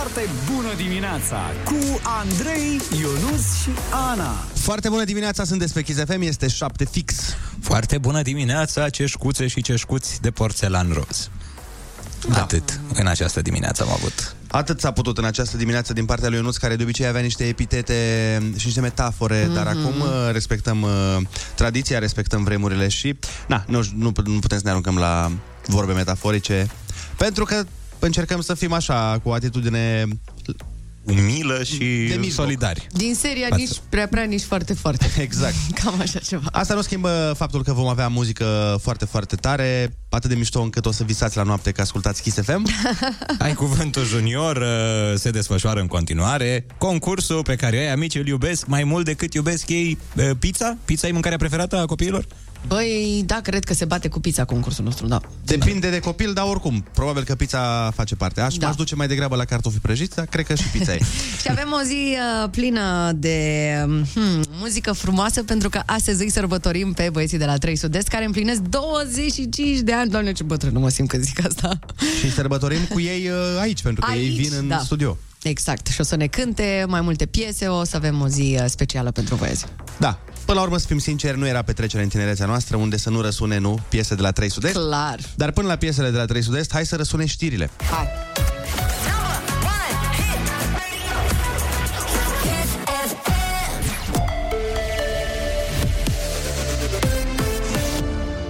Foarte bună dimineața cu Andrei, Ionus și Ana. Foarte bună dimineața, sunt despre Kiss FM, este 7 fix. Foarte bună dimineața, ceșcuțe și ceșcuți de porțelan roz. Da. Atât în această dimineață am avut. Atât s-a putut în această dimineață din partea lui Ionuț, care de obicei avea niște epitete și niște metafore, mm-hmm. dar acum uh, respectăm uh, tradiția, respectăm vremurile și, na, nu, nu, nu putem să ne aruncăm la vorbe metaforice, pentru că încercăm să fim așa, cu o atitudine umilă și solidari. Din seria Față. nici prea prea, nici foarte foarte. Exact. Cam așa ceva. Asta nu schimbă faptul că vom avea muzică foarte, foarte tare, atât de mișto încât o să visați la noapte că ascultați Kiss FM. Ai cuvântul junior, uh, se desfășoară în continuare. Concursul pe care ai amici îl iubesc mai mult decât iubesc ei uh, pizza? Pizza e mâncarea preferată a copiilor? Băi, da, cred că se bate cu pizza concursul nostru, da. Depinde de copil, dar oricum, probabil că pizza face parte. Aș, da. m-aș duce mai degrabă la cartofi prăjiți, dar cred că și pizza e. și avem o zi uh, plină de hmm, muzică frumoasă, pentru că astăzi îi sărbătorim pe băieții de la 3 Sud-Est, care împlinesc 25 de ani. Doamne, ce bătrân, nu mă simt când zic asta. Și sărbătorim cu ei uh, aici, pentru că aici, ei vin în da. studio. Exact. Și o să ne cânte mai multe piese, o să avem o zi uh, specială pentru băieți. Da, Până la urmă, să fim sinceri, nu era petrecerea în tinerețea noastră unde să nu răsune, nu, piese de la 3 Sud-Est. Clar. Dar până la piesele de la 3 Sud-Est, hai să răsune știrile. Hai.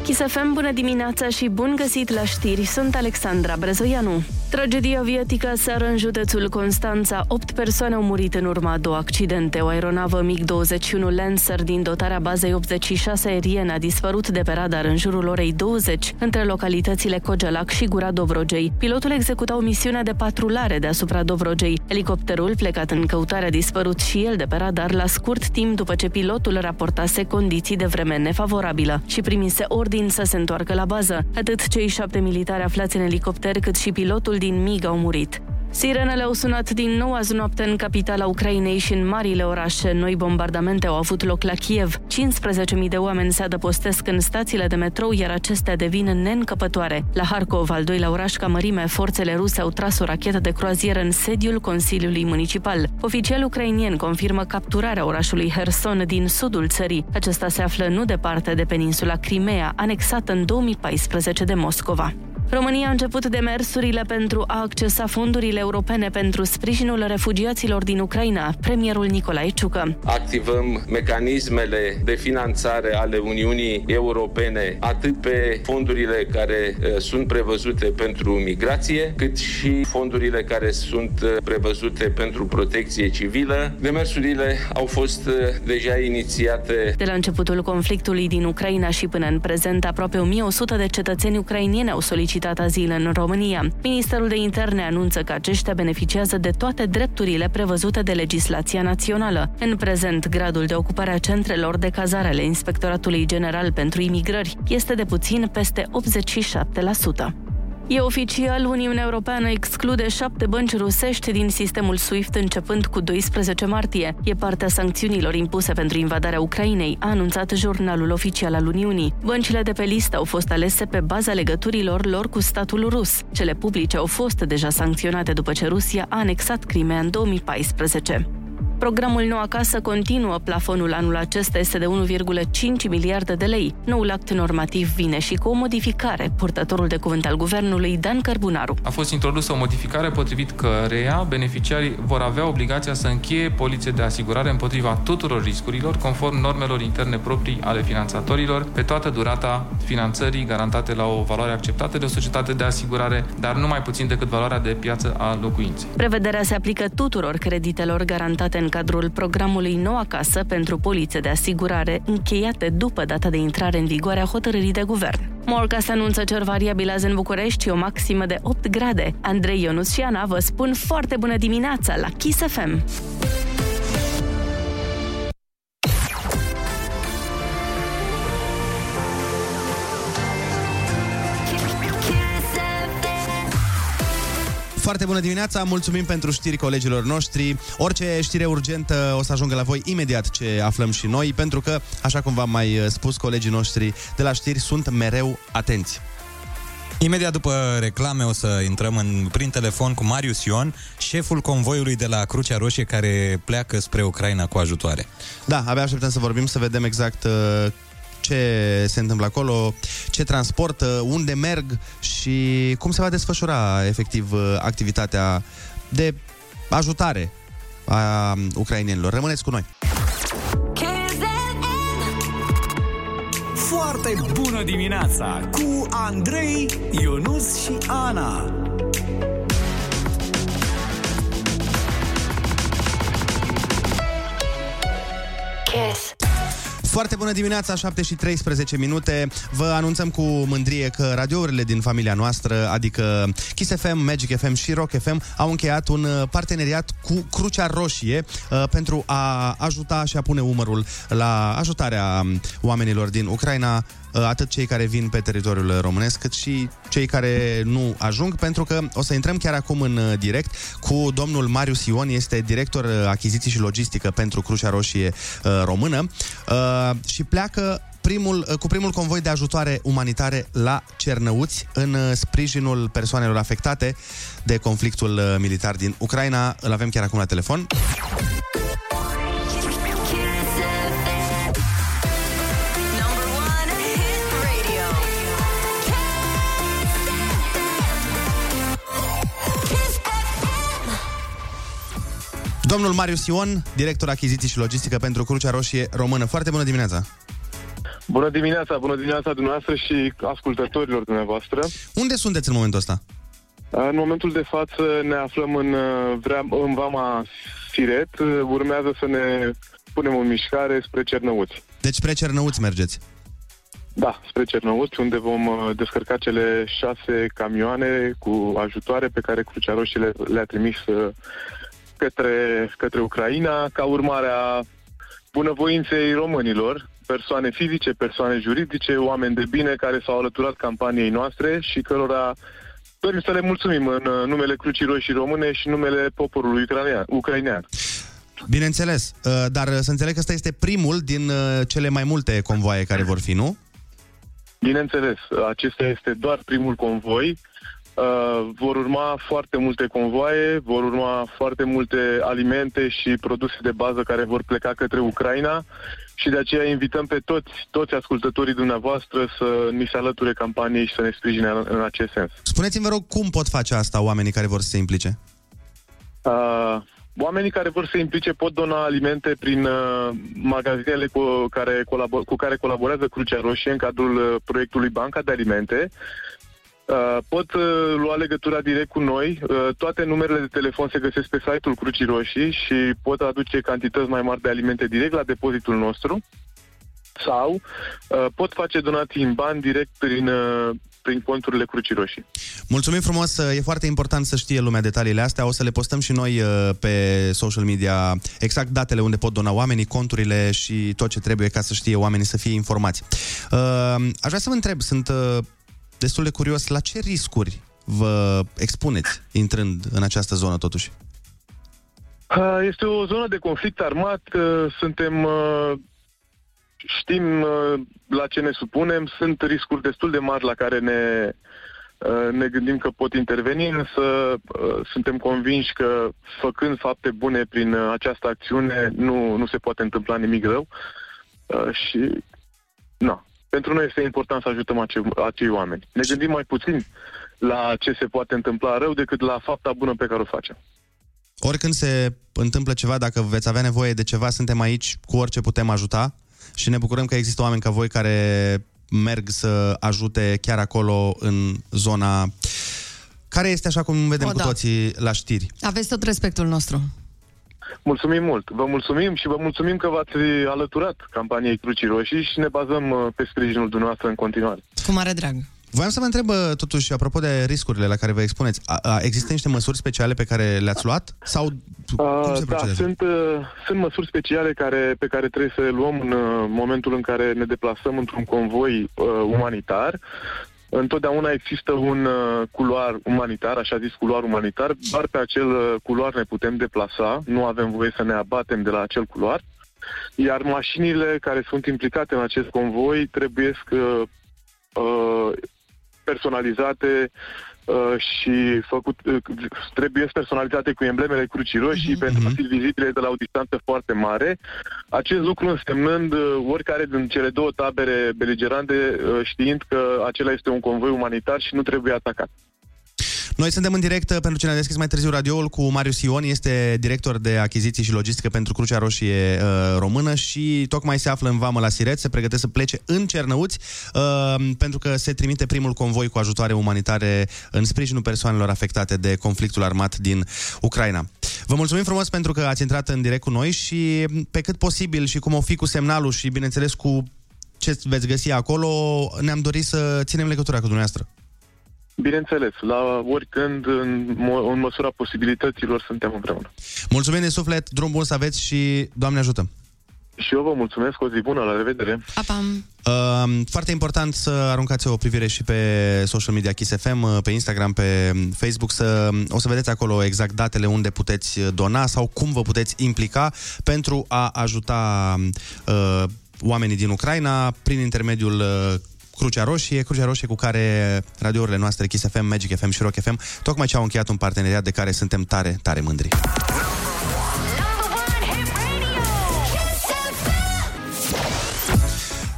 Chisafem, bună dimineața și bun găsit la știri. Sunt Alexandra Brezoianu. Tragedia aviatică seară în județul Constanța. Opt persoane au murit în urma a două accidente. O aeronavă MiG-21 Lancer din dotarea bazei 86 aeriene a dispărut de pe radar în jurul orei 20 între localitățile Cogelac și Gura Dobrogei. Pilotul executa o misiune de patrulare deasupra Dobrogei. Elicopterul, plecat în căutare, a dispărut și el de pe radar la scurt timp după ce pilotul raportase condiții de vreme nefavorabilă și primise ordin să se întoarcă la bază. Atât cei șapte militari aflați în elicopter cât și pilotul din MIG au murit. Sirenele au sunat din nou azi noapte în capitala Ucrainei și în marile orașe. Noi bombardamente au avut loc la Kiev. 15.000 de oameni se adăpostesc în stațiile de metrou, iar acestea devin neîncăpătoare. La Harkov, al doilea oraș ca mărime, forțele ruse au tras o rachetă de croazieră în sediul Consiliului Municipal. Oficial ucrainien confirmă capturarea orașului Herson din sudul țării. Acesta se află nu departe de peninsula Crimea, anexată în 2014 de Moscova. România a început demersurile pentru a accesa fondurile europene pentru sprijinul refugiaților din Ucraina. Premierul Nicolae Ciucă. Activăm mecanismele de finanțare ale Uniunii Europene, atât pe fondurile care uh, sunt prevăzute pentru migrație, cât și fondurile care sunt uh, prevăzute pentru protecție civilă. Demersurile au fost uh, deja inițiate. De la începutul conflictului din Ucraina și până în prezent, aproape 1100 de cetățeni ucrainieni au solicitat solicitat azil în România. Ministerul de Interne anunță că aceștia beneficiază de toate drepturile prevăzute de legislația națională. În prezent, gradul de ocupare a centrelor de cazare ale Inspectoratului General pentru Imigrări este de puțin peste 87%. E oficial, Uniunea Europeană exclude șapte bănci rusești din sistemul SWIFT începând cu 12 martie. E partea sancțiunilor impuse pentru invadarea Ucrainei, a anunțat jurnalul oficial al Uniunii. Băncile de pe listă au fost alese pe baza legăturilor lor cu statul rus. Cele publice au fost deja sancționate după ce Rusia a anexat Crimea în 2014. Programul Nou Acasă continuă. Plafonul anul acesta este de 1,5 miliarde de lei. Noul act normativ vine și cu o modificare. Purtătorul de cuvânt al guvernului, Dan Cărbunaru. A fost introdusă o modificare potrivit căreia beneficiarii vor avea obligația să încheie polițe de asigurare împotriva tuturor riscurilor, conform normelor interne proprii ale finanțatorilor, pe toată durata finanțării garantate la o valoare acceptată de o societate de asigurare, dar nu mai puțin decât valoarea de piață a locuinței. Prevederea se aplică tuturor creditelor garantate în cadrul programului Nou Acasă pentru polițe de asigurare, încheiate după data de intrare în vigoare a hotărârii de guvern. Morca se anunță cer variabil azi în București, o maximă de 8 grade. Andrei Ionus și Ana vă spun foarte bună dimineața la Kiss FM! Foarte bună dimineața, mulțumim pentru știri colegilor noștri. Orice știre urgentă o să ajungă la voi imediat ce aflăm și noi, pentru că, așa cum v-am mai spus, colegii noștri de la știri sunt mereu atenți. Imediat după reclame o să intrăm în, prin telefon cu Marius Ion, șeful convoiului de la Crucea Roșie care pleacă spre Ucraina cu ajutoare. Da, abia așteptăm să vorbim, să vedem exact uh, ce se întâmplă acolo, ce transportă, unde merg și cum se va desfășura efectiv uh, activitatea de ajutare a ucrainienilor. Rămâneți cu noi! Foarte bună dimineața cu Andrei, Ionus și Ana. Kiss. Foarte bună dimineața, 7 și 13 minute. Vă anunțăm cu mândrie că radiourile din familia noastră, adică Kiss FM, Magic FM și Rock FM, au încheiat un uh, parteneriat cu Crucea Roșie uh, pentru a ajuta și a pune umărul la ajutarea um, oamenilor din Ucraina Uh, atât cei care vin pe teritoriul românesc, cât și cei care nu ajung, pentru că o să intrăm chiar acum în uh, direct cu domnul Marius Ion, este director uh, achiziții și logistică pentru Crucea Roșie Română și pleacă primul, cu primul convoi de ajutoare umanitare la Cernăuți în sprijinul persoanelor afectate de conflictul militar din Ucraina. Îl avem chiar acum la telefon. Domnul Marius Ion, director achiziții și logistică pentru Crucea Roșie Română. Foarte bună dimineața! Bună dimineața, bună dimineața dumneavoastră și ascultătorilor dumneavoastră. Unde sunteți în momentul ăsta? În momentul de față ne aflăm în, în Vama Siret. Urmează să ne punem în mișcare spre Cernăuți. Deci spre Cernăuți mergeți? Da, spre Cernăuți, unde vom uh, descărca cele șase camioane cu ajutoare pe care Crucea Roșie le, le-a trimis uh, către, către Ucraina ca urmare a bunăvoinței românilor, persoane fizice, persoane juridice, oameni de bine care s-au alăturat campaniei noastre și cărora dorim să le mulțumim în numele Crucii Roșii Române și numele poporului ucrainean. Bineînțeles, uh, dar să înțeleg că ăsta este primul din uh, cele mai multe convoaie care vor fi, nu? Bineînțeles, acesta este doar primul convoi. Uh, vor urma foarte multe convoaie, vor urma foarte multe alimente și produse de bază care vor pleca către Ucraina și de aceea invităm pe toți, toți ascultătorii dumneavoastră să ni se alăture campaniei și să ne sprijine în, în acest sens. Spuneți-mi, vă rog, cum pot face asta oamenii care vor să se implice? Uh, Oamenii care vor să se implice pot dona alimente prin uh, magazinele cu care, colabor- cu care colaborează Crucea Roșie în cadrul uh, proiectului Banca de Alimente Uh, pot uh, lua legătura direct cu noi. Uh, toate numerele de telefon se găsesc pe site-ul Crucii Roșii și pot aduce cantități mai mari de alimente direct la depozitul nostru sau uh, pot face donații în bani direct prin, uh, prin conturile Crucii Roșii. Mulțumim frumos, e foarte important să știe lumea detaliile astea. O să le postăm și noi uh, pe social media exact datele unde pot dona oamenii, conturile și tot ce trebuie ca să știe oamenii să fie informați. Uh, aș vrea să vă întreb, sunt uh, destul de curios, la ce riscuri vă expuneți intrând în această zonă totuși? Este o zonă de conflict armat, suntem știm la ce ne supunem, sunt riscuri destul de mari la care ne, ne gândim că pot interveni, însă suntem convinși că făcând fapte bune prin această acțiune nu, nu se poate întâmpla nimic rău și nu, pentru noi este important să ajutăm acei, acei oameni. Ne gândim mai puțin la ce se poate întâmpla rău decât la fapta bună pe care o facem. Oricând se întâmplă ceva, dacă veți avea nevoie de ceva, suntem aici, cu orice putem ajuta și ne bucurăm că există oameni ca voi care merg să ajute chiar acolo în zona care este așa cum vedem o, cu da. toții la știri. Aveți tot respectul nostru. Mulțumim mult. Vă mulțumim și vă mulțumim că v-ați alăturat campaniei Crucii Roșii și ne bazăm uh, pe sprijinul dumneavoastră în continuare. Cu mare drag. Voiam să vă întreb, uh, totuși, apropo de riscurile la care vă expuneți, a, a, există niște măsuri speciale pe care le-ați luat? Sau cum se da, sunt, uh, sunt măsuri speciale care, pe care trebuie să le luăm în uh, momentul în care ne deplasăm într-un convoi uh, umanitar. Întotdeauna există un uh, culoar umanitar, așa zis culoar umanitar, doar pe acel uh, culoar ne putem deplasa, nu avem voie să ne abatem de la acel culoar, iar mașinile care sunt implicate în acest convoi trebuie să uh, personalizate uh, și făcut, uh, trebuie personalizate cu emblemele Crucii Roșii Mhm. pentru a fi vizibile de la o distanță foarte mare. Acest lucru însemnând uh, oricare din cele două tabere beligerante uh, știind că acela este un convoi umanitar și nu trebuie atacat. Noi suntem în direct uh, pentru cine a deschis mai târziu radioul cu Marius Ion, este director de achiziții și logistică pentru Crucea Roșie uh, Română și tocmai se află în vamă la Siret, se pregătește să plece în Cernăuți uh, pentru că se trimite primul convoi cu ajutoare umanitare în sprijinul persoanelor afectate de conflictul armat din Ucraina. Vă mulțumim frumos pentru că ați intrat în direct cu noi și pe cât posibil și cum o fi cu semnalul și bineînțeles cu ce veți găsi acolo, ne-am dorit să ținem legătura cu dumneavoastră. Bineînțeles, la oricând, în, mo- în măsura posibilităților, suntem împreună. Mulțumim din suflet, drum bun să aveți și Doamne ajută! Și eu vă mulțumesc, o zi bună, la revedere! Apam. Uh, foarte important să aruncați o privire și pe social media Kiss FM, uh, pe Instagram, pe Facebook, să, o să vedeți acolo exact datele unde puteți dona sau cum vă puteți implica pentru a ajuta uh, oamenii din Ucraina prin intermediul uh, Crucea Roșie, Crucea Roșie cu care radiourile noastre Kiss FM, Magic FM și Rock FM tocmai ce au încheiat un parteneriat de care suntem tare, tare mândri.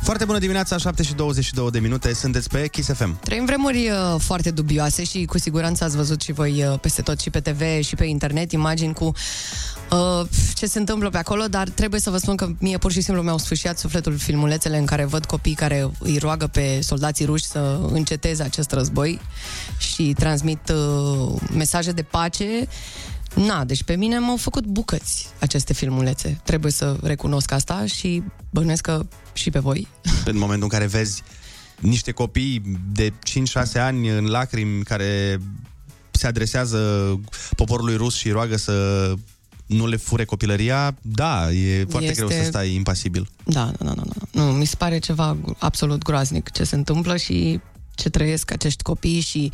Foarte bună dimineața, 7 și 22 de minute, sunteți pe Kiss FM. Trăim vremuri uh, foarte dubioase și cu siguranță ați văzut și voi uh, peste tot și pe TV și pe internet imagini cu uh, ce se întâmplă pe acolo, dar trebuie să vă spun că mie pur și simplu mi-au sfârșit sufletul filmulețele în care văd copii care îi roagă pe soldații ruși să înceteze acest război și transmit uh, mesaje de pace. Na, deci pe mine m-au făcut bucăți aceste filmulețe. Trebuie să recunosc asta și bănuiesc că și pe voi. În momentul în care vezi niște copii de 5-6 ani în lacrimi care se adresează poporului rus și roagă să nu le fure copilăria, da, e foarte Este- greu să stai impasibil. Da, da, da, da, da. Nu, mi se pare ceva absolut groaznic ce se întâmplă și ce trăiesc acești copii și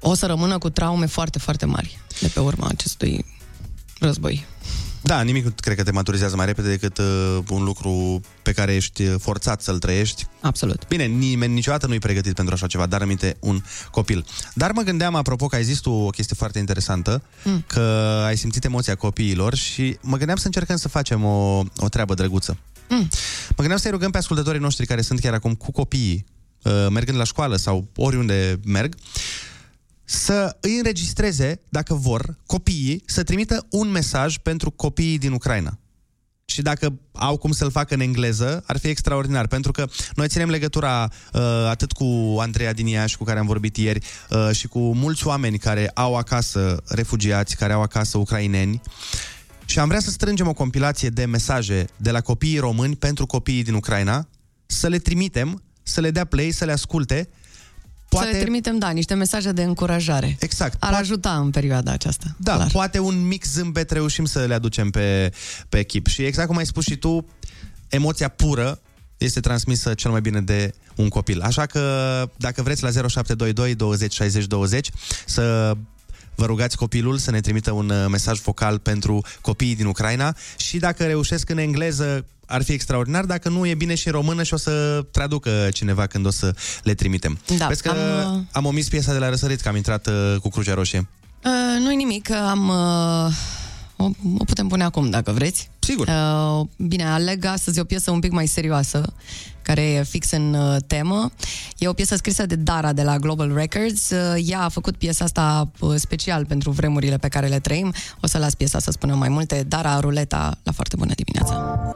o să rămână cu traume foarte, foarte mari de pe urma acestui război. Da, nimic nu cred că te maturizează mai repede decât uh, un lucru pe care ești uh, forțat să-l trăiești. Absolut. Bine, nimeni niciodată nu-i pregătit pentru așa ceva, dar aminte un copil. Dar mă gândeam, apropo, că ai zis tu o chestie foarte interesantă, mm. că ai simțit emoția copiilor și mă gândeam să încercăm să facem o, o treabă drăguță. Mm. Mă gândeam să-i rugăm pe ascultătorii noștri care sunt chiar acum cu copiii, uh, mergând la școală sau oriunde merg, să îi înregistreze, dacă vor, copiii, să trimită un mesaj pentru copiii din Ucraina. Și dacă au cum să-l facă în engleză, ar fi extraordinar, pentru că noi ținem legătura uh, atât cu Andreea din Iași, cu care am vorbit ieri, uh, și cu mulți oameni care au acasă refugiați, care au acasă ucraineni, și am vrea să strângem o compilație de mesaje de la copiii români pentru copiii din Ucraina, să le trimitem, să le dea play, să le asculte. Poate... Să le trimitem, da, niște mesaje de încurajare. Exact. Ar ajuta în perioada aceasta. Da, clar. poate un mic zâmbet reușim să le aducem pe, pe echip. Și exact cum ai spus și tu, emoția pură este transmisă cel mai bine de un copil. Așa că dacă vreți la 0722 20 60 20 să vă rugați copilul să ne trimită un uh, mesaj vocal pentru copiii din Ucraina și dacă reușesc în engleză ar fi extraordinar, dacă nu e bine și în română și o să traducă cineva când o să le trimitem. Da, Vezi că am, uh, am omis piesa de la răsărit, că am intrat uh, cu Crucea Roșie. Uh, nu-i nimic, am... Uh, o, o putem pune acum, dacă vreți. Sigur. Uh, bine, aleg astăzi o piesă un pic mai serioasă, care e fix în uh, temă. E o piesă scrisă de Dara de la Global Records. Uh, ea a făcut piesa asta uh, special pentru vremurile pe care le trăim. O să las piesa să spună mai multe. Dara Ruleta, la foarte bună dimineața!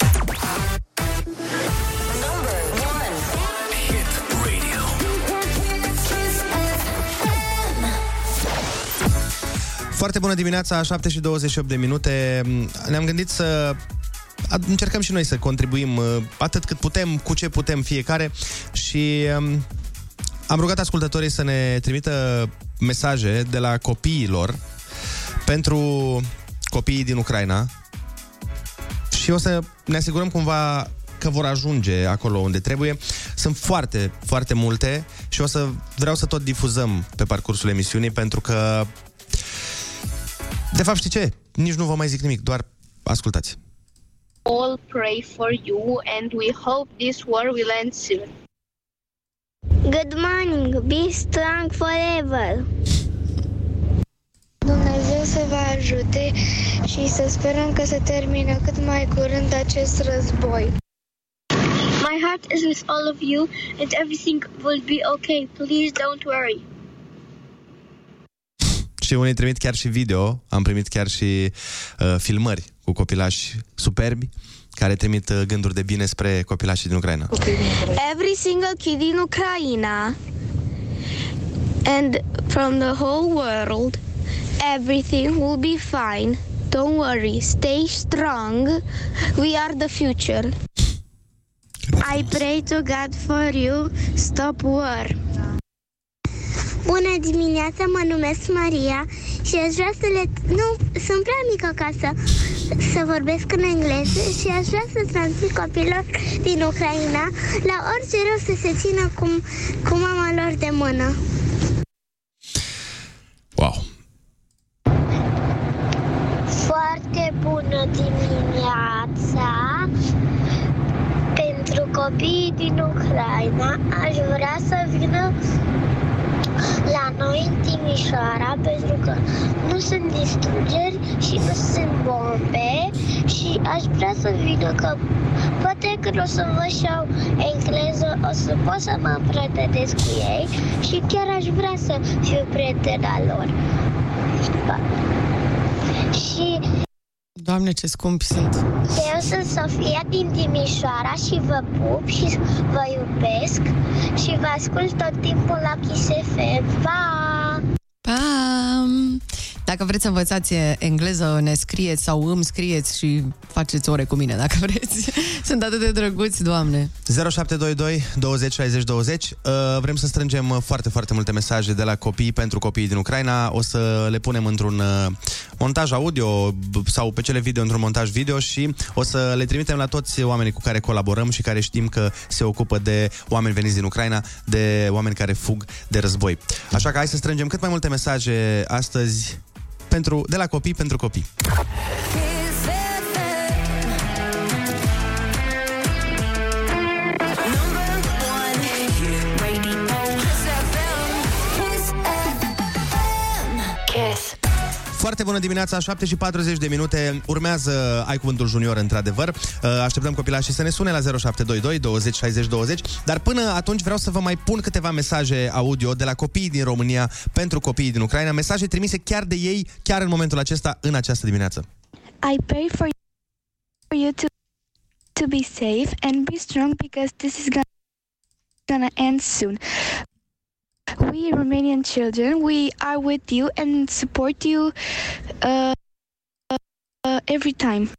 Foarte bună dimineața, 7 și 28 de minute. Ne-am gândit să încercăm și noi să contribuim uh, atât cât putem, cu ce putem fiecare și um, am rugat ascultătorii să ne trimită mesaje de la copiilor pentru copiii din Ucraina și o să ne asigurăm cumva că vor ajunge acolo unde trebuie. Sunt foarte, foarte multe și o să vreau să tot difuzăm pe parcursul emisiunii pentru că de fapt, știi ce? Nici nu vă mai zic nimic, doar ascultați. all pray for you and we hope this war will end soon. Good morning, be strong forever. Dumnezeu să vă ajute și să sperăm că se termină cât mai curând acest război. My heart is with all of you and everything will be okay. Please don't worry. Și unii trimit chiar și video, am primit chiar și uh, filmări cu copilași superbi care trimit uh, gânduri de bine spre copilașii din Ucraina. Every single kid in Ukraine and from the whole world, everything will be fine. Don't worry, stay strong. We are the future. I pray to God for you. Stop war. Bună dimineața, mă numesc Maria și aș vrea să le... Nu, sunt prea mică ca să, să vorbesc în engleză și aș vrea să transmit copilor din Ucraina la orice rău să se țină cu, cu mama lor de mână. Wow! Foarte bună dimineața! Pentru copiii din Ucraina aș vrea să vină la noi în Timișoara pentru că nu sunt distrugeri și nu sunt bombe și aș vrea să vină că poate când o să vă și-au engleză o să pot să mă împrătădesc cu ei și chiar aș vrea să fiu prietena lor. Și Doamne, ce scumpi sunt. eu sunt Sofia din Timișoara și vă pup și vă iubesc și vă ascult tot timpul la Kiss FM. Pa! Pam! Dacă vreți să învățați engleză, ne scrieți sau îmi scrieți și faceți ore cu mine, dacă vreți. Sunt atât de drăguți, Doamne. 0722 20 60 20 uh, Vrem să strângem uh, foarte, foarte multe mesaje de la copii pentru copiii din Ucraina O să le punem într-un uh, montaj audio b- sau pe cele video într-un montaj video Și o să le trimitem la toți oamenii cu care colaborăm Și care știm că se ocupă de oameni veniți din Ucraina De oameni care fug de război Așa că hai să strângem cât mai multe mesaje astăzi pentru, de la copii pentru copii Foarte bună dimineața, 7 și 40 de minute. Urmează Ai Cuvântul Junior, într-adevăr. Uh, Așteptăm copilașii să ne sune la 0722 20 60 20. Dar până atunci vreau să vă mai pun câteva mesaje audio de la copiii din România pentru copiii din Ucraina. Mesaje trimise chiar de ei, chiar în momentul acesta, în această dimineață. I pray for for you to to be safe and be strong because this is gonna, gonna end soon. We Romanian children, we are with you and support you uh, uh, every time.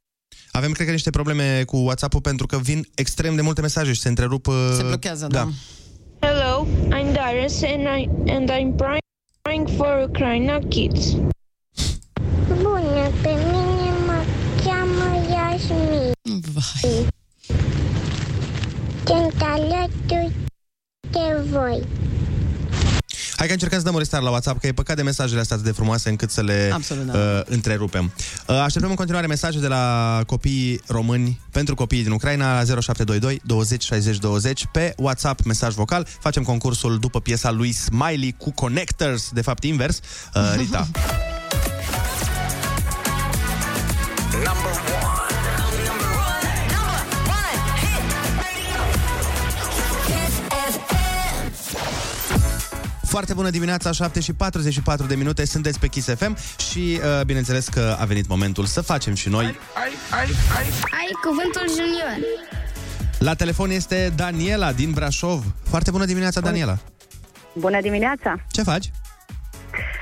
Avem, cred că, niște probleme cu WhatsApp-ul pentru că vin extrem de multe mesaje și se întrerup. uh, Se blochează, da. Hello, I'm Darius and I and I'm praying praying for Ukraine kids. Bună, pe mine mă cheamă Iasmin. Vai. Sunt alături de voi. Hai că încercăm să dăm o restart la WhatsApp, că e păcat de mesajele astea atât de frumoase încât să le Absolut, da. uh, întrerupem. Uh, așteptăm în continuare mesaje de la copiii români pentru copiii din Ucraina la 0722 20 60 20 pe WhatsApp, mesaj vocal. Facem concursul după piesa lui Smiley cu Connectors, de fapt invers. Uh, Rita. Foarte bună dimineața, 7 și 44 de minute, sunteți pe Kiss FM și uh, bineînțeles că a venit momentul să facem și noi. Ai cuvântul junior. La telefon este Daniela din Brașov. Foarte bună dimineața, Daniela. Bună dimineața! Ce faci?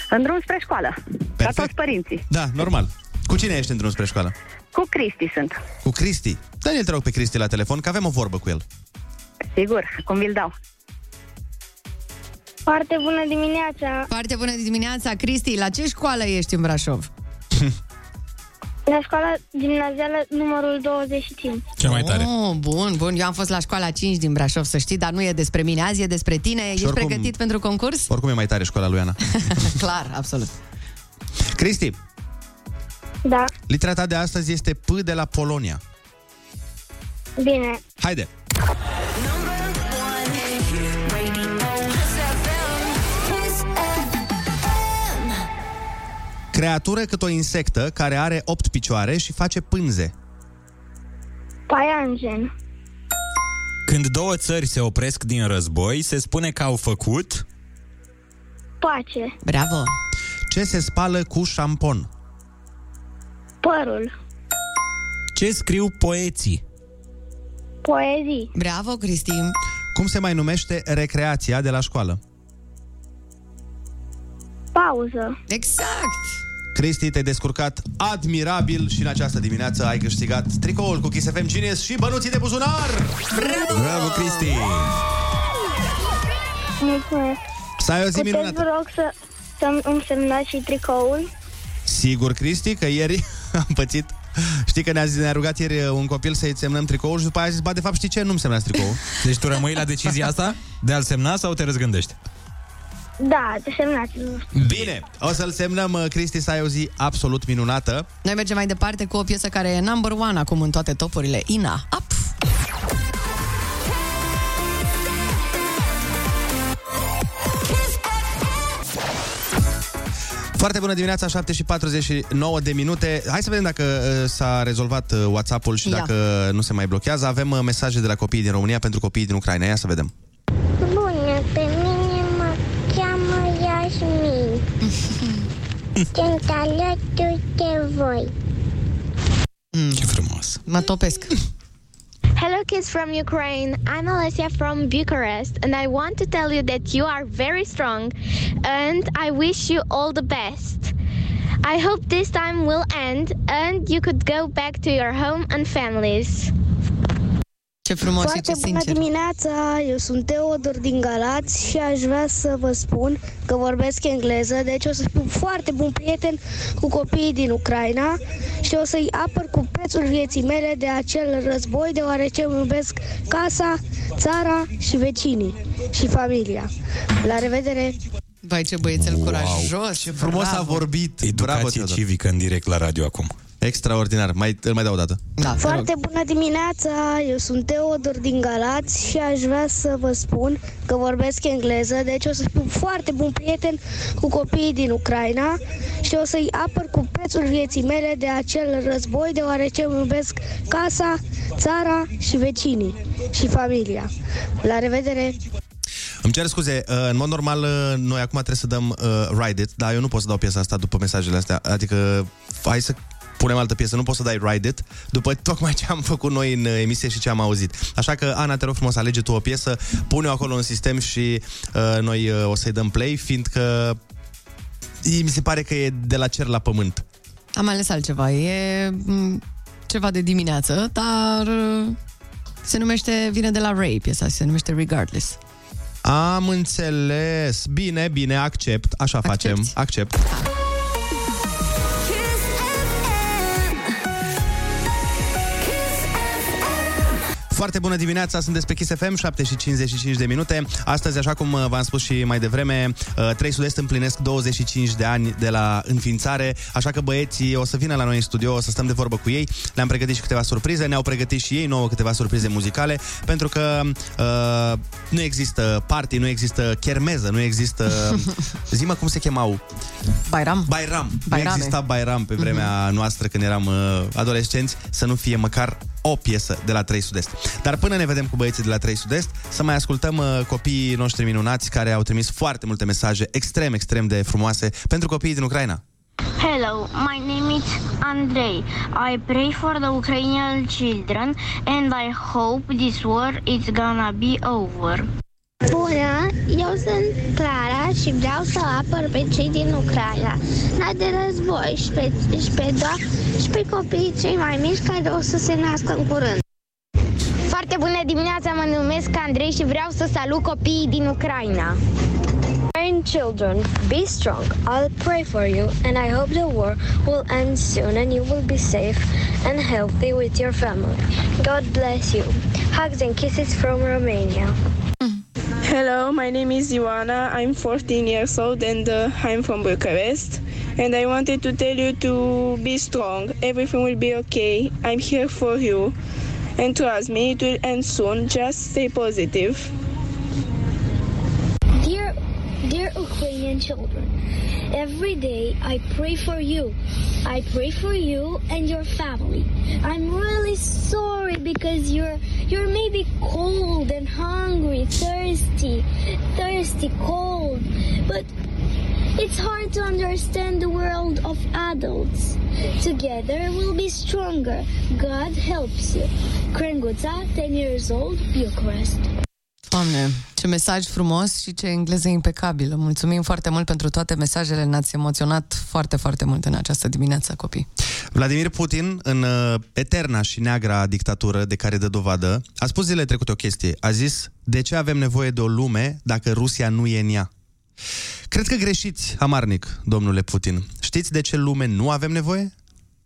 În drum spre școală. Ca toți părinții. Da, normal. Cu cine ești în drum spre școală? Cu Cristi sunt. Cu Cristi. Daniel, te rog pe Cristi la telefon, că avem o vorbă cu el. Sigur, cum vi-l dau. Foarte bună dimineața. Foarte bună dimineața, Cristi. La ce școală ești în Brașov? La școala gimnazială numărul 25. Cel mai tare. Oh, bun, bun. Eu am fost la școala 5 din Brașov, să știi, dar nu e despre mine azi, e despre tine. Ești oricum- pregătit pentru concurs? Oricum e mai tare școala lui Ana. Clar, absolut. Cristi, Da, litera ta de astăzi este P de la Polonia. bine. Haide! Creatură cât o insectă care are 8 picioare și face pânze. Paianjen. Când două țări se opresc din război, se spune că au făcut... Pace. Bravo! Ce se spală cu șampon? Părul. Ce scriu poeții? Poezii. Bravo, Cristi! Cum se mai numește recreația de la școală? Pauză. Exact! Cristi, te-ai descurcat admirabil și în această dimineață ai câștigat tricoul cu Kiss FM Genius și bănuții de buzunar! Bravo! Bravo, Cristi! Mulțumesc. Să ai o zi Puteți, minunată! vă rog, să, să îmi semnați și tricoul? Sigur, Cristi, că ieri am pățit Știi că ne-a, zis, ne-a rugat ieri un copil să-i semnăm tricoul și după aia a zis, ba, de fapt, știi ce? Nu-mi semnați tricoul. Deci tu rămâi la decizia asta de a-l semna sau te răzgândești? Da, te semnați Bine, o să-l semnăm, uh, Cristi, să ai o zi absolut minunată. Noi mergem mai departe cu o piesă care e number one acum în toate topurile. Ina, up! Foarte bună dimineața, 7 și 49 de minute. Hai să vedem dacă uh, s-a rezolvat uh, WhatsApp-ul și Ia. dacă nu se mai blochează. Avem uh, mesaje de la copiii din România pentru copiii din Ucraina. Ia să vedem. Sunt alături de voi. Ce frumos! Mă topesc. Hello, kids from Ukraine. I'm Alessia from Bucharest, and I want to tell you that you are very strong, and I wish you all the best. I hope this time will end, and you could go back to your home and families. Ce frumos și Foarte ce bună sincer. dimineața, eu sunt Teodor din Galați și aș vrea să vă spun că vorbesc engleză, deci o să fiu foarte bun prieten cu copiii din Ucraina și o să-i apăr cu prețul vieții mele de acel război, deoarece îmi iubesc casa, țara și vecinii și familia. La revedere! Vai, ce băiețel curajos! Ce frumos Bravo. a vorbit! Educație Teodor. civică în direct la radio acum. Extraordinar. Mai, îl mai dau o dată. Da, te Foarte rog. bună dimineața, eu sunt Teodor din Galați și aș vrea să vă spun că vorbesc engleză, deci o să fiu foarte bun prieten cu copiii din Ucraina și o să-i apăr cu prețul vieții mele de acel război, deoarece îmi iubesc casa, țara și vecinii și familia. La revedere! Îmi cer scuze, uh, în mod normal uh, noi acum trebuie să dăm uh, Ride It, dar eu nu pot să dau piesa asta după mesajele astea. Adică hai să punem altă piesă, nu poți să dai Ride It după tocmai ce am făcut noi în uh, emisie și ce am auzit. Așa că, Ana, te rog frumos, alege tu o piesă, pune-o acolo în sistem și uh, noi uh, o să-i dăm play, fiindcă mi se pare că e de la cer la pământ. Am ales altceva. E m, ceva de dimineață, dar uh, se numește, vine de la Ray piesa, se numește Regardless. Am înțeles. Bine, bine, accept. Așa Accepti? facem. Accept. Foarte bună dimineața, sunteți pe Kiss FM, 7 și 55 de minute. Astăzi, așa cum uh, v-am spus și mai devreme, uh, 3 Sud-Est împlinesc 25 de ani de la înființare, așa că băieții o să vină la noi în studio, o să stăm de vorbă cu ei. Le-am pregătit și câteva surprize, ne-au pregătit și ei nouă câteva surprize muzicale, pentru că uh, nu există party, nu există chermeză, nu există... Zi-mă cum se chemau? Bairam. Bairam. Bairame. Nu exista Bairam pe vremea mm-hmm. noastră când eram uh, adolescenți să nu fie măcar o piesă de la 3 Sud-Est. Dar până ne vedem cu băieții de la 3 Sud-Est, să mai ascultăm uh, copiii noștri minunați care au trimis foarte multe mesaje extrem, extrem de frumoase pentru copiii din Ucraina. Hello, my name is Andrei. I pray for the Ukrainian children and I hope this war is gonna be over. Bună, eu sunt Clara și vreau să apăr pe cei din Ucraina, dar de război și pe, și pe, do- și pe copiii cei mai mici care o să se nască în curând. Foarte bună dimineața, mă numesc Andrei și vreau să salut copiii din Ucraina. Ukraine children, be strong. I'll pray for you, and I hope the war will end soon and you will be safe and healthy with your family. God bless you. Hugs and kisses from Romania. Hello, my name is Ioana. I'm 14 years old and uh, I'm from Bucharest. And I wanted to tell you to be strong. Everything will be okay. I'm here for you. And trust me, it will end soon. Just stay positive. Ukrainian children. Every day I pray for you. I pray for you and your family. I'm really sorry because you're you're maybe cold and hungry, thirsty, thirsty, cold. But it's hard to understand the world of adults. Together we'll be stronger. God helps you. Krenguța, 10 years old, Bucharest. Doamne, ce mesaj frumos și ce engleză impecabilă. Mulțumim foarte mult pentru toate mesajele, ne-ați emoționat foarte, foarte mult în această dimineață, copii. Vladimir Putin, în uh, eterna și neagra dictatură de care dă dovadă, a spus zilele trecute o chestie. A zis, de ce avem nevoie de o lume dacă Rusia nu e în ea? Cred că greșiți, amarnic, domnule Putin. Știți de ce lume nu avem nevoie?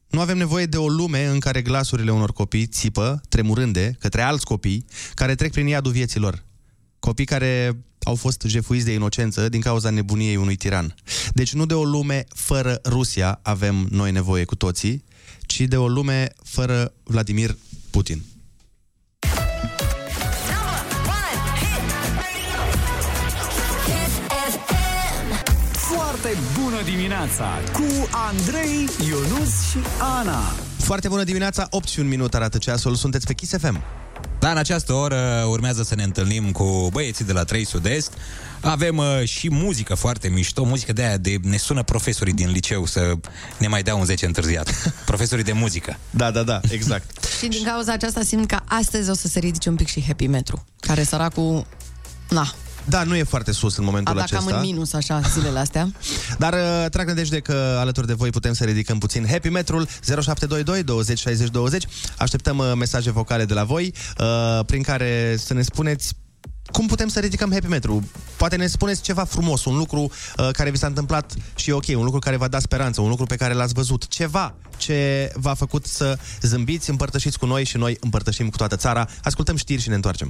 Nu avem nevoie de o lume în care glasurile unor copii țipă, tremurânde, către alți copii care trec prin iadul vieților. Copii care au fost jefuiți de inocență din cauza nebuniei unui tiran. Deci nu de o lume fără Rusia avem noi nevoie cu toții, ci de o lume fără Vladimir Putin. Foarte bună dimineața cu Andrei, Ionus și Ana. Foarte bună dimineața, 8 și un minut arată ceasul, sunteți pe Kiss FM. Da, în această oră urmează să ne întâlnim cu băieții de la 3 Sud-Est. Avem uh, și muzică foarte mișto, muzică de aia de ne sună profesorii din liceu să ne mai dea un 10 întârziat. profesorii de muzică. Da, da, da, exact. Și din cauza aceasta simt că astăzi o să se ridice un pic și Happy Metru, care săracul, na, Da, nu e foarte sus în momentul a dat acesta. cam în minus așa zilele astea. Dar uh, trag nădejde că alături de voi putem să ridicăm puțin Happy Metrul 0722 20 60 20. Așteptăm uh, mesaje vocale de la voi uh, prin care să ne spuneți cum putem să ridicăm Happy Metru? Poate ne spuneți ceva frumos, un lucru uh, care vi s-a întâmplat și e ok, un lucru care v-a dat speranță, un lucru pe care l-ați văzut, ceva ce v-a făcut să zâmbiți, împărtășiți cu noi și noi împărtășim cu toată țara. Ascultăm știri și ne întoarcem.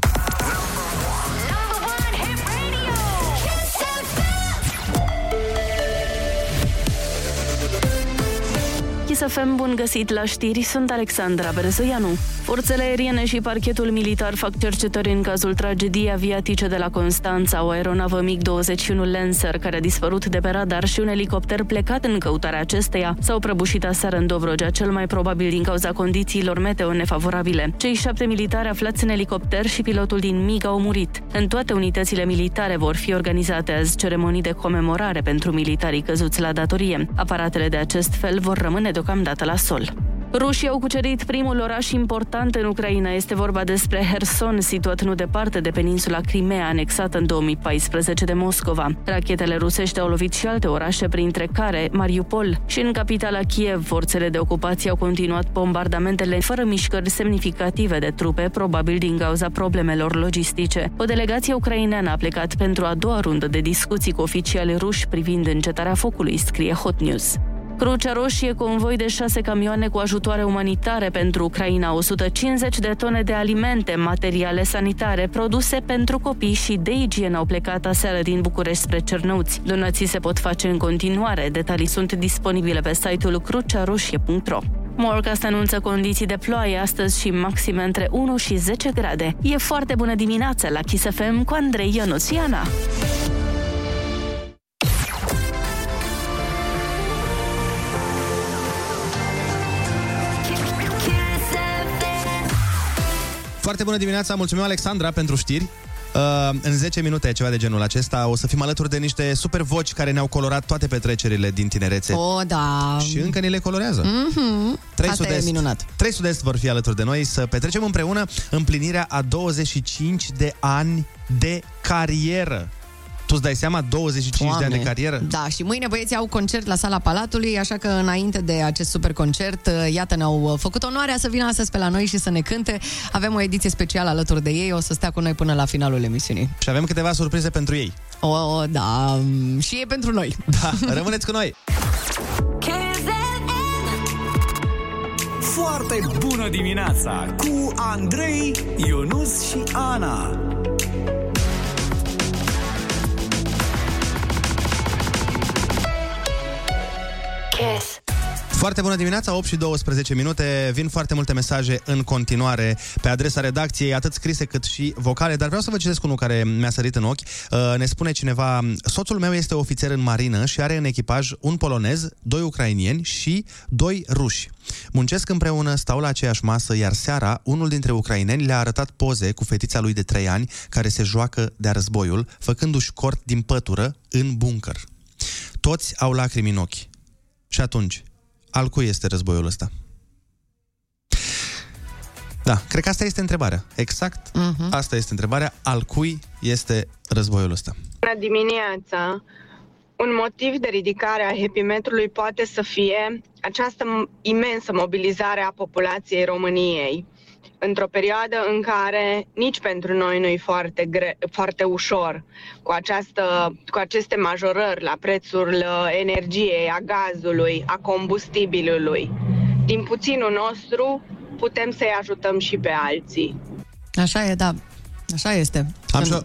Chisafem, bun găsit la știri, sunt Alexandra Berzoianu. Forțele aeriene și parchetul militar fac cercetări în cazul tragediei aviatice de la Constanța, o aeronavă MiG-21 Lancer care a dispărut de pe radar și un elicopter plecat în căutarea acesteia s-au prăbușit aseară în Dobrogea, cel mai probabil din cauza condițiilor meteo nefavorabile. Cei șapte militari aflați în elicopter și pilotul din MiG au murit. În toate unitățile militare vor fi organizate azi ceremonii de comemorare pentru militarii căzuți la datorie. Aparatele de acest fel vor rămâne deocamdată la sol. Rușii au cucerit primul oraș important în Ucraina. Este vorba despre Herson, situat nu departe de peninsula Crimea, anexată în 2014 de Moscova. Rachetele rusești au lovit și alte orașe, printre care Mariupol. Și în capitala Kiev, forțele de ocupație au continuat bombardamentele fără mișcări semnificative de trupe, probabil din cauza problemelor logistice. O delegație ucraineană a plecat pentru a doua rundă de discuții cu oficiali ruși privind încetarea focului, scrie Hot News. Crucea Roșie, convoi de șase camioane cu ajutoare umanitare pentru Ucraina, 150 de tone de alimente, materiale sanitare, produse pentru copii și de igienă au plecat aseară din București spre Cernăuți. Donații se pot face în continuare. Detalii sunt disponibile pe site-ul crucearoșie.ro. Morcast anunță condiții de ploaie astăzi și maxime între 1 și 10 grade. E foarte bună dimineața la Kiss FM cu Andrei Ionuțiana. Foarte bună dimineața, mulțumim Alexandra pentru știri. Uh, în 10 minute, ceva de genul acesta, o să fim alături de niște super voci care ne-au colorat toate petrecerile din tinerețe. O, da. Și încă ni le colorează. Mm-hmm. Trei Asta e sud-est. minunat. Trei sud-est vor fi alături de noi să petrecem împreună împlinirea a 25 de ani de carieră. Tu îți dai seama? 25 de ani de carieră? Da, și mâine băieții au concert la sala Palatului, așa că înainte de acest super concert, iată, ne-au făcut onoarea să vină astăzi pe la noi și să ne cânte. Avem o ediție specială alături de ei, o să stea cu noi până la finalul emisiunii. Și avem câteva surprize pentru ei. O, da, și e pentru noi. Da, rămâneți cu noi! Foarte bună dimineața cu Andrei, Ionus și Ana. Foarte bună dimineața, 8 și 12 minute. Vin foarte multe mesaje în continuare pe adresa redacției, atât scrise cât și vocale, dar vreau să vă citesc unul care mi-a sărit în ochi. Uh, Ne spune cineva, soțul meu este ofițer în marină și are în echipaj un polonez, doi ucrainieni și doi ruși. Muncesc împreună, stau la aceeași masă, iar seara unul dintre ucraineni le-a arătat poze cu fetița lui de 3 ani care se joacă de războiul, făcându-și cort din pătură în bunker. Toți au lacrimi în ochi. Și atunci, al cui este războiul ăsta? Da, cred că asta este întrebarea. Exact, uh-huh. asta este întrebarea. Al cui este războiul ăsta? Bună dimineața! Un motiv de ridicare a hepimetrului poate să fie această m- imensă mobilizare a populației României într-o perioadă în care nici pentru noi nu e foarte, gre- foarte ușor cu, această, cu aceste majorări la prețul uh, energiei, a gazului, a combustibilului. Din puținul nostru putem să-i ajutăm și pe alții. Așa e, da. Așa este. Am și o...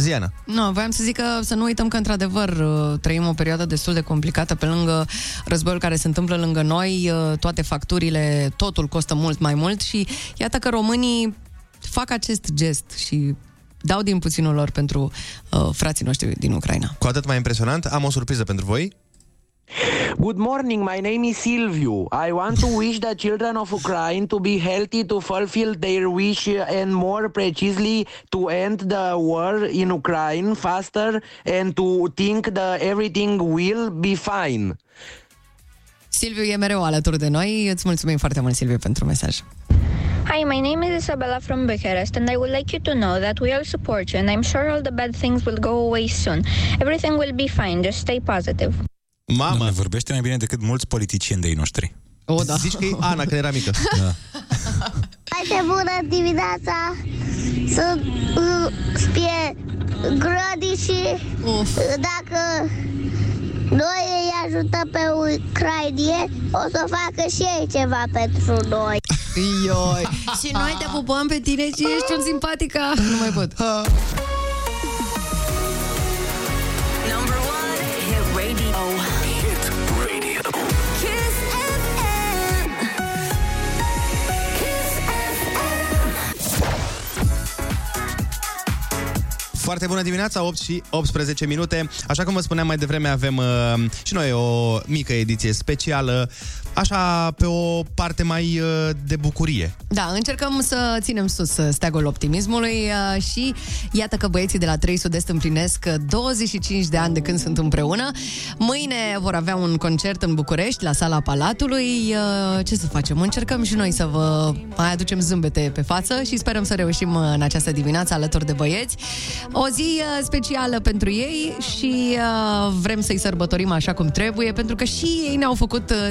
Ziana. Nu, voiam să zic că să nu uităm că, într-adevăr, uh, trăim o perioadă destul de complicată pe lângă războiul care se întâmplă lângă noi, uh, toate facturile, totul costă mult mai mult și iată că românii fac acest gest și dau din puținul lor pentru uh, frații noștri din Ucraina. Cu atât mai impresionant, am o surpriză pentru voi. Good morning, my name is Silviu. I want to wish the children of Ukraine to be healthy, to fulfill their wish, and more precisely, to end the war in Ukraine faster and to think that everything will be fine. Silviu e mereu alături de noi. Îți mulțumim foarte mult, Silviu, pentru mesaj. Hi, my name is Isabella from Bucharest, and I would like you to know that we all support you, and I'm sure all the bad things will go away soon. Everything will be fine, just stay positive. Mamă! Doamne, vorbește mai bine decât mulți politicieni de ei noștri. O, da. Zici că e Ana, când era mică. Da. Foarte bună dimineața! Sunt uh, spie grădi și uh, dacă noi îi ajutăm pe ucrainieni, o să facă și ei ceva pentru noi. Ioi. și noi te pupăm pe tine și ești un simpatica. Nu mai pot. Foarte bună dimineața, 8 și 18 minute. Așa cum vă spuneam mai devreme, avem uh, și noi o mică ediție specială, așa pe o parte mai uh, de bucurie. Da, încercăm să ținem sus uh, steagul optimismului uh, și iată că băieții de la 3 Sud-Est împlinesc uh, 25 de ani de când sunt împreună. Mâine vor avea un concert în București, la sala Palatului. Uh, Ce să facem? Încercăm și noi să vă mai aducem zâmbete pe față și sperăm să reușim uh, în această dimineață alături de băieți. O zi uh, specială pentru ei și uh, vrem să-i sărbătorim așa cum trebuie, pentru că și ei ne-au făcut uh,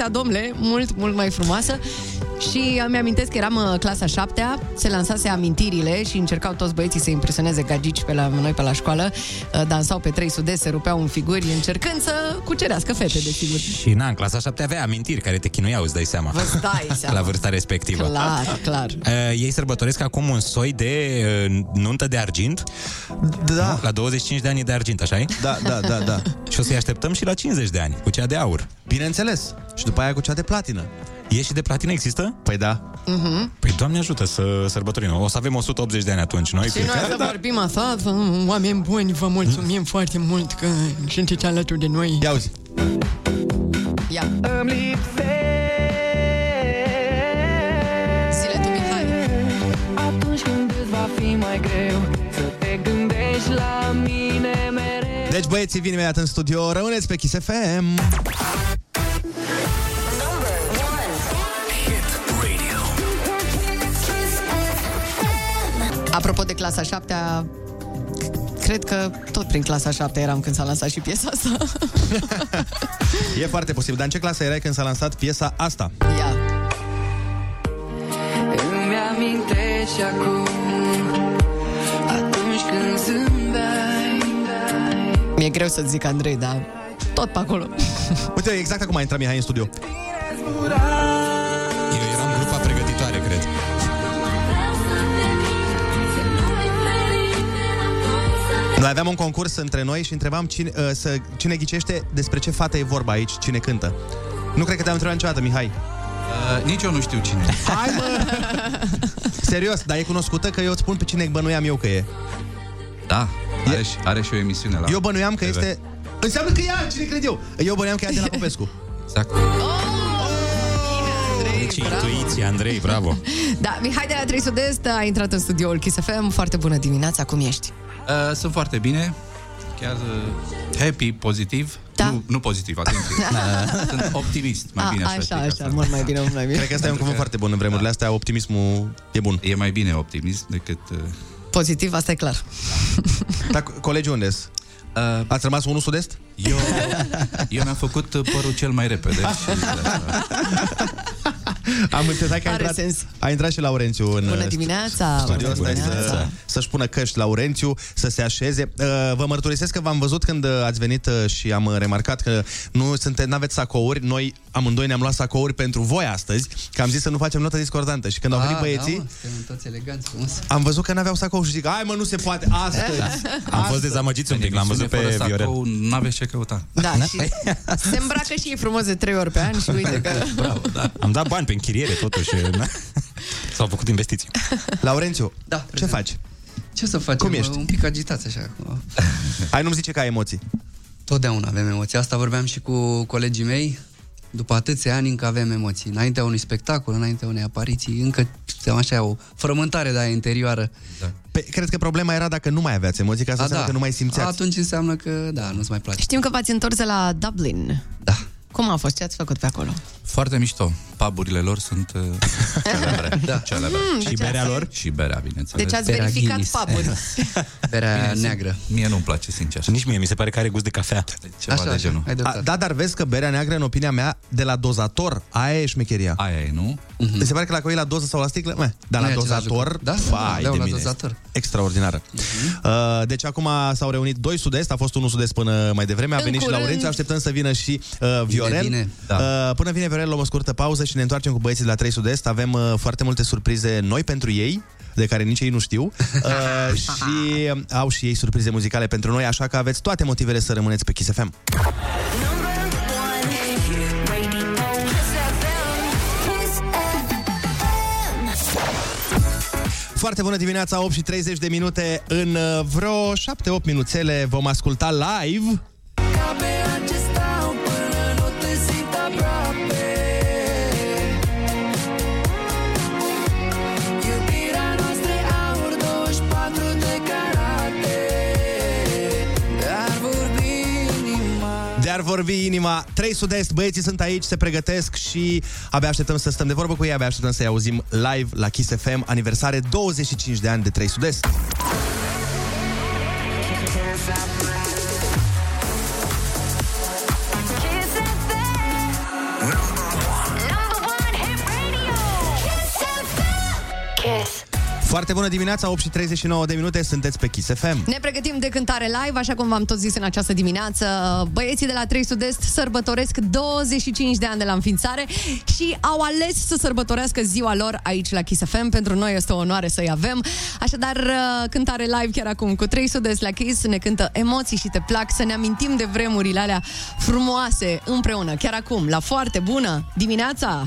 tinerețea, domnule, mult, mult mai frumoasă. Și uh, mi-amintesc că eram uh, clasa 7 se lansase amintirile și încercau toți băieții să impresioneze gagici pe la noi pe la școală. Uh, Dansau pe 3 sud se rupeau în figuri încercând să cucerească fete, desigur. Și na, în clasa 7 avea amintiri care te chinuiau, îți dai seama. Vă dai seama. La vârsta respectivă. Clar, clar. Uh, ei sărbătoresc acum un soi de uh, nuntă de argint. Da. La 25 de ani e de argint, așa Da, da, da, da. și o să-i așteptăm și la 50 de ani, cu cea de aur. Bineînțeles. Și după aia cu cea de platină. E și de platină există? Păi da. Uh-huh. Păi Doamne ajută să sărbătorim. O să avem 180 de ani atunci, noi Și noi fiecare, să dar- vorbim așa, să- oameni buni, vă mulțumim foarte mult că sunteți alături de noi. Ia uzi. Ia. Zile tu, Mihai. Atunci când îți va fi mai greu Să te gândești la mine mereu Deci băieții vin imediat în studio, rămâneți pe Kiss FM. Apropo de clasa 7 cred că tot prin clasa 7 eram când s-a lansat și piesa asta. E foarte posibil. Dar în ce clasă erai când s-a lansat piesa asta? Ia. Îmi amintești acum Atunci când zâmbeai Mi-e greu să zic Andrei, dar tot pe acolo. Uite, exact acum a intrat Mihai în studio. Noi aveam un concurs între noi și întrebam cine, uh, să, cine ghicește despre ce fată e vorba aici, cine cântă. Nu cred că te-am întrebat niciodată, Mihai. Uh, nici eu nu știu cine e. Hai, mă! Serios, dar e cunoscută că eu îți spun pe cine bănuiam eu că e. Da, are, și, are și o emisiune la Eu bănuiam că TV. este... Înseamnă că e ea, cine cred eu? Eu bănuiam că e de la Popescu. Exact. Ce intuiție, Andrei, bravo. Da, Mihai de la 3 Sud-Est a intrat în studioul Kiss FM. Foarte bună dimineața, cum ești? Uh, sunt foarte bine, chiar uh, happy, pozitiv. Da. Nu, nu pozitiv, atenție. Uh, sunt optimist, mai A, bine așa. așa, zic așa, asta. mult mai bine, mult mai bine. Cred că asta e un cuvânt foarte bun în vremurile astea. Optimismul e bun. E mai bine optimist decât... Uh, Pozitiv, asta e clar. Dar colegii unde sunt? Uh, Ați rămas unul sud-est? eu, eu mi-am făcut uh, părul cel mai repede. și, Am înțeles că a Are intrat, sens. a intrat și Laurențiu în Bună uh, dimineața! studio bună ăsta dimineața. să, să-și pună căști Laurențiu, să se așeze. Uh, Vă mărturisesc că v-am văzut când uh, ați venit uh, și am uh, remarcat că nu sunte, n-aveți sacouri. Noi amândoi ne-am luat sacouri pentru voi astăzi, că am zis să nu facem notă discordantă. Și când au venit băieții, Da, mă, suntem toți eleganți, frumos. am văzut că n-aveau sacou și zic, hai mă, nu se poate, astăzi. Am fost dezamăgiți un pic, l-am văzut pe Viorel. Nu aveți ce căuta. Da, și se îmbracă și e frumos de trei ori pe an și uite că... Bravo, da. Am dat bani pe închiriere, totuși. na? S-au făcut investiții. Laurențiu, Da, ce faci? Ce să facem? Cum ești? Un pic agitați așa. Hai, nu-mi zice că ai emoții. Totdeauna avem emoții. Asta vorbeam și cu colegii mei. După atâția ani încă avem emoții. Înaintea unui spectacol, înaintea unei apariții, încă suntem așa o frământare de aia interioară. Da. Pe, cred că problema era dacă nu mai aveați emoții, ca să A, înseamnă că nu mai simțeați. Atunci înseamnă că, da, nu-ți mai place. Știm că v-ați întors de la Dublin. Da. Cum a fost? Ce ați făcut pe acolo? Foarte mișto. Puburile lor sunt uh, celebre. da. celebre. Mm, deci berea asta e- lor? Și berea, bineînțeles. Deci ați verificat puburi. Berea Bine, neagră. Mie nu-mi place, sincer. Nici mie, mi se pare că are gust de cafea. Ceva de genul. A, da, dar vezi că berea neagră, în opinia mea, de la dozator, aia e șmecheria. Aia e, nu? Mm-hmm. Mi se pare că la coi la doză sau la sticlă, meh, dar Nu la e același dozator, lucru. Da, vai da, de la mine, dozator. este extraordinară. Uh, deci acum s-au reunit doi sud-est, a fost unul sud-est până mai devreme, a În venit și curând. Laurențiu, așteptăm să vină și uh, Viorel. bine, da. uh, până vine Viorel, luăm o scurtă pauză și ne întoarcem cu băieții de la 3 sud-est. Avem uh, foarte multe surprize noi pentru ei, de care nici ei nu știu. Uh, și au și ei surprize muzicale pentru noi, așa că aveți toate motivele să rămâneți pe Kiss FM. Foarte bună dimineața, 8 și 30 de minute. În uh, vreo 7-8 minuțele vom asculta live Iubirea vorbi inima 3 sud-est, băieții sunt aici, se pregătesc și abia așteptăm să stăm de vorbă cu ei, abia așteptăm să-i auzim live la Kiss FM, aniversare 25 de ani de 3 sud-est. Foarte bună dimineața, 8 și 39 de minute, sunteți pe Kiss FM. Ne pregătim de cântare live, așa cum v-am tot zis în această dimineață. Băieții de la 3 Sud-Est sărbătoresc 25 de ani de la înființare și au ales să sărbătorească ziua lor aici la Kiss FM. Pentru noi este o onoare să-i avem. Așadar, uh, cântare live chiar acum cu 3 Sud-Est la Kiss ne cântă emoții și te plac să ne amintim de vremurile alea frumoase împreună. Chiar acum, la foarte bună dimineața!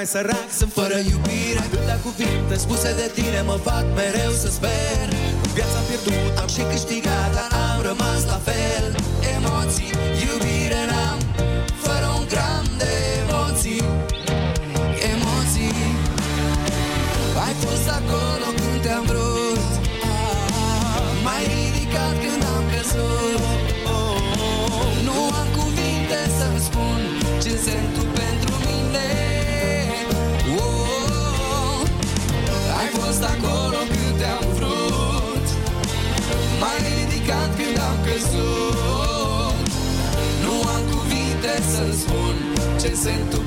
mai sărac Sunt fără iubire. Când la cuvinte spuse de tine Mă fac mereu să sper. Viața am pierdut, am și câștigat Dar am rămas la fel. Emoții, iubire noches sento.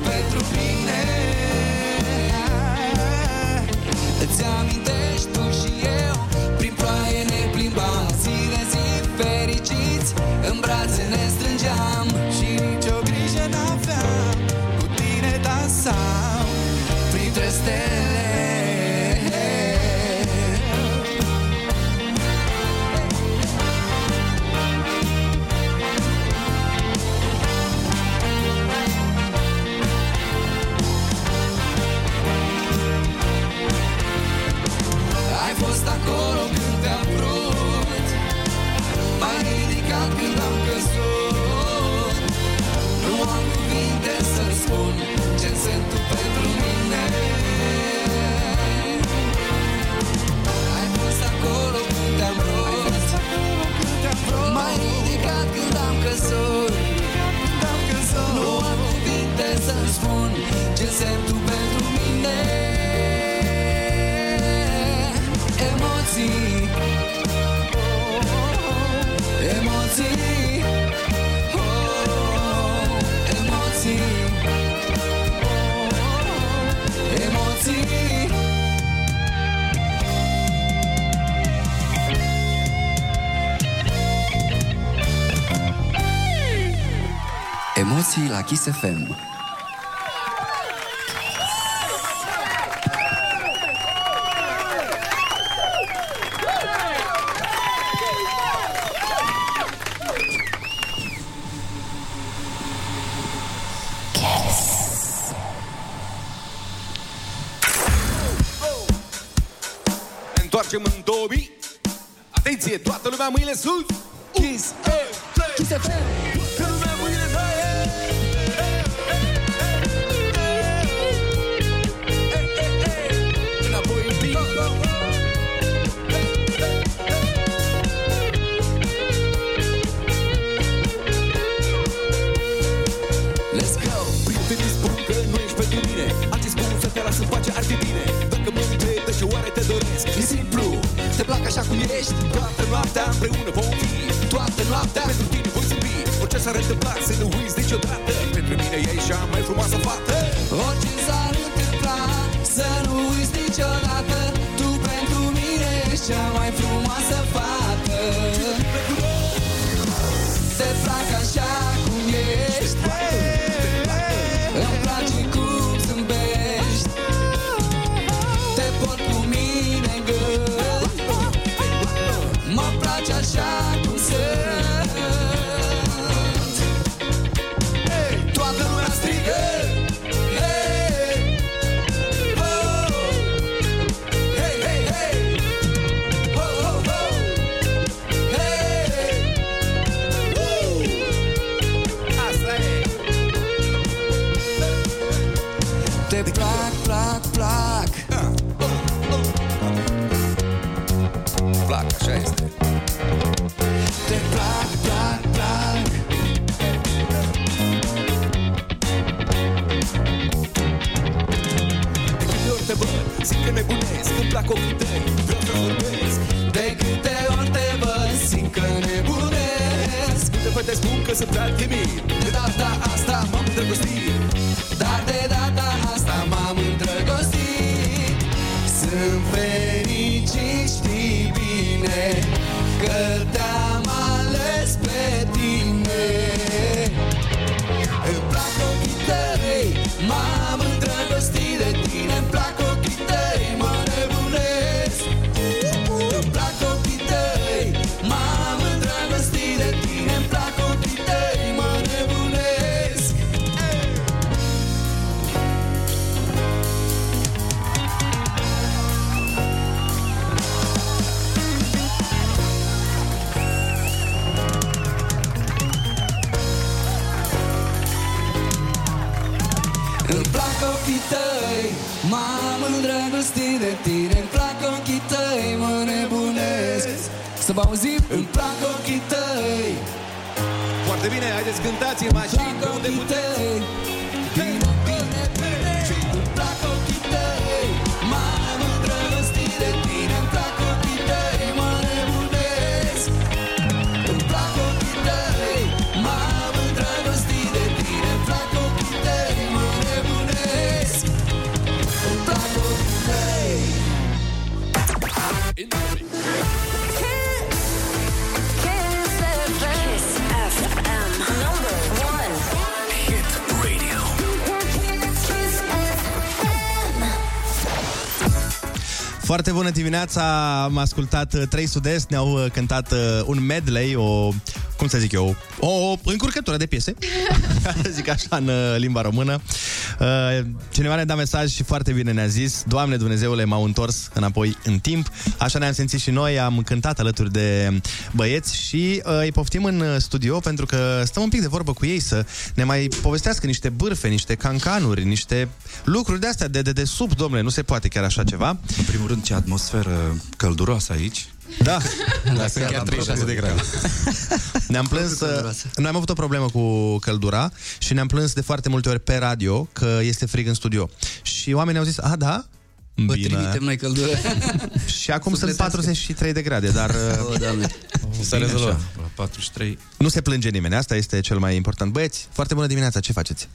Kiss FM. întoarcem în 2000 Atenție, toată lumea mâinile sus noaptea împreună vom fi. Toată noaptea pentru tine voi zâmbi Orice s-ar întâmpla să nu uiți niciodată. Pentru mine e cea mai frumoasă fată. nebunesc Când plac o putere, vreau să vorbesc. De câte ori te văd, simt că nebunesc. Câte fete spun că sunt prea timid De data asta m-am îndrăgostit. Dar de data asta m-am îndrăgostit. Sunt fericit, știi bine Că Foarte bine, bună dimineața, am ascultat uh, trei sud-est, ne-au uh, cântat uh, un medley, o, cum să zic eu, o încurcătură de piese, zic așa în uh, limba română. Uh, Cineva ne-a dat mesaj și foarte bine ne-a zis, Doamne Dumnezeule, m-au întors înapoi în timp, așa ne-am simțit și noi, am cântat alături de băieți și uh, îi poftim în uh, studio pentru că stăm un pic de vorbă cu ei să ne mai povestească niște bârfe, niște cancanuri, niște lucruri de astea de, de, de sub, domnule, nu se poate chiar așa ceva. În primul rând, ce atmosferă călduroasă aici. Da, Da, sunt chiar 36 de grade. Ne-am plâns, uh, noi am avut o problemă cu căldura și ne-am plâns de foarte multe ori pe radio că este frig în studio. Și oamenii au zis, a, da? Vă trimitem noi căldură. și acum sunt Sufletească. 43 de grade, dar uh, O, Doamne. s-a Bine rezolvat. așa, La 43. Nu se plânge nimeni, asta este cel mai important. Băieți, foarte bună dimineața, ce faceți?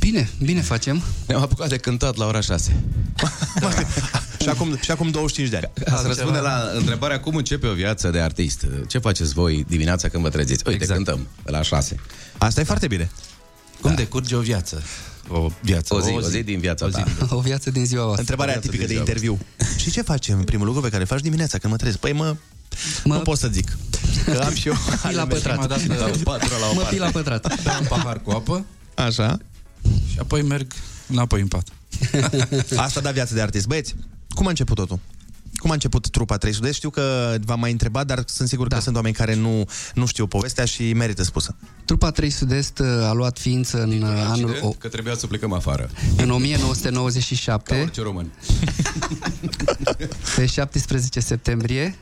Bine, bine facem. Ne-am apucat de cântat la ora 6. și, acum, și acum 25 de ani. Ați răspunde la întrebarea cum începe o viață de artist. Ce faceți voi dimineața când vă treziți? Uite, exact. cântăm la 6. Asta e foarte bine. Cum decurge o viață? O viață. O zi, o zi din viața o zi ta. din O viață din ziua voastră. Întrebarea viață tipică de din ziua interviu. și ce facem primul lucru pe care îl faci dimineața când mă trezi? Păi mă, Mă- nu pot să zic. Că am și eu. Pi la pătrat. Mă pi la pătrat. Beau un pahar cu apă Așa. Și apoi merg înapoi în pat. Asta da viață de artist. Băieți, cum a început totul? Cum a început trupa 300? Știu că v-am mai întrebat, dar sunt sigur da. că sunt oameni care nu, nu știu povestea și merită spusă. Trupa 3 Sud-Est uh, a luat ființă în uh, anul o, Că trebuia să plecăm afară. în 1997, Ca orice român. pe 17 septembrie.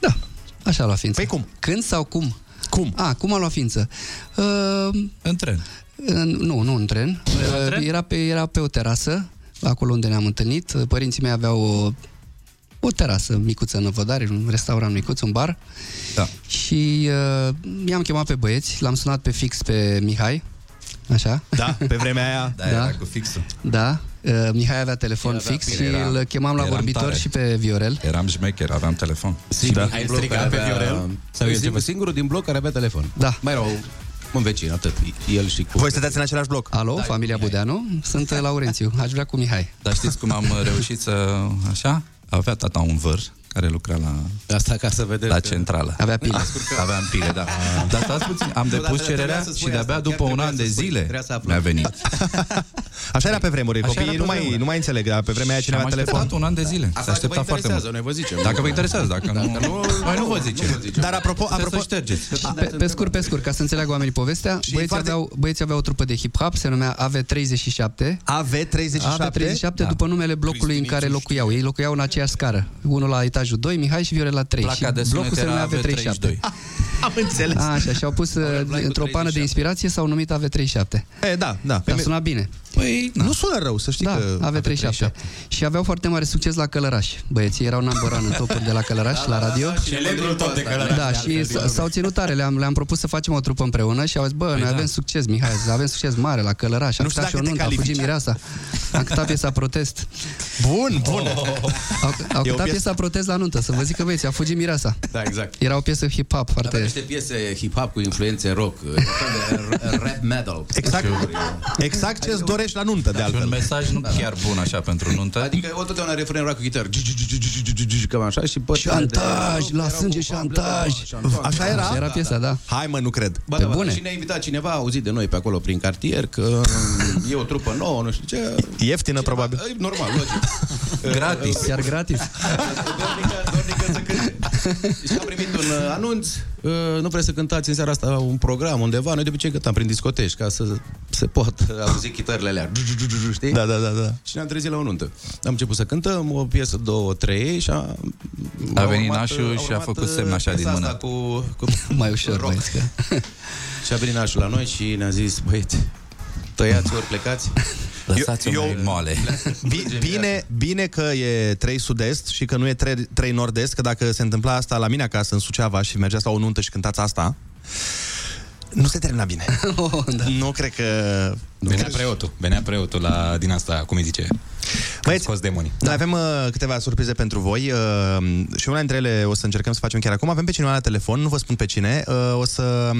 Da, așa a luat ființă. Păi cum? Când sau cum? Cum? A, cum a luat ființă? Uh, În tren. În, nu, nu în tren. Uh, era, pe, era pe o terasă, acolo unde ne-am întâlnit. Uh, Părinții mei aveau o, o terasă micuță în Vădare, un restaurant micuț, un bar. Da. Și uh, i-am chemat pe băieți, l-am sunat pe fix pe Mihai, așa. Da, pe vremea aia. Da, era cu fixul. Da, uh, Mihai avea telefon El avea fix bine, și era- îl chemam la eram vorbitor tare. și pe Viorel. Eram șmecher, aveam telefon. Da. Ai strigat pe Viorel? Sau el singur, singurul din bloc care avea telefon. Da. Mai erau un vecin, atât. El și cu... Voi stăteați în același bloc. Alo, da, familia Budeanu, sunt uh, Laurențiu, aș vrea cu Mihai. Dar știți cum am uh, reușit să... Așa? Avea tata un văr care lucra la, Asta ca să vedeți la că- centrală. Avea pile. Aveam pile, da. Dar stați puțin, am Nu, dar depus trebuia cererea să spui și de-abia asta, după chiar un trebuia an să de spui, zile trebuia să aflăm. mi-a venit. Așa era pe vremuri. Așa Copiii era nu pe mai, vremuri. nu mai înțeleg, dar pe vremea aia Și cineva am avea telefon. așteptat un an de zile. Asta Se aștepta vă foarte interesează, mult. noi vă zicem. Dacă vă interesează, dacă nu... Noi nu vă zicem. Dar apropo, Trebuie apropo, să ștergeți. Pe, pe scurt, pe scurt, ca să înțeleagă oamenii povestea, Și băieții, foarte- aveau, băieții aveau o trupă de hip-hop, se numea AV37. AV37. AV37 da. după numele blocului în care locuiau. Ei locuiau în aceeași scară. Unul la etajul 2, Mihai și Viorel la 3. Placa și de blocul sunet se numea era AV37. AV32. Am înțeles. Așa, și au pus uh, într-o pană de inspirație s-au numit AV37. E, da, da. Dar suna bine. Păi, Nu sună rău, să știi Da, că... AV37. Și aveau foarte mare succes la Călăraș. Băieții erau number one în topuri de la Călăraș, la radio. Celebrul top de călăraș. Da, și s- s-au ținut tare, le-am, le-am propus să facem o trupă împreună și au zis, bă, noi avem succes, Mihai, avem succes mare la Călăraș, am Nu știu cântat și o dacă te nuntă, a fugit califici. mireasa, am cântat piesa Protest. Bun, bun. Au, au E o cântat piesă- piesa Protest la nuntă, să vă zic că băieți, a fugit mireasa. Da, exact. Era o piesă hip-hop Avea foarte... niște piese hip-hop cu influențe rock, un fel de rap metal. Exact, exact ce-ți dorești la nuntă, de Și un altfel. mesaj nu chiar bun așa pentru nuntă. Adică o totdeauna refren rock cu chitară. Cam așa și pe Șantaj, la sânge șantaj. Așa era? Era piesa, da. Hai mă, nu cred. Ba, Pe da, ba, bune. Și ne-a invitat cineva, a auzit de noi pe acolo prin cartier că e o trupă nouă, nu știu ce. Ieftină, probabil. E normal, logic. Gratis. Chiar gratis. Dornică, dornică să cânte. Și am primit un uh, anunț, uh, nu vreți să cântați în seara asta un program undeva? Noi de obicei cântam prin discoteci, ca să se pot auzi chitările alea. Știi? Da, da, da, da. Și ne-am trezit la o nuntă. Am început să cântăm o piesă, două, trei și a... A venit nașul și a făcut semn așa din mână. Cu, cu Mai ușor, rock. băieți, că... Și a venit nașul la noi și ne-a zis, băieți, tăiați ori plecați. Lăsați-o Eu- mai eu- moale. Bi- Bine, bine că e 3 sud-est și că nu e 3, 3 nord-est, că dacă se întâmpla asta la mine acasă în Suceava și mergeați la o nuntă și cântați asta, nu se termina bine. Oh, da. Nu cred că... Venea preotul, venea preotul la, din asta, cum îi zice, Băieți, scos demonii. Da. Avem uh, câteva surprize pentru voi uh, și una dintre ele o să încercăm să facem chiar acum. Avem pe cineva la telefon, nu vă spun pe cine. Uh, o, să,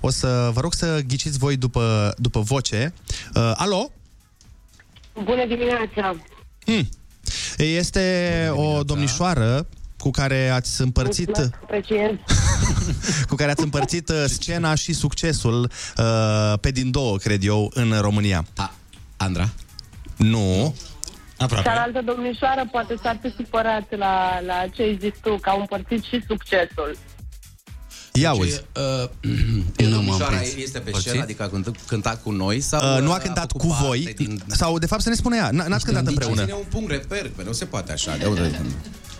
o să vă rog să ghiciți voi după, după voce. Uh, alo? Bună dimineața! Hmm. Este o domnișoară cu care ați împărțit Mulțumesc, Apreciez. cu care ați împărțit uh, scena și succesul uh, pe din două, cred eu, în România. A, Andra? Nu. Aproape. Cealaltă domnișoară poate s-ar fi supărat la, la ce ai zis tu, că au împărțit și succesul. Ia auzi. Uh, Nu m-am domnișoara prins. este pe Părțit? scenă, adică a cântat, cântat cu noi sau... Uh, nu a uh, cântat făcut cu voi, parte Din... sau de fapt să ne spună ea, n- n-ați cântat împreună. Ține un punct reper, că nu se poate așa. De unde?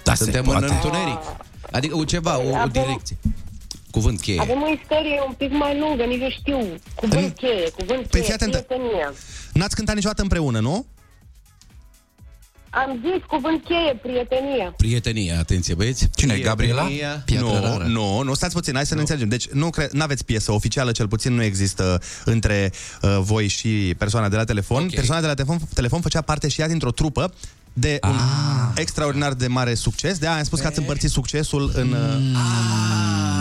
Da, Suntem se în poate. întuneric. Adică o ceva, o, o Avem- direcție. Cuvânt cheie. Avem o istorie un pic mai lungă, nici nu știu. Cuvânt cheie, cuvânt Păi cheie, fii atentă. prietenie. N-ați cântat niciodată împreună, nu? Am zis cuvânt cheie, prietenie. Prietenie, atenție băieți. Cine, Gabriela? Piatră nu, rară. nu, nu, stați puțin, hai să ne înțelegem. Deci nu cre- n-aveți piesă oficială, cel puțin nu există între uh, voi și persoana de la telefon. Ok. Persoana de la telefon, telefon făcea parte și ea dintr-o trupă de un extraordinar de mare succes. De aia am spus că ați împărțit succesul în... Uh,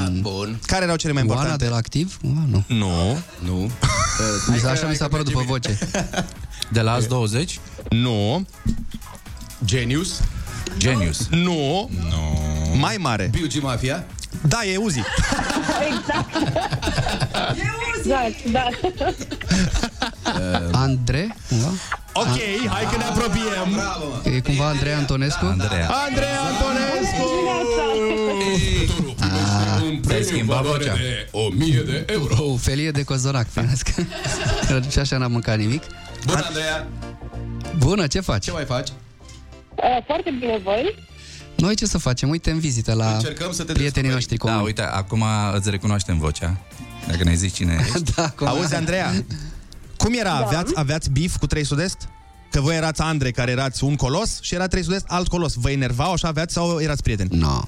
Ah, bun. care erau cele mai Oana importante? de la activ? Ah, nu. Nu, Nu. Mi s- Așa mi s-a părut după voce. De la azi 20? nu, Genius. Genius. nu, Nu. mai mare. Biugi Mafia. Da, e Uzi. Exact. exact, da. Andre? Cumva? Ok, hai că ne apropiem. Bravo, mă. E cumva Andrei Antonescu? Andreea. Andrei Antonescu! Te-ai schimbat vocea. de 1000 de euro. O felie de cozonac primesc. și așa n-am mâncat nimic. Bună, Andreea. Bună, ce faci? Ce mai faci? Uh, Foarte bine, voi? Noi ce să facem? Uite în vizită la Încercăm să te prietenii descoperi. noștri Da, comuni. uite, acum îți recunoaștem vocea. Dacă ne zici cine ești. da, acum... Auzi, Andreea, cum era? Aveați, aveați bif cu 3 sud-est? Că voi erați Andre, care erați un colos și era 3 sud-est, alt colos. Vă enervau, așa aveați sau erați prieteni? No.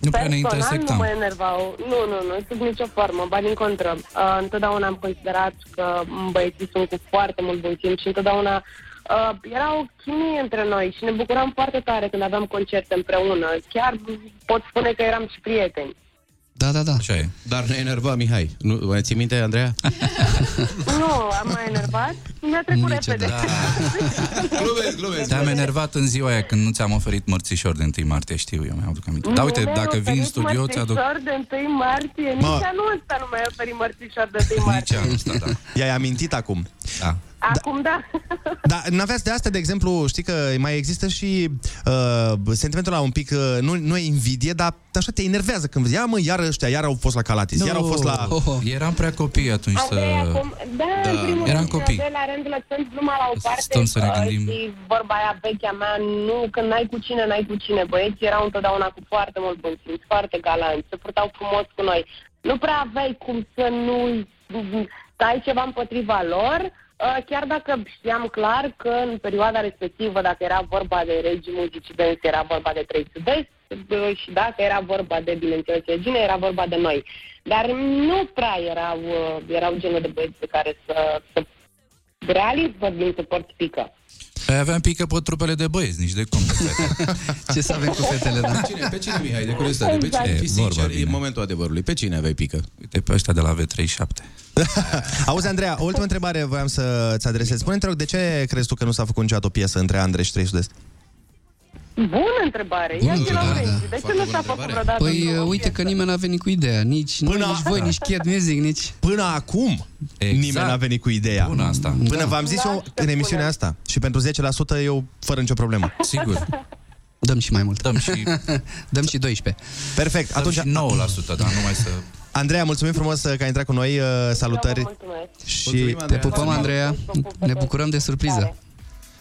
Nu prea ne Personal nu intersectam. mă enervau. Nu, nu, nu, sub nicio formă, ba din contră. Uh, întotdeauna am considerat că băieții sunt cu foarte mult bun simț și întotdeauna uh, era o chimie între noi și ne bucuram foarte tare când aveam concerte împreună. Chiar pot spune că eram și prieteni. Da, da, da. Așa e. Dar ne enerva Mihai. Nu, mai ții minte, Andreea? nu, am mai enervat. Mi-a trecut repede. glumesc, glumesc. Te-am enervat în ziua aia când nu ți-am oferit mărțișor de 1 martie, știu eu, mi-aduc aminte. Da, uite, Nu mi-ai dacă vin în oferit studio, ți-aduc... mărțișor de 1 martie. Mă. Nici anul ăsta nu mi-ai oferit mărțișor de 1 martie. Nici anul ăsta, da. I-ai amintit acum. da. Acum da. Dar n-aveați de asta, de exemplu, știi că mai există și uh, sentimentul ăla un pic, uh, nu, nu e invidie, dar așa te enervează când vezi, ia mă, iar ăștia, iar au fost la Calatis, iar au fost la... Oh, Eram prea copii atunci să... Asta e acum, da, Da, în primul eram rând, copii. De la rând, lăsând gluma la o parte, Stăm să ne uh, gândim. și vorba aia vechea mea, nu, când n-ai cu cine, n-ai cu cine. Băieții erau întotdeauna cu foarte mult bun simț, foarte galanți, se purtau frumos cu noi. Nu prea aveai cum să nu stai ceva împotriva lor, uh, chiar dacă știam clar că în perioada respectivă, dacă era vorba de regii muzicii dance, era vorba de trei sud-est, uh, și dacă era vorba de, bineînțeles, regine, era vorba de noi. Dar nu prea erau, uh, erau genul de băieți pe care să, să realist vorbim să porți pică. Păi aveam pică pe trupele de băieți, nici de cum. Ce să avem cu fetele, da? Pe cine, pe cine Mihai, de curiozitate? Pe Exact. cine? E, Fii vorba sincer, e bine. momentul adevărului. Pe cine aveai pică? Uite, pe ăștia de la V37. Auzi, Andreea, o ultimă întrebare voiam să-ți adresez. Spune-te, te rog, de ce crezi tu că nu s-a făcut niciodată o piesă între Andre și 3 Sud-Est? Bună întrebare! Bună Ia ți la întrebare, urechi. da. De ce Foarte nu bună s-a făcut întrebare. vreodată? Păi într-o uite că piesă? nimeni n-a venit cu ideea. Nici noi, Până- nici voi, nici Cat Music, nici... Până acum Exact. nimeni n-a venit cu ideea. Bună asta. Până v-am zis Da, eu să în emisiunea spunem. asta. Și pentru 10% eu fără nicio problemă. Sigur. Dăm și mai mult. Dăm și... Dăm și 12. Perfect. Dăm Atunci, și 9%, dar numai să... Andreea, mulțumim frumos că ai intrat cu noi. uh, Salutări. Și Te pupăm, Andreea. Ne bucurăm de surpriză.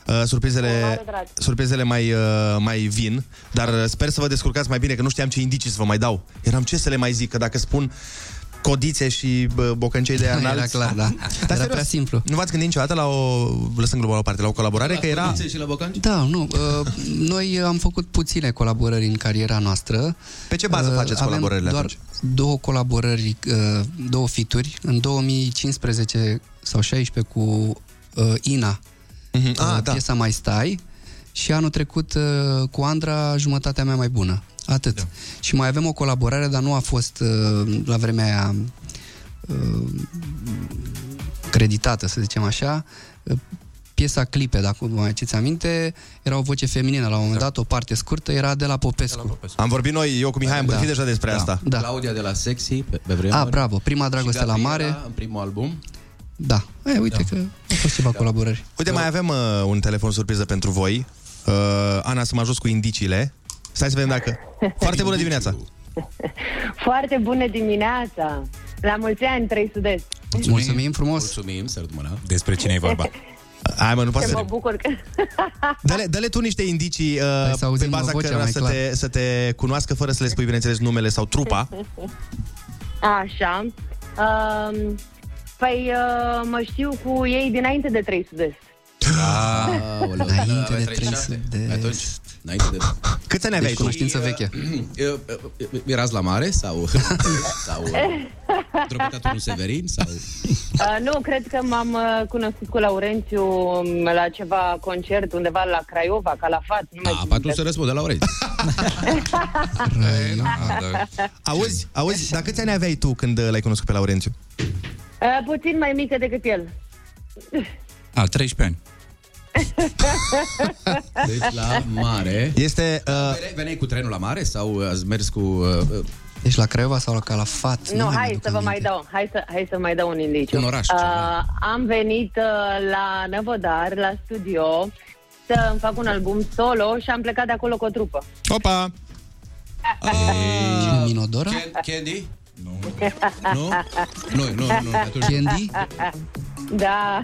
Uh, surprizele, surprizele mai, uh, mai vin, dar uh, sper să vă descurcați mai bine, că nu știam ce indicii să vă mai dau. Eram ce să le mai zic, că dacă spun codițe și bă, bocăncei de Era anal. clar, da. Era prea simplu. Nu v-ați gândit niciodată la o, lăsând global la o parte, la o colaborare, că era... și la bocanci? Da, nu. Uh, noi am făcut puține colaborări în cariera noastră. Pe ce bază Uh, faceți avem colaborările doar atunci? două colaborări, uh, două fituri. În 2015 sau 16 cu uh, Ina, Mhm. uh, Ah, da. piesa Mai Stai, și anul trecut uh, cu Andra, Jumătatea mea mai bună. Atât. Da. Și mai avem o colaborare, dar nu a fost uh, la vremea aia uh, creditată, să zicem așa. Uh, Piesa Clipe, dacă vă mai aduceți aminte, era o voce feminină la un moment dat, o parte scurtă, era de la Popescu. Am vorbit noi, eu cu Mihai, am vorbit deja despre asta. Da. Claudia de la Sexy, pe, pe vremuri. A, bravo, prima dragoste Și la Gabriela mare. în primul album. Da. E, uite da. că au fost ceva colaborări. Uite, mai avem uh, un telefon surpriză pentru voi. Uh, Ana, să mă ajut cu indiciile. Stai să vedem dacă... Foarte bună dimineața! Foarte bună dimineața! La mulți ani, trei sud-est. Mulțumim frumos! Mulțumim, sărut mâna. Despre cine e vorba? Hai mă, nu poate Mă să... bucur că... Dă-le, dă-le tu niște indicii uh, să auzim pe baza vocea cărora mai să clar. te, să te cunoască fără să le spui, bineînțeles, numele sau trupa. Așa. Um, păi uh, mă știu cu ei dinainte de trei sud-est. Aoleu, Înainte da, de aveai 37. 300 de- Atunci, înainte de... Câți ani aveai Deci tu? cunoștință veche. Erați la mare sau... sau dropitatul Severin sau... Uh, nu, cred că m-am uh, cunoscut cu Laurențiu um, la ceva concert undeva la Craiova, Calafat. Nu mai A, știu. pe atunci se răspunde la Laurențiu. Auzi, auzi, dar câți ani aveai tu când uh, l-ai cunoscut pe Laurențiu? Uh, puțin mai mică decât el. A, 13 ani. Deci la mare... Este... Uh, Vene- Veneai cu trenul la mare sau ați mers cu... Uh, Ești la Craiova sau la Calafat? Nu, mai hai mi-aduc să vă aminte. mai dau, hai să, hai să mai dau un indiciu. Un oraș, Uh, ceva. am venit uh, la Năvodar, la studio, să îmi fac un album solo și am plecat de acolo cu o trupă. Opa! Cine, Minodora? Candy? Nu. Nu? Nu, nu, nu. Atunci... Candy? Da.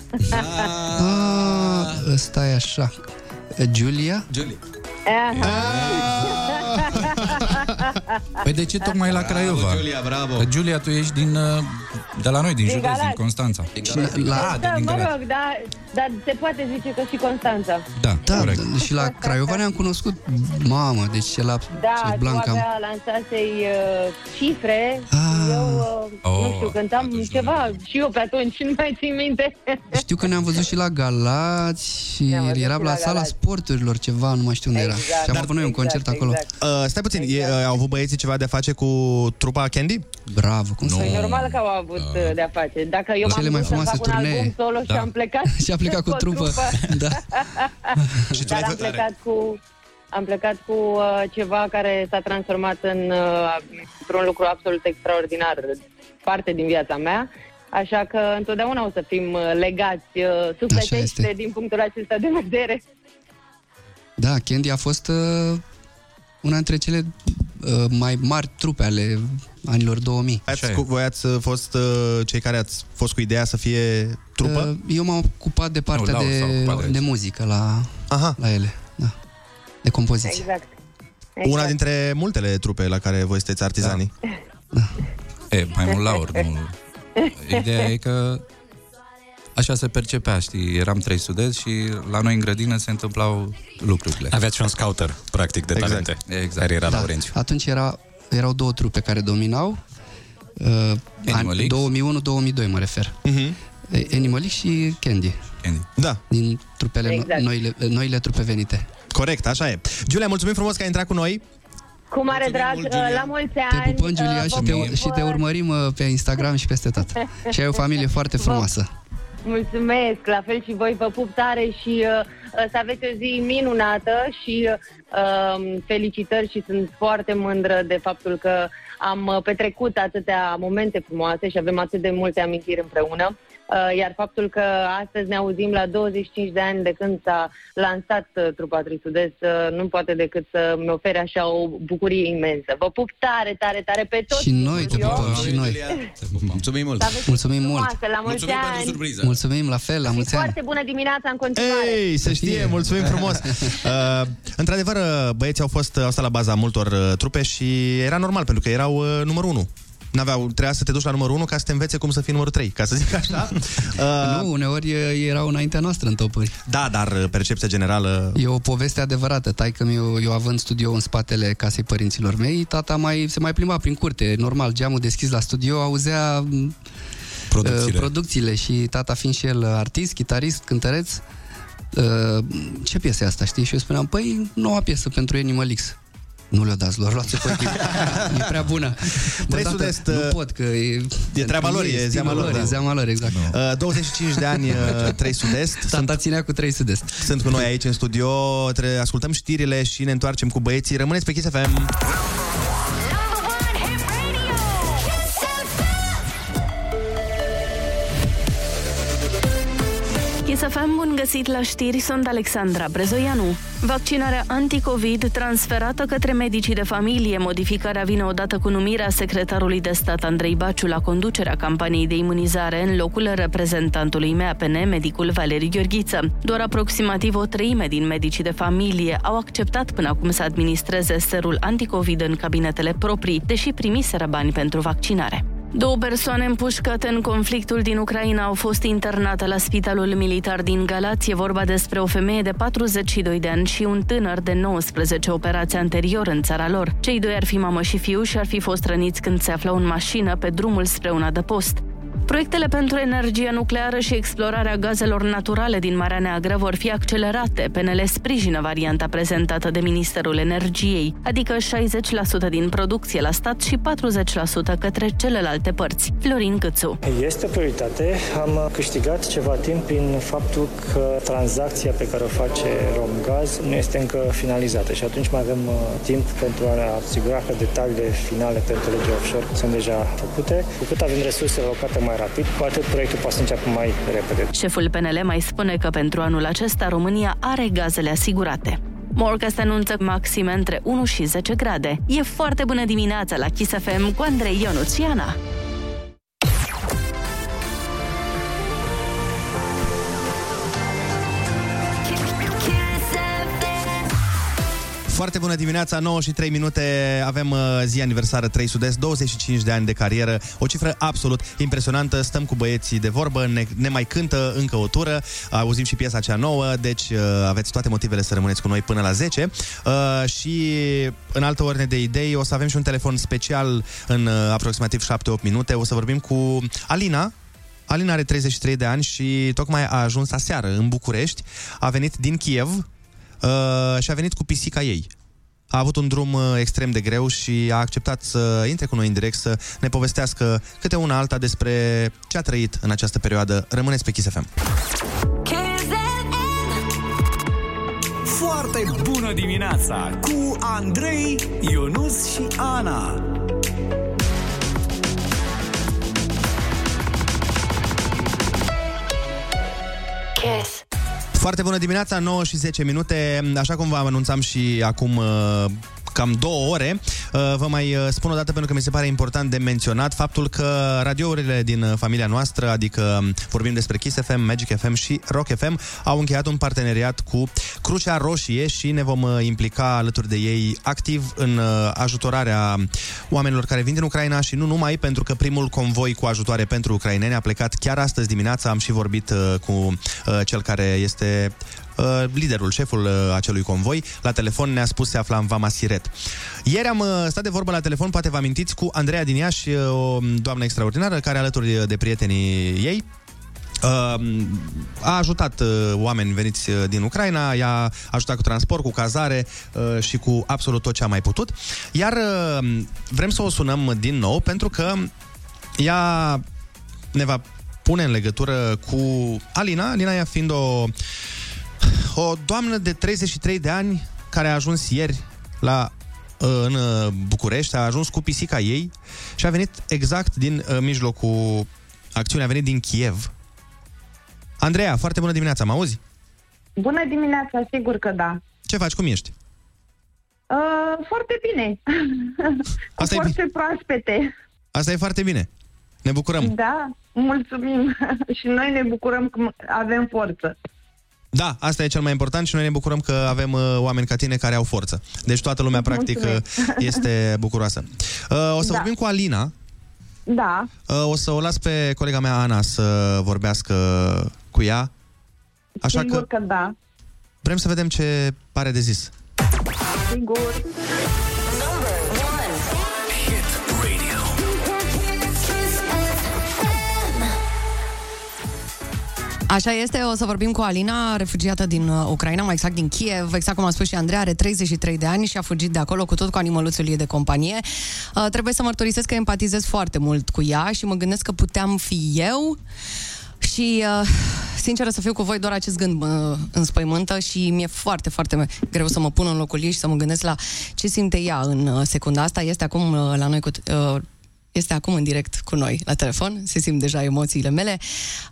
Ah, ăsta e așa. Julia? Julie. Păi de ce tocmai la Craiova? Bravo, Giulia, bravo. Că Giulia, tu ești din, uh, de la noi, din Din județ, din Galați. Constanța. La, Da, din mă Galați. rog, da, dar se poate zice că și Constanța. Da, da, corect. da, și la Craiova ne-am cunoscut. Mamă, deci e la Da, ce tu Blanca. avea lansasei uh, cifre Ah. și eu, uh, nu Oh, știu, cântam ceva și eu pe atunci, nu mai țin minte. Știu că ne-am văzut și la Galați și Ne-am văzut era și la la sala Galați. sporturilor ceva, nu mai știu unde era. Exact, Și am făcut noi un exact, concert acolo. exact. Uh, stai puțin, e, uh, au avut băieții ceva de a face cu trupa Candy? Bravo, cum să Păi normal că au avut uh, de-a face. Dacă eu Cele m-am mai dus să frumoase fac un turnee. album solo și Da. am plecat Și a plecat cu o trupă. Da. Și tu Dar ai am făcut... plecat cu am plecat cu uh, ceva care s-a transformat în, uh, într-un lucru absolut extraordinar, parte din viața mea. Așa că întotdeauna o să fim uh, legați uh, sufletește este. din punctul acesta de vedere. Da, Candy a fost uh, una dintre cele uh, mai mari trupe ale anilor 2000. Ați, cu, voi ați uh, fost uh, cei care ați fost cu ideea să fie trupă? Uh, eu m-am ocupat de partea Nu, Laura s-a de, ocupat de de muzică la, Aha. la ele. Da. De compoziție. Exact. Una dintre multele trupe la care voi sunteți artizanii. E, mai mult Laur, nu... Ideea e că așa se percepea, știi, eram trei studenți și la noi în grădină se întâmplau lucrurile. Aveați și un scouter, practic, de Exact. talente. Exact. Care era Da. Laurențiu. Atunci era, erau două trupe care dominau. Uh, Animal an- X? 2001-2002 mă refer. Mhm. E- Animal X și Candy. Candy. Da, Din trupele no- Exact. noile, noile trupe venite. corect, așa e. Giulia, mulțumim frumos că ai intrat cu noi. Cu mare drag, mult, uh, Giulia. la mulți Te ani. pupăm, Giulia, uh, și vă te, pup, și te uh, urmărim uh, pe Instagram și peste tot. Și ai o familie foarte frumoasă. Mulțumesc, la fel și voi vă pup tare și uh, uh, să aveți o zi minunată și uh, felicitări și sunt foarte mândră de faptul că am uh, petrecut atâtea momente frumoase și avem atât de multe amintiri împreună. Uh, iar faptul că astăzi ne auzim la 25 de ani de când s-a lansat uh, trupa Trisudez uh, nu poate decât să mi ofere așa o bucurie imensă. Vă pup tare, tare, tare pe toți. Și noi te pupăm, și noi. Mulțumim mult! Să aveți Mulțumim mult! frumoasă, la mulți ani! Mulțumim la fel, la Și mulți ani! foarte bună dimineața în continuare! Ei, să știe, mulțumim frumos! Uh, într-adevăr, uh, băieții au fost au stat la baza multor uh, trupe și era normal, pentru că erau uh, numărul 1. N-aveau, trebuia să te duci la numărul 1 ca să te învețe cum să fii numărul 3, ca să zic așa. Uh, Nu, uneori e- erau înaintea noastră în topări. Da, dar uh, percepția generală... E o poveste adevărată. Taică eu, eu având studio în spatele casei părinților mei, tata mai, se mai plimba prin curte. Normal, geamul deschis la studio, auzea m, Producțiile. uh, producțiile și tata fiind și el artist, chitarist, cântăreț, uh, ce piesă e asta, știi? Și eu spuneam, păi, noua piesă pentru Animal X. Nu le-o dați lor, luați-o pe e prea bună. Bă, Trei tată, Sud-Est, nu uh, pot, că e... E treaba lor, e stilul zeama lor, E da. zeama lor, exact. Uh, 25 de ani, uh, 3 Sud-Est. Tata ținea cu 3 Sud-Est. Sunt cu noi aici în studio, tre- ascultăm știrile și ne întoarcem cu băieții. Rămâneți pe Kiss FM. Chisafem, bun găsit la știri, sunt Alexandra Brezoianu. Vaccinarea anticovid transferată către medicii de familie. Modificarea vine odată cu numirea secretarului de stat Andrei Baciu la conducerea campaniei de imunizare în locul reprezentantului MAPN, medicul Valeriu Gheorghiță. Doar aproximativ o treime din medicii de familie au acceptat până acum să administreze serul anticovid în cabinetele proprii, deși primiseră bani pentru vaccinare. Două persoane împușcate în conflictul din Ucraina au fost internate la spitalul militar din Galați. E vorba despre o femeie de 42 de ani și un tânăr de 19 operații anterior în țara lor. Cei doi ar fi mamă și fiu și ar fi fost răniți când se aflau în mașină pe drumul spre un adăpost. Proiectele pentru energie nucleară și explorarea gazelor naturale din Marea Neagră vor fi accelerate. PNL sprijină varianta prezentată de Ministerul Energiei, adică 60% din producție la stat și 40% către celelalte părți. Florin Câțu. Este o prioritate. Am câștigat ceva timp prin faptul că tranzacția pe care o face Romgaz nu este încă finalizată și atunci mai avem uh, timp pentru a ne asigura că detaliile finale pentru legea offshore sunt deja făcute. Cu cât avem resurse alocate mai rapid, cu atât proiectul poate să înceapă mai repede. Șeful PNL mai spune că pentru anul acesta România are gazele asigurate. Morcast anunță maxime între 1 și 10 grade. E foarte bună dimineața la Kiss FM cu Andrei Ionuț Foarte bună dimineața, 9 și 3 minute, avem uh, zi aniversară 3 Sud-Est, 25 de ani de carieră, o cifră absolut impresionantă, stăm cu băieții de vorbă, ne, ne mai cântă încă o tură, auzim și piesa cea nouă, deci uh, aveți toate motivele să rămâneți cu noi până la 10 uh, și în altă ordine de idei o să avem și un telefon special în uh, aproximativ 7-8 minute, o să vorbim cu Alina, Alina are 33 de ani și tocmai a ajuns aseară în București, a venit din Kiev, uh, și a venit cu pisica ei. A avut un drum uh, extrem de greu și a acceptat să intre cu noi în direct să ne povestească câte una alta despre ce a trăit în această perioadă. Rămâneți pe Kiss FM. Foarte bună dimineața cu Andrei, Ionus și Ana. Kiss. Foarte bună dimineața, 9 și 10 minute. Așa cum v-am anunțam și acum uh, cam două ore, uh, vă mai uh, spun o dată pentru că mi se pare important de menționat faptul că radiourile din uh, familia noastră, adică um, vorbim despre Kiss FM, Magic FM și Rock FM, au încheiat un parteneriat cu Crucea Roșie și ne vom uh, implica alături de ei activ în uh, ajutorarea oamenilor care vin din Ucraina și nu numai, pentru că primul convoi cu ajutoare pentru ucraineni a plecat chiar astăzi dimineața. Am și vorbit uh, cu uh, cel care este uh, liderul, șeful uh, acelui convoi, la telefon ne-a spus se afla în Vama Siret. Ieri am uh, stat de vorbă la telefon, poate vă amintiți, cu Andreea din Iași, uh, o doamnă extraordinară, care alături de prietenii ei Uh, a ajutat uh, oameni veniți uh, din Ucraina, i-a ajutat cu transport, cu cazare uh, și cu absolut tot ce a mai putut. Iar uh, vrem să o sunăm din nou pentru că ea ne va pune în legătură cu Alina, Alina ea fiind o, o doamnă de 33 de ani care a ajuns ieri la uh, în uh, București, a ajuns cu pisica ei și a venit exact din uh, mijlocul acțiunii, a venit din Kiev Andreea, foarte bună dimineața, mă auzi? Bună dimineața, sigur că da. Ce faci, cum ești? Uh, foarte bine. Cu Asta e forțe proaspete. Asta e foarte bine. Ne bucurăm. Da, mulțumim. și noi ne bucurăm că avem forță. Da, asta e cel mai important și noi ne bucurăm că avem uh, oameni ca tine care au forță. Deci toată lumea, practic, uh, Mulțumesc. este bucuroasă. Uh, o să Da. vorbim cu Alina. Da, Uh, o să o las pe colega mea, Ana, să vorbească cu ea. Așa sigur că că da. vrem să vedem ce pare de zis. Sigur. Așa este, o să vorbim cu Alina, refugiată din uh, Ucraina, mai exact din Kiev. Exact cum a spus și Andrei, are 33 de ani și a fugit de acolo cu tot cu animăluțul ei de companie. Uh, trebuie să mărturisesc că empatizez foarte mult cu ea și mă gândesc că puteam fi eu. Și, uh, sinceră să fiu cu voi, doar acest gând mă înspăimântă și mi-e foarte, foarte greu să mă pun în locul ei și să mă gândesc la ce simte ea în uh, secunda asta. Este acum uh, la noi cu... Este acum în direct cu noi la telefon, se simt deja emoțiile mele.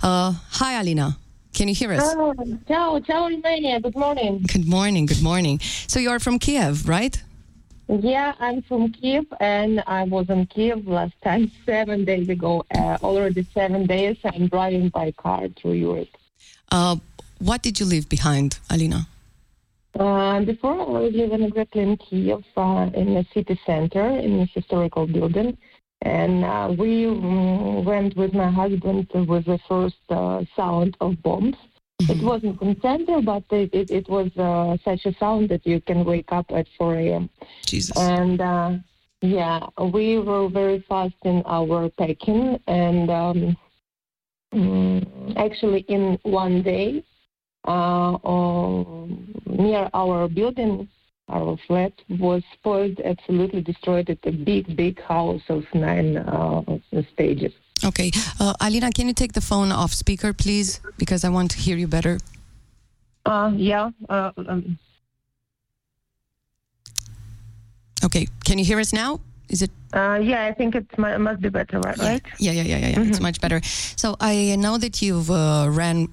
Uh, hi, Alina. Can you hear us? Oh, ciao, ciao Romania. Good morning. Good morning, good morning. So you are from Kiev, right? Yeah, I'm from Kiev, and I was in Kiev last time seven days ago. Uh, already seven days. I'm driving by car through Europe. Uh, what did you leave behind, Alina? Uh, before I was living exactly in Kiev, uh, in the city center, in a historical building, and uh, we went with my husband with the first uh, sound of bombs. It wasn't center, but it, it, it was uh, such a sound that you can wake up at 4 a.m. Jesus. And uh, yeah, we were very fast in our packing, and um, mm, actually in one day, uh, um, near our building, our flat was spoiled, absolutely destroyed. It's a big, big house of nine uh, stages. Okay. Uh, Alina, can you take the phone off speaker, please? Because I want to hear you better. Uh, yeah. Uh, um, Okay. Can you hear us now? Is it? uh, yeah, I think it must be better, right? right? Yeah, yeah, yeah, yeah. yeah. It's much better. So I know that you've uh, ran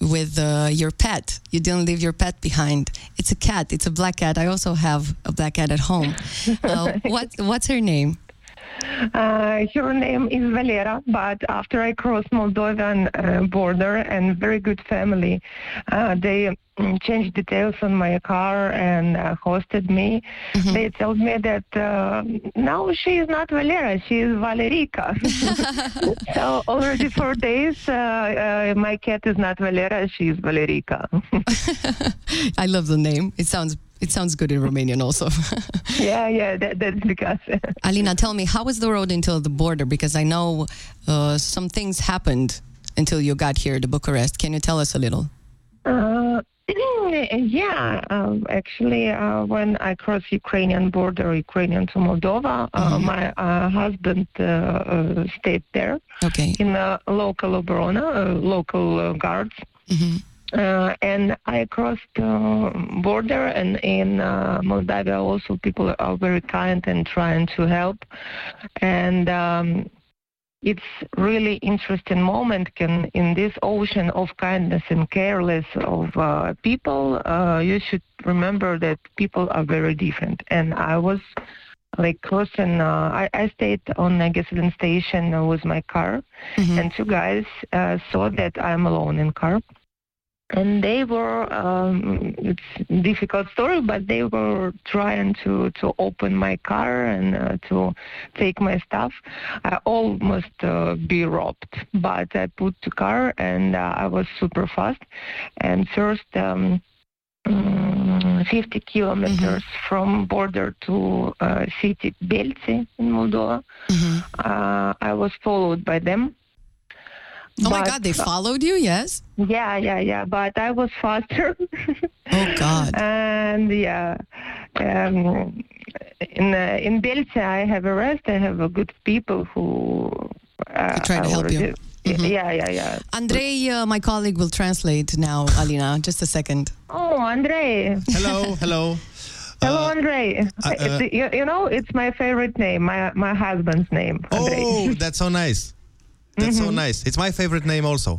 with uh, your pet. You didn't leave your pet behind. It's a cat. It's a black cat. I also have a black cat at home. Uh, what What's her name? Uh, her name is Valera, but after I crossed Moldovan uh, border and very good family, uh, they mm, changed details on my car and uh, hosted me. They told me that uh, now she is not Valera, she is Valerica. so already for days, uh, uh, my cat is not Valera, she is Valerica. I love the name. It sounds it sounds good in Romanian also. yeah, yeah, that, that's because. Alina, tell me, how was the road until the border? Because I know uh, some things happened until you got here to Bucharest. Can you tell us a little? Uh, yeah, um, actually, uh, when I crossed Ukrainian border, Ukrainian to Moldova, uh, my uh, husband uh, stayed there okay. in a local Obrona, local uh, guards. Uh, and I crossed uh, border, and in uh, Moldavia also people are very kind and trying to help. And um, it's really interesting moment can in this ocean of kindness and careless of uh, people uh, you should remember that people are very different. And i was like crossing uh, I, I stayed on a gasoline station with my car. And two guys uh, saw that i'm alone in car and they were um, it's a difficult story but they were trying to to open my car and uh, to take my stuff i almost uh, be robbed but i put the car and uh, i was super fast and first um, mm, 50 kilometers from border to uh, city Belzi in Moldova. Uh, I was followed by them. Oh my God, they followed you? Yes. yeah, yeah, yeah. But I was faster. oh God. And yeah, um, in uh, in Belce, I have a rest. I have a good people who uh, try to help you. already- Yeah, yeah, yeah. Andrei, uh, my colleague, will translate now, Alina. Just a second. Oh, Andrei. Hello, hello. Hello, Andrei. uh, you, you know, it's my favorite name. My my husband's name. Andrei. Oh, that's so nice. That's so nice. It's my favorite name also.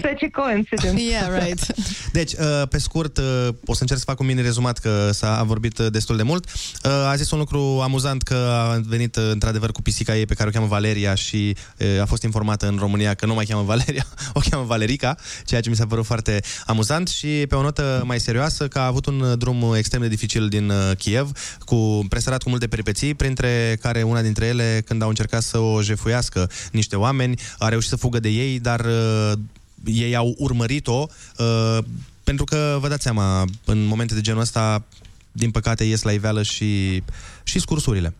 Such a coincidence. Yeah, right. Deci, uh, pe scurt, uh, o să încerc să fac un mini rezumat, că s-a vorbit uh, destul de mult. Uh, A zis un lucru amuzant că a venit uh, într-adevăr cu pisica ei pe care o cheamă Valeria și uh, a fost informată în România că nu mai cheamă Valeria, o cheamă Valerica, ceea ce mi s-a părut foarte amuzant și pe o notă mai serioasă că a avut un uh, drum extrem de dificil din uh, Kiev, cu presărat cu multe peripeții, printre care una dintre ele când au încercat să o jefuiască niște oameni, a reușit să fugă de ei, dar uh, ei au urmărit-o uh, pentru că, vă dați seama, în momente de genul ăsta, din păcate, ies la iveală și, și scursurile.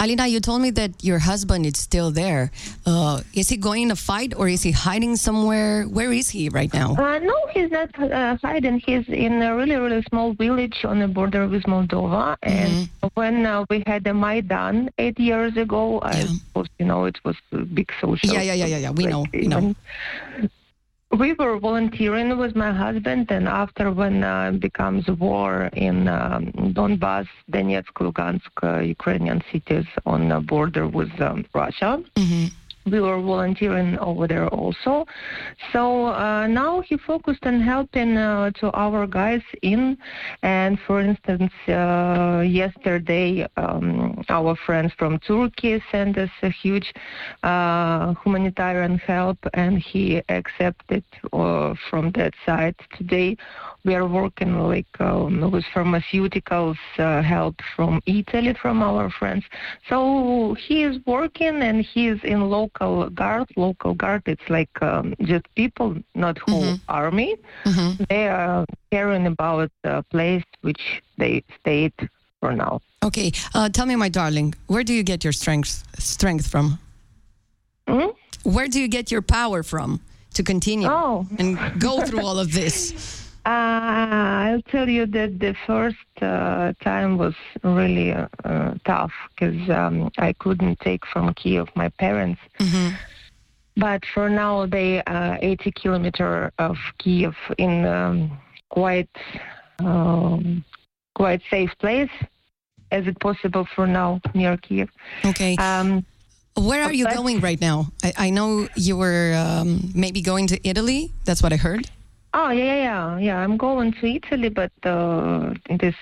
Alina, you told me that your husband is still there. Uh, is he going to fight or is he hiding somewhere? Where is he right now? Uh, no, he's not uh, hiding. He's in a really, really small village on the border with Moldova. And when uh, we had the Maidan eight years ago, I suppose you know it was a big social. Yeah, yeah, yeah, yeah, yeah. We know, we know. We were volunteering with my husband, and after when uh, becomes war in um, Donbass, Donetsk, Lugansk, uh, Ukrainian cities on the border with um, Russia, we were volunteering over there also. So uh, now he focused on helping uh, to our guys in, and for instance, uh, yesterday um, our friends from Turkey sent us a huge uh, humanitarian help, and he accepted uh, from that side. Today we are working like um, with pharmaceuticals uh, help from Italy from our friends. So he is working and he is in local guard. Local guard, it's like um, just people, not whole army. They are caring about the place which they stayed for now. Okay, uh, tell me, my darling, where do you get your strength strength from? Hmm? Where do you get your power from to continue Oh. and go through all of this? Uh, I'll tell you that the first uh, time was really uh, uh, tough because um, I couldn't take from Kiev my parents. But for now, they uh, 80 kilometer of Kiev in um, quite um, quite safe place, as it possible for now near Kiev. Okay. Um, Where are you going right now? I, I know you were um, maybe going to Italy. That's what I heard. Oh yeah, yeah, yeah, yeah. I'm going to Italy, but uh, this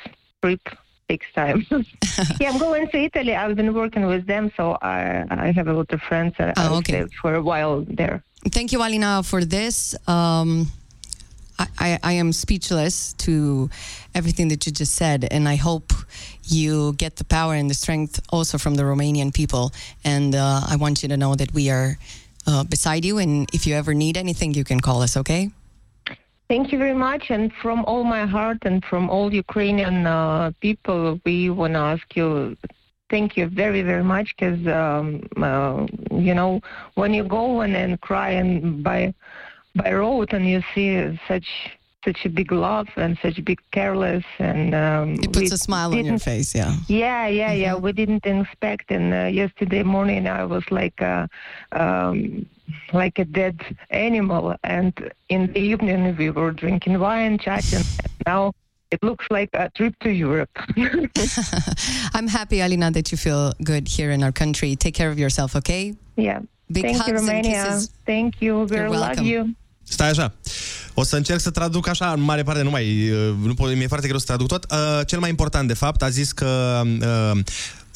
trip takes time. yeah, I'm going to Italy. I've been working with them, so I I have a lot of friends. that Oh, okay. stayed for a while there. Thank you, Alina, for this. Um, I, I, I am speechless to everything that you just said, and I hope you get the power and the strength also from the Romanian people. And uh, I want you to know that we are uh, beside you, and if you ever need anything, you can call us, okay? Thank you very much, and from all my heart and from all Ukrainian uh, people, we want to ask you. Thank you very, very much, because um, uh, you know when you go and, and cry and by by road and you see such such a big love and such a big careless and um, It puts we a smile on your didn't- face, yeah. Yeah, yeah, yeah. We didn't expect, and uh, yesterday morning I was like a, um, like a dead animal, and in the evening we were drinking wine, chatting. And now it looks like a trip to Europe. I'm happy, Alina, that you feel good here in our country. Take care of yourself, okay? yeah. Big Thank you, Romania. Thank you. We You're love you. Stai așa. O să încerc să traduc așa, în mare parte nu mai... uh, Nu pot, mi-e foarte greu să traduc tot. Uh, cel mai important, de fapt, a zis că... Uh,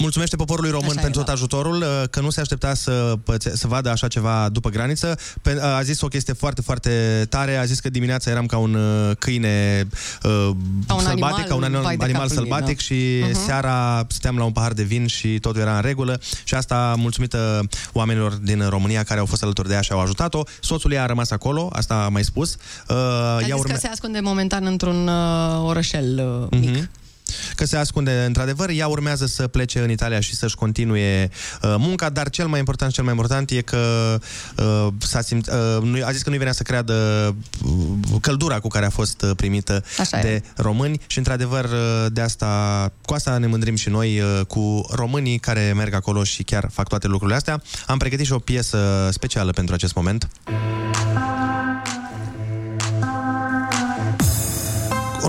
Mulțumește poporului român Așa pentru e, tot ajutorul, uh, că nu se aștepta să, pățe- să vadă așa ceva după graniță. Pe- uh, A zis o chestie foarte, foarte tare. A zis că dimineața eram ca un uh, câine uh, Ca un sălbatic, animal, ca un animal, vai de animal capul lui, sălbatic da. și Mhm. seara stăteam la un pahar de vin și totul era în regulă. Și asta mulțumită oamenilor din România care au fost alături de ea și au ajutat-o. Soțul ei a rămas acolo, asta am mai spus. Uh, A ea zis urme- că se ascunde momentan într-un uh, orășel uh, mic. Mhm. Că se ascunde într-adevăr, ea urmează să plece în Italia și să-și continue uh, munca, dar cel mai important, cel mai important e că uh, s-a simt, uh, nu- a zis că nu-i venea să creadă uh, căldura cu care a fost uh, primită Așa e. de români și într-adevăr uh, de asta, cu asta ne mândrim și noi uh, cu românii care merg acolo și chiar fac toate lucrurile astea. Am pregătit și o piesă specială pentru acest moment.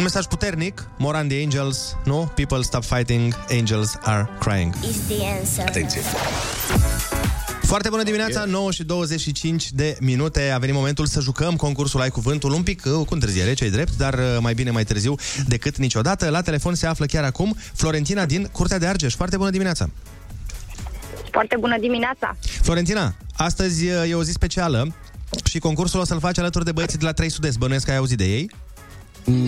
Un mesaj puternic, Moran the Angels, nu? People stop fighting, angels are crying. Is the answer. Atenție! Foarte bună dimineața, 9 și 25 de minute. A venit momentul să jucăm concursul Ai Cuvântul un pic uh, cu întârziere, ce drept, dar uh, mai bine mai târziu decât niciodată. La telefon se află chiar acum Florentina din Curtea de Argeș. Foarte bună dimineața! Foarte bună dimineața! Florentina, astăzi uh, e o zi specială și concursul o să-l faci alături de băieții de la 3 Sud-Est. Bănuiesc că ai auzit de ei?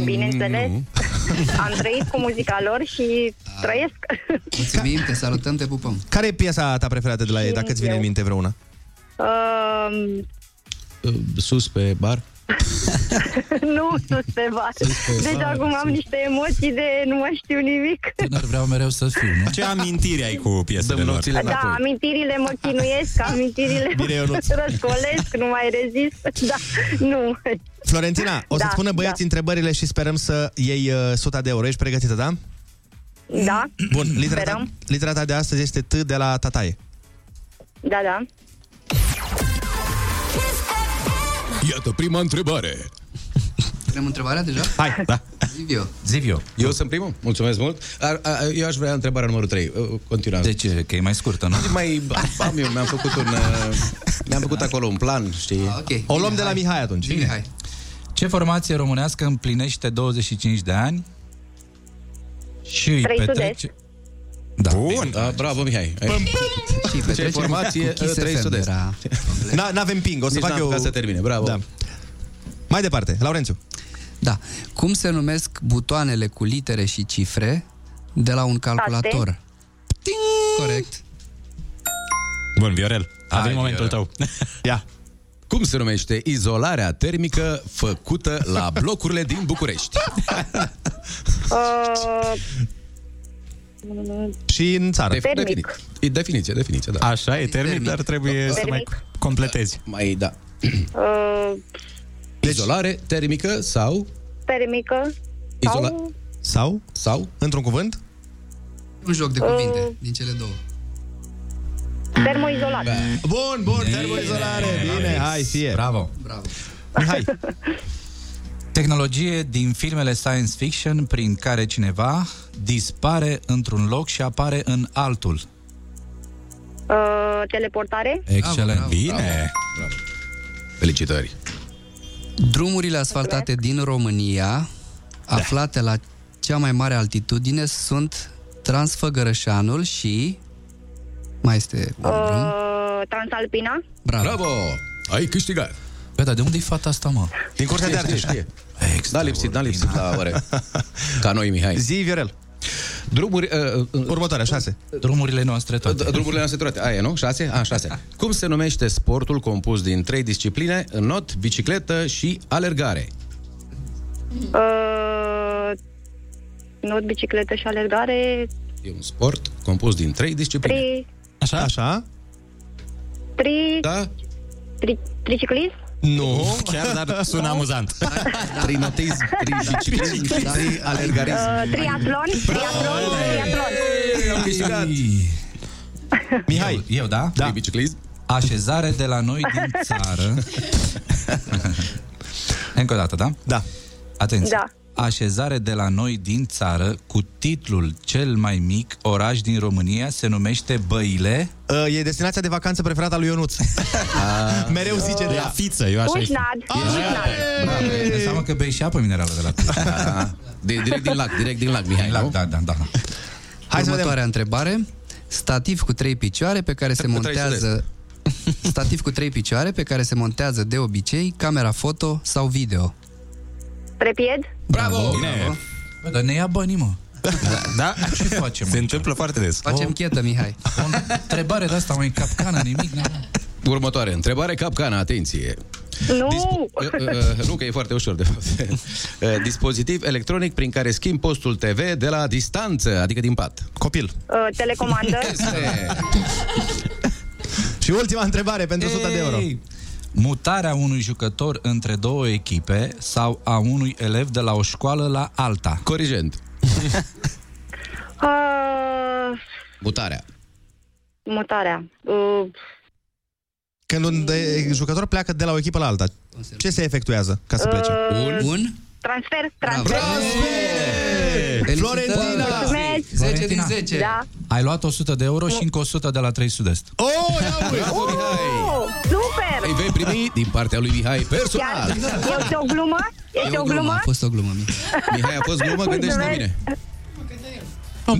Bineînțeles, am trăit cu muzica lor și trăiesc. Mulțumim, te salutăm, te pupăm. Care e piesa ta preferată de la ei, dacă îți vine în minte vreuna? Um, Uh, Sus pe bar. nu sus pe bar. pe Deci bar, acum am niște emoții de nu mai știu nimic. Dar vreau mereu să fiu, nu? Ce amintiri ai cu piesele Dăm lor? nopțile Da, înapoi. amintirile mă chinuiesc, amintirile Bine, mă Ionuț. răscolesc, nu mai rezist. Da, nu. Florentina, o să Da, spună băieții da. întrebările și sperăm să iei uh, 100 de euro. Ești pregătită, da? Da, Bun, litera ta, Sperăm. litera ta de astăzi este T de la tataie. da, da. Iată prima întrebare. Avem întrebarea deja? Hai, da. Livio. Zivio. Eu sunt primul? Mulțumesc mult. Ar, a, eu aș vrea întrebarea numărul 3. Continuați. De ce? Că e mai scurtă, nu? mai am eu, mi-am făcut un uh, mi-am făcut acolo un plan, știi? Ah, ok. O luăm Bine, de la hai. Mihai atunci. Bine, hai. Ce formație românească împlinește 25 de ani și îi Trei petrece... Sud-Est. Da, Bun. Da, bravo, Mihai. Și petrecem informație, cu Kiss 3 FM, Sud-Est. era complet. Na, n-avem ping, o să Nici fac n-am eu... ca să termine, bravo. Da. Mai departe, Laurențiu. Da. Cum se numesc butoanele cu litere și cifre de la un calculator? Corect. Bun, Viorel, a Hai, venit momentul Viorel. tău. Ia. Cum se numește izolarea termică făcută la blocurile din București? Uh, Și în țară. Defini- Termic. defini- E definiție, definiție, da. Așa e termic, dar trebuie să mai Termic. completezi. Mai, da. uh, Izolare termică sau... termică Izola... sau Sau? Sau? Într-un cuvânt? Un joc de cuvinte din cele două. termoizolat. Bun, bun, termoizolare. Bine, hai, fie. Bravo. Bravo. Mihai. Tehnologie din filmele science fiction prin care cineva dispare într-un loc și apare în altul. Uh, teleportare. Excelent. bravo, Bine. Felicitări. Drumurile asfaltate din România, aflate la cea mai mare altitudine, sunt Transfăgărășanul și... Mai este un drum. Uh, Transalpina. Bravo. Bravo! Ai câștigat. Bă, dar de unde e fata asta, mă? Din Curtea de Știe, Argeș. știe, știe. Da, lipsit, da, lipsit la ore. Ca noi, Mihai. Zi, Viorel. Drumuri... Uh, uh, Următoarea, șase. Drumurile noastre toate. d- drumurile noastre toate. Aia, nu? Șase? A, șase. Cum se numește sportul compus din trei discipline, not, bicicletă și alergare? Uh, not, bicicletă și alergare. E un sport compus din trei discipline. Tri, Așa? Așa? tri, Da? tri, triciclism. Nu. Chiar, dar sună amuzant. Trinotism, triciclism și trialergarism. Uh, triatlon. Triatlon. Triatlon. Am câștigat. Mihai. Eu, eu da? Da. Tribiciclism. Așezare de la noi din țară. Încă o dată, da? Da. Atenție. Da. Așezare de la noi din țară cu titlul cel mai mic oraș din România se numește Băile. Uh, E destinația de vacanță preferată a lui Ionuț. Mereu zice de La ea. fiță, eu așa Ușnad. Ușnad. Bravo, înseamnă că bei și apă minerală de la tine. De, direct din lac, direct din lac, Mihai, Da, nu? da, da, da. Hai să vedem. Următoarea întrebare. Stativ cu trei picioare pe care se Cu trei montează... Stativ cu trei picioare pe care se montează de obicei camera foto sau video. Trepied. Bravo! Bine. Bă, dar ne ia banii, mă. Da? Ce facem? Se întâmplă foarte des. Facem chetă, Mihai. O întrebare de asta, mai capcană, nimic. n Următoare, întrebare capcana, atenție. Nu. Uh, uh, nu, că e foarte ușor, de fapt. Uh, dispozitiv electronic prin care schimb postul TV de la distanță, adică din pat. Copil. Uh, telecomandă. Este... Și ultima întrebare pentru 100 de euro. Ei, Mutarea unui jucător între două echipe sau a unui elev de la o școală la alta. Corigent. Uh, Mutarea. mutarea. Uh, Când un de, jucător pleacă de la o echipă la alta, ce se efectuează ca să plece? Uh, Un? transfer. Transfer. Florentina! Mulțumesc! 10 din 10. Da. Ai luat 100 de euro și încă 100 de la 3 Sud-Est. Oh, ia uite! Bravo, Mihai! Oh, super! Îi vei primi din partea lui Mihai personal. Chiar, este o glumă? Este E o glumă? A fost o glumă, Mihai. Mihai a fost glumă, gândește Mulțumesc. bine.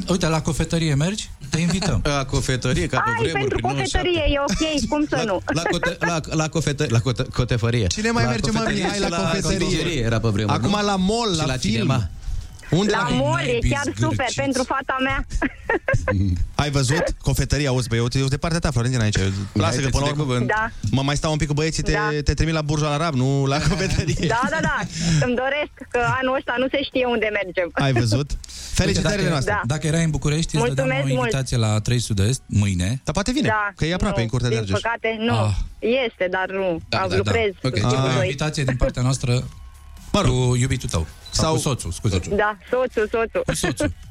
Uite, la cofetărie mergi? Te invităm. La cofetărie, ca pe Ai, vremuri, pentru prin 97. cofetărie e ok, cum să nu? La, cote, la, la, cofetă, la cote, cotefărie. Cine mai la merge, mă, cofetărie Mihai, și la cofetărie? Era pe vremuri, Acum nu? la mall, Și la la film. cinema. Unde La ai- mall e chiar zgârciți. super pentru fata mea. Ai văzut? Cofetăria, auzi, băi, eu eu sunt de partea ta, Florentina, aici. Lasă că până la urmă cuvânt. Da. mă mai stau un pic cu băieții, te, Da. te trimit la Burj Al Arab, nu la cofetărie. Da, da, da. Îmi doresc că anul ăsta nu se știe unde mergem. Ai văzut? Felicitările Uite, noastre. Da. Dacă erai în București, îți Mulțumesc dădeam o mult. invitație la 3 Sud-Est mâine. Dar poate vine, Da, că e aproape, nu, în Curtea de Din Argeș. păcate, nu. Ah. Este, dar nu. Da, Am da, da. lucrez Ok. cu tipul O doi. invitație din partea noastră Mă rog. cu iubitul tău. Sau, Sau- cu soțul, scuze. Da, soțul, soțul. Cu soțul.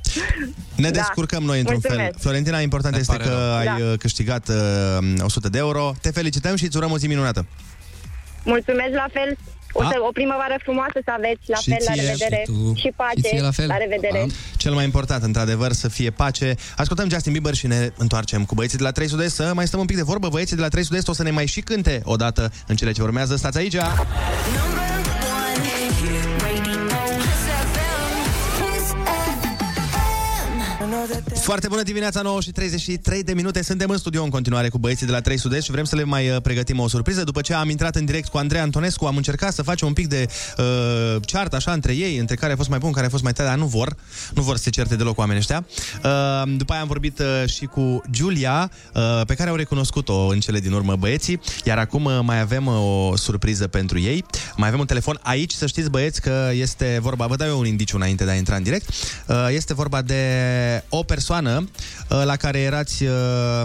Ne Da. descurcăm noi într-un Mulțumesc. fel. Florentina, important Ne este pare că rău. ai Da. uh, câștigat uh, 100 de euro. Te felicităm și îți urăm o zi minunată. Mulțumesc la fel. O, Pa. să, o primăvară frumoasă să aveți, la Și fel, la ție, revedere. și tu. Și pace, Și ție la fel. la revedere. Pa. Cel mai important, într-adevăr, să fie pace. Ascultăm Justin Bieber și ne întoarcem cu băieții de la 3 Sud-Est să mai stăm un pic de vorbă. Băieții de la 3 Sud-Est o să ne mai și cânte odată în cele ce urmează. Stați aici! one. Foarte bună dimineața, 9 și 33 de minute. Suntem în studio în continuare cu băieții de la 3 Sud-Est și vrem să le mai uh, pregătim o surpriză. După ce am intrat în direct cu Andrei Antonescu, am încercat să facem un pic de uh, ceartă așa între ei, între care a fost mai bun, care a fost mai tare, dar nu vor. Nu vor să se certe deloc oamenii ăștia. Uh, după aia am vorbit uh, și cu Giulia, uh, pe care au recunoscut-o în cele din urmă băieții, iar acum uh, mai avem uh, o surpriză pentru ei. Mai avem un telefon aici, să știți băieți că este vorba, vă dau eu un indiciu înainte de a intra în direct, uh, este vorba de o persoană uh, la care erați... Uh,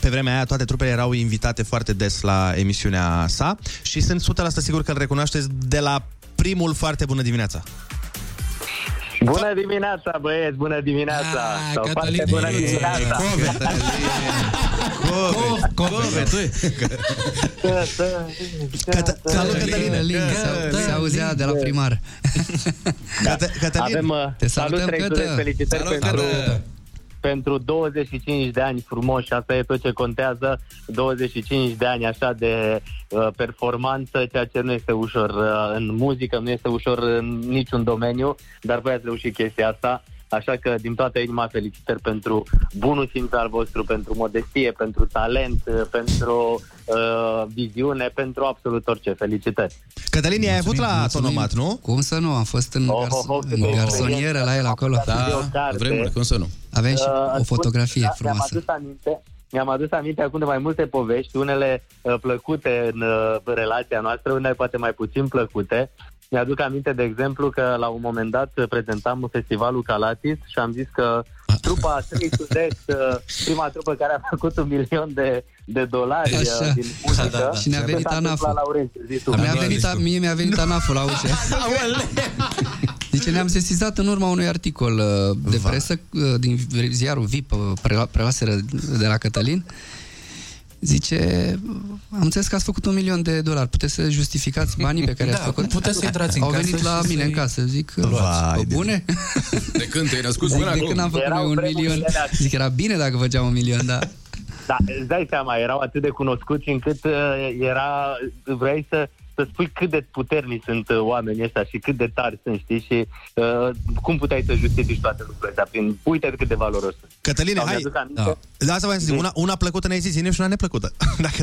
pe vremea aia toate trupele erau invitate foarte des la emisiunea sa și sunt 100% sigur că îl recunoașteți de la primul foarte bună dimineața. Bună dimineața, băieți, bună dimineața! Ah, Sau Cătălin, foarte bună e, dimineața! Cove, Cove, tu Salut, Cătălin! Cătălin, se, se auzea de la primar. Cătă- Cătălin, Avem, uh, Te salut, salutăm, Trei Sud-Est, Cătă. felicitări Salut, pentru, Cătă. Pentru 25 de ani frumoși, asta e tot ce contează, 25 de ani așa de uh, performanță, ceea ce nu este ușor uh, în muzică, nu este ușor în niciun domeniu, dar voi ați reușit chestia asta. Așa că, din toată inima, felicitări pentru bunul simț al vostru, pentru modestie, pentru talent, uh, pentru uh, viziune, pentru absolut orice. Felicitări! Cătălin, i-ai avut la mulțumim. autonomat, nu? Cum să nu? Am fost în, Oh, gars- oh, oh, cât în de garsonieră la el acolo. Da, o carte. Vremuri, cum să nu? Avem și Uh, o spun- fotografie da, frumoasă. Mi-am adus aminte, mi-am adus aminte acum de mai multe povești, unele uh, plăcute în uh, relația noastră, unele poate mai puțin plăcute. Mi-aduc aminte, de exemplu, că la un moment dat uh, prezentam festivalul Calatis și am zis că trupa 3 Sud-Est, uh, prima trupă care a făcut un milion de, de dolari uh, Așa. din muzică, Da, da, da. Și ne-a ce venit s-a întâmplat ANAF-ul. la Laurențiu, zi tu. Mi-a venit, a, mie mi-a venit anaful la ușă. Deci ne-am sesizat în urma unui articol uh, de presă uh, din ziarul VIP, uh, prela- prelaseră de la Cătălin. Zice, am înțeles că ați făcut un milion de dolari. Puteți să justificați banii pe care Da, ați făcut? puteți să intrați în Au casă venit și la mine să-i în casă. Zic, Vai pe de- bune? De când te-ai născut Zic, până de acum? când am făcut Erau noi un vremurile milion. alea. Zic, era bine dacă făceam un milion, da. Da, îți dai seama, erau atât de cunoscuți încât uh, era, vrei să, să spui cât de puternici sunt uh, oamenii ăștia și cât de tari sunt, știi? Și uh, cum puteai să justifici toate lucrurile astea? Prin, uite cât de valoros sunt. Cătăline, Sau hai. mi-aduc aminte, Da, asta voiam să zic. Una, una plăcută ne-ai zis, zine și una neplăcută. Dacă...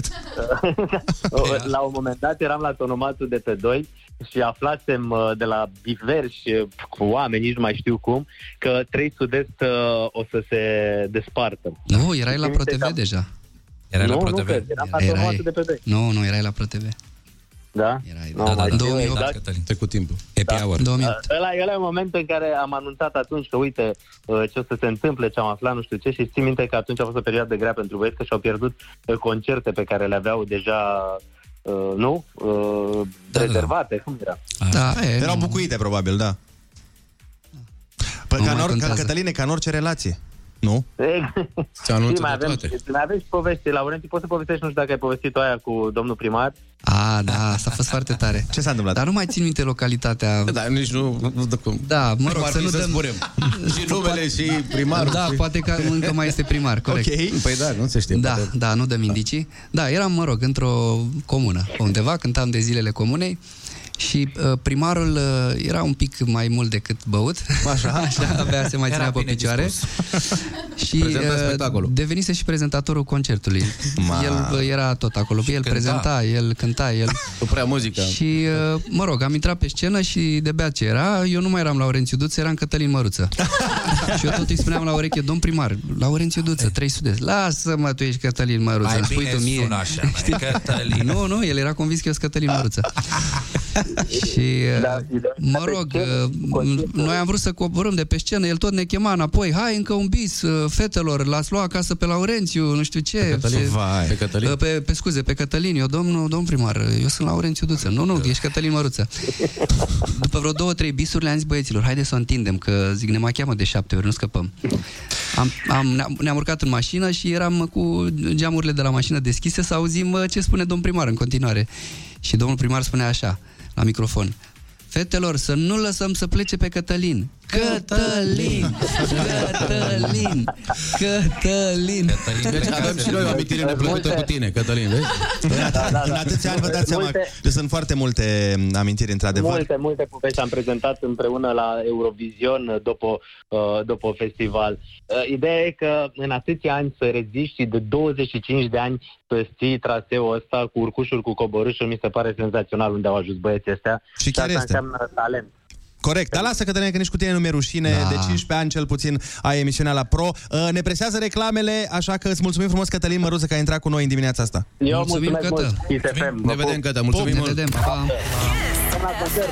uh, La un moment dat eram la tonomatul de pe 2 și aflasem uh, de la diversi uh, cu oameni, nici nu mai știu cum, că 3 Sud-Est uh, o să se despartă. Nu, erai la Și ProTV cam- deja. Erai la nu, ProTV. nu, cred, eram la Erai- tonomatul de pe 2. Nu, nu, erai la ProTV. Da? Erai, Nu, da, da, mai da. știu 2008. exact. Cătălin. Trecut timpul. Happy hour. 2008. Uh, Ăla, ăla e un moment în care am anunțat atunci că, uite, uh, ce o să se întâmple, ce am aflat, nu știu ce, și țin minte că atunci a fost o perioadă grea pentru băieți, că și-au pierdut uh, concerte pe care le aveau deja, uh, nu, uh, Da, da, da. rezervate, cum era? Da, e, Erau nu. bucuite, probabil, da. Păi, Nu ca, în mai or, ca, contează. Cătăline, ca în orice relație. Nu? Se anunță Și mai de avem, toate. mai avem și povesti. Laurentii, poți să povestești, nu știu dacă ai povestit aia cu domnul primar? A, da, asta a fost foarte tare. Ce s-a întâmplat? Dar nu mai țin minte localitatea. Da, nici nu... Da, mă Cum rog, ar să fi nu să dăm... spunem. Și numele, și primarul, Da, și- poate că încă mai este primar, corect. Ok. Păi da, nu se știe. Da, poate. da, nu dăm indicii. Da, eram, mă rog, într-o comună, undeva, cântam de zilele comunei și uh, primarul uh, era un pic mai mult decât băut. Așa? Așa, avea se mai Era ținea pe bine picioare. și Prezenta uh, spectacolul. devenise și prezentatorul concertului. Ma. El uh, era tot acolo. El cânta. prezenta, el cânta, el... Cu prea muzică. Și, uh, mă rog, am intrat pe scenă și de bea ce era, eu nu mai eram Laurențiu Duță, eram Cătălin Măruță. și eu tot îi spuneam la ureche, domn primar, Laurențiu Duță, trei sudezi. Lasă-mă, tu ești Cătălin Măruță, Mai îmi spui bine tu mie. sună așa, mai, Cătălin. Nu, nu, el era convins că eu sunt Cătălin Măruță. și, Da, uh, mă rog, uh, noi am vrut să coborâm de pe scenă, el tot ne chema înapoi, hai încă un bis, uh, fetelor, l-ați luat acasă pe Laurențiu, nu știu ce. Cătălin. Ce- Vai. Pe Cătălin? Uh, Pe, pe scuze, pe Cătălin, eu domnul, domn primar, eu sunt Laurențiu Duță. Nu, nu, ești Cătălin Măruță. După vreo două, trei bisuri le-am zis băieților, haide să o întindem, că zic, ne mai cheamă de șapte ori, nu scăpăm. Am, am, ne-am, ne-am urcat în mașină și eram cu geamurile de la mașină deschise să auzim uh, ce spune domn primar în continuare. Și domnul primar spunea așa, la microfon, Fetelor, să nu lăsăm să plece pe Cătălin. Cătălin! Cătălin! Cătălin! Deci avem și noi o amintire neplăcută cu tine, Cătălin, vezi? Da, da, da. În atâția ani vă dați seama Multe- că sunt foarte multe mm, amintiri, într-adevăr. Multe, multe povești am prezentat împreună la Eurovision după, uh, după festival. Uh, Ideea e că în atâția ani să reziști și de 25 de ani să ții traseul ăsta cu urcușuri, cu coborâșuri, mi se pare senzațional unde au ajuns băieții ăștia. Și chiar asta este. înseamnă talent. Corect, dar lasă Cătălin că nici cu tine nu mi-e rușine, Da. de 15 ani cel puțin ai emisiunea la Pro. Uh, Ne presează reclamele, așa că îți mulțumim frumos Cătălin Măruță că ai intrat cu noi în dimineața asta. Eu Mulțumim, mulțumesc Cătă. mult, Kiss FM. Ne vedem, Cătă, mulțumim Ne mult. vedem, pa! La concert.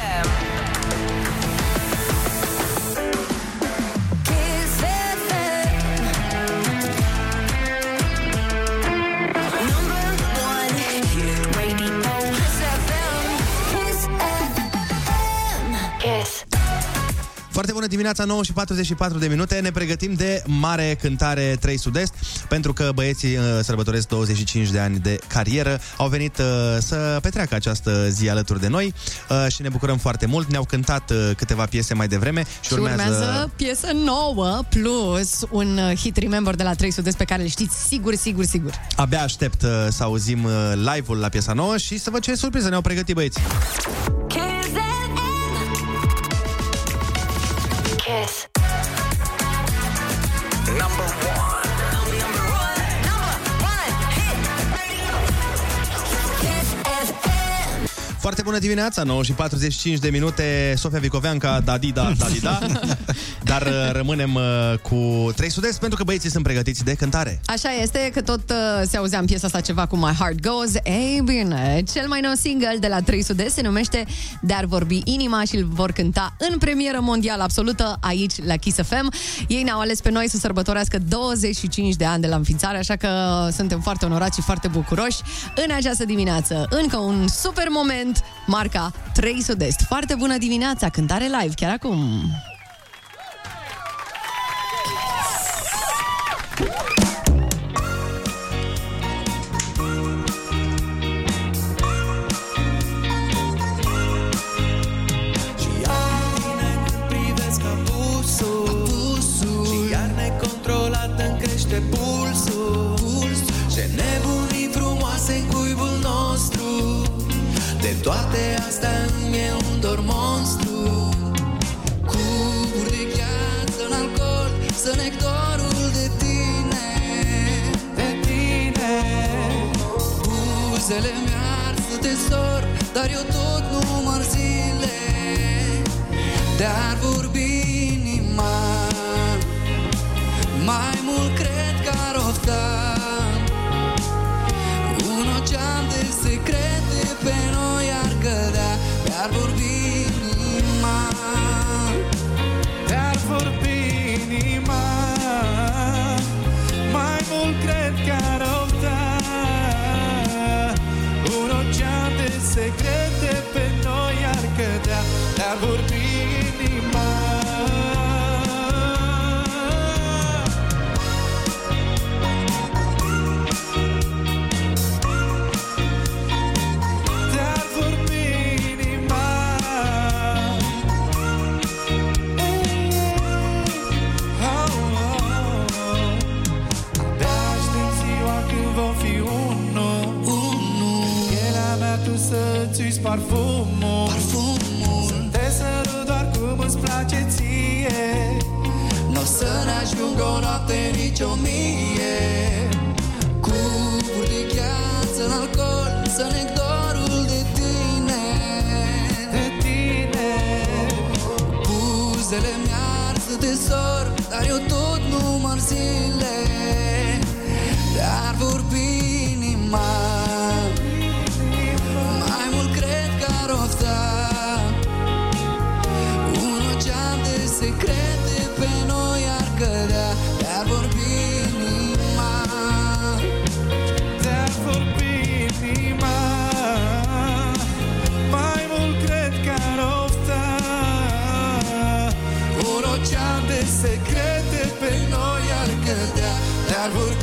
Foarte bună dimineața, 9 și 44 de minute. Ne pregătim de mare cântare 3 Sud-Est, pentru că băieții uh, sărbătoresc 25 de ani de carieră. Au venit uh, să petreacă această zi alături de noi uh, și ne bucurăm foarte mult. Ne-au cântat uh, câteva piese mai devreme și, Și urmează piesă nouă plus un uh, hit Remember de la 300 pe care îl știți sigur, sigur, sigur. Abia aștept uh, să auzim uh, live-ul la piesa nouă și să văd ce surpriză ne-au pregătit băieții. Kiss. Foarte bună dimineața, 9 și 45 de minute, Sofia Vicoveanca, da-di-da, da-di-da. Dar uh, rămânem uh, cu 3 Sud-Est pentru că băieții sunt pregătiți de cântare. Așa este că tot uh, se auzea în piesa asta ceva cu My Heart Goes. Ei bine, cel mai nou single de la 300 se numește Dar vorbi inima și îl vor cânta în premieră mondială absolută aici la Kiss FM. Ei ne-au ales pe noi să sărbătorească 25 de ani de la înființare, așa că suntem foarte onorați și foarte bucuroși. În această dimineață, încă un super moment, marca 300 Est. Foarte bună dimineața, cântare live chiar acum. Și iar De toate astea îmi e un dor monstru. Cuburi de gheață în alcool Să nec dorul de tine. De tine. Buzele mi-ar să te sor Dar eu tot număr zile. Dar vorbi inima. Mai mult cred că ar ofta Un ocean de secrete pe noi ar cădea Dar vorbi simți parfumul. Parfumul. Să te sărut doar cum îți place ție. N-o să ne ajungă o noapte nici o mie. Cu de gheață în alcool Să ne dorul de tine. De tine. Buzele mi-arsă de sor Dar eu tot număr zile Dar vorbi secrete pe noi ar cădea Dar vorbi inima. Te-ar vorbi inima. Mai mult cred că ar ofta Un ocean de secrete pe noi ar cădea Dar vorbi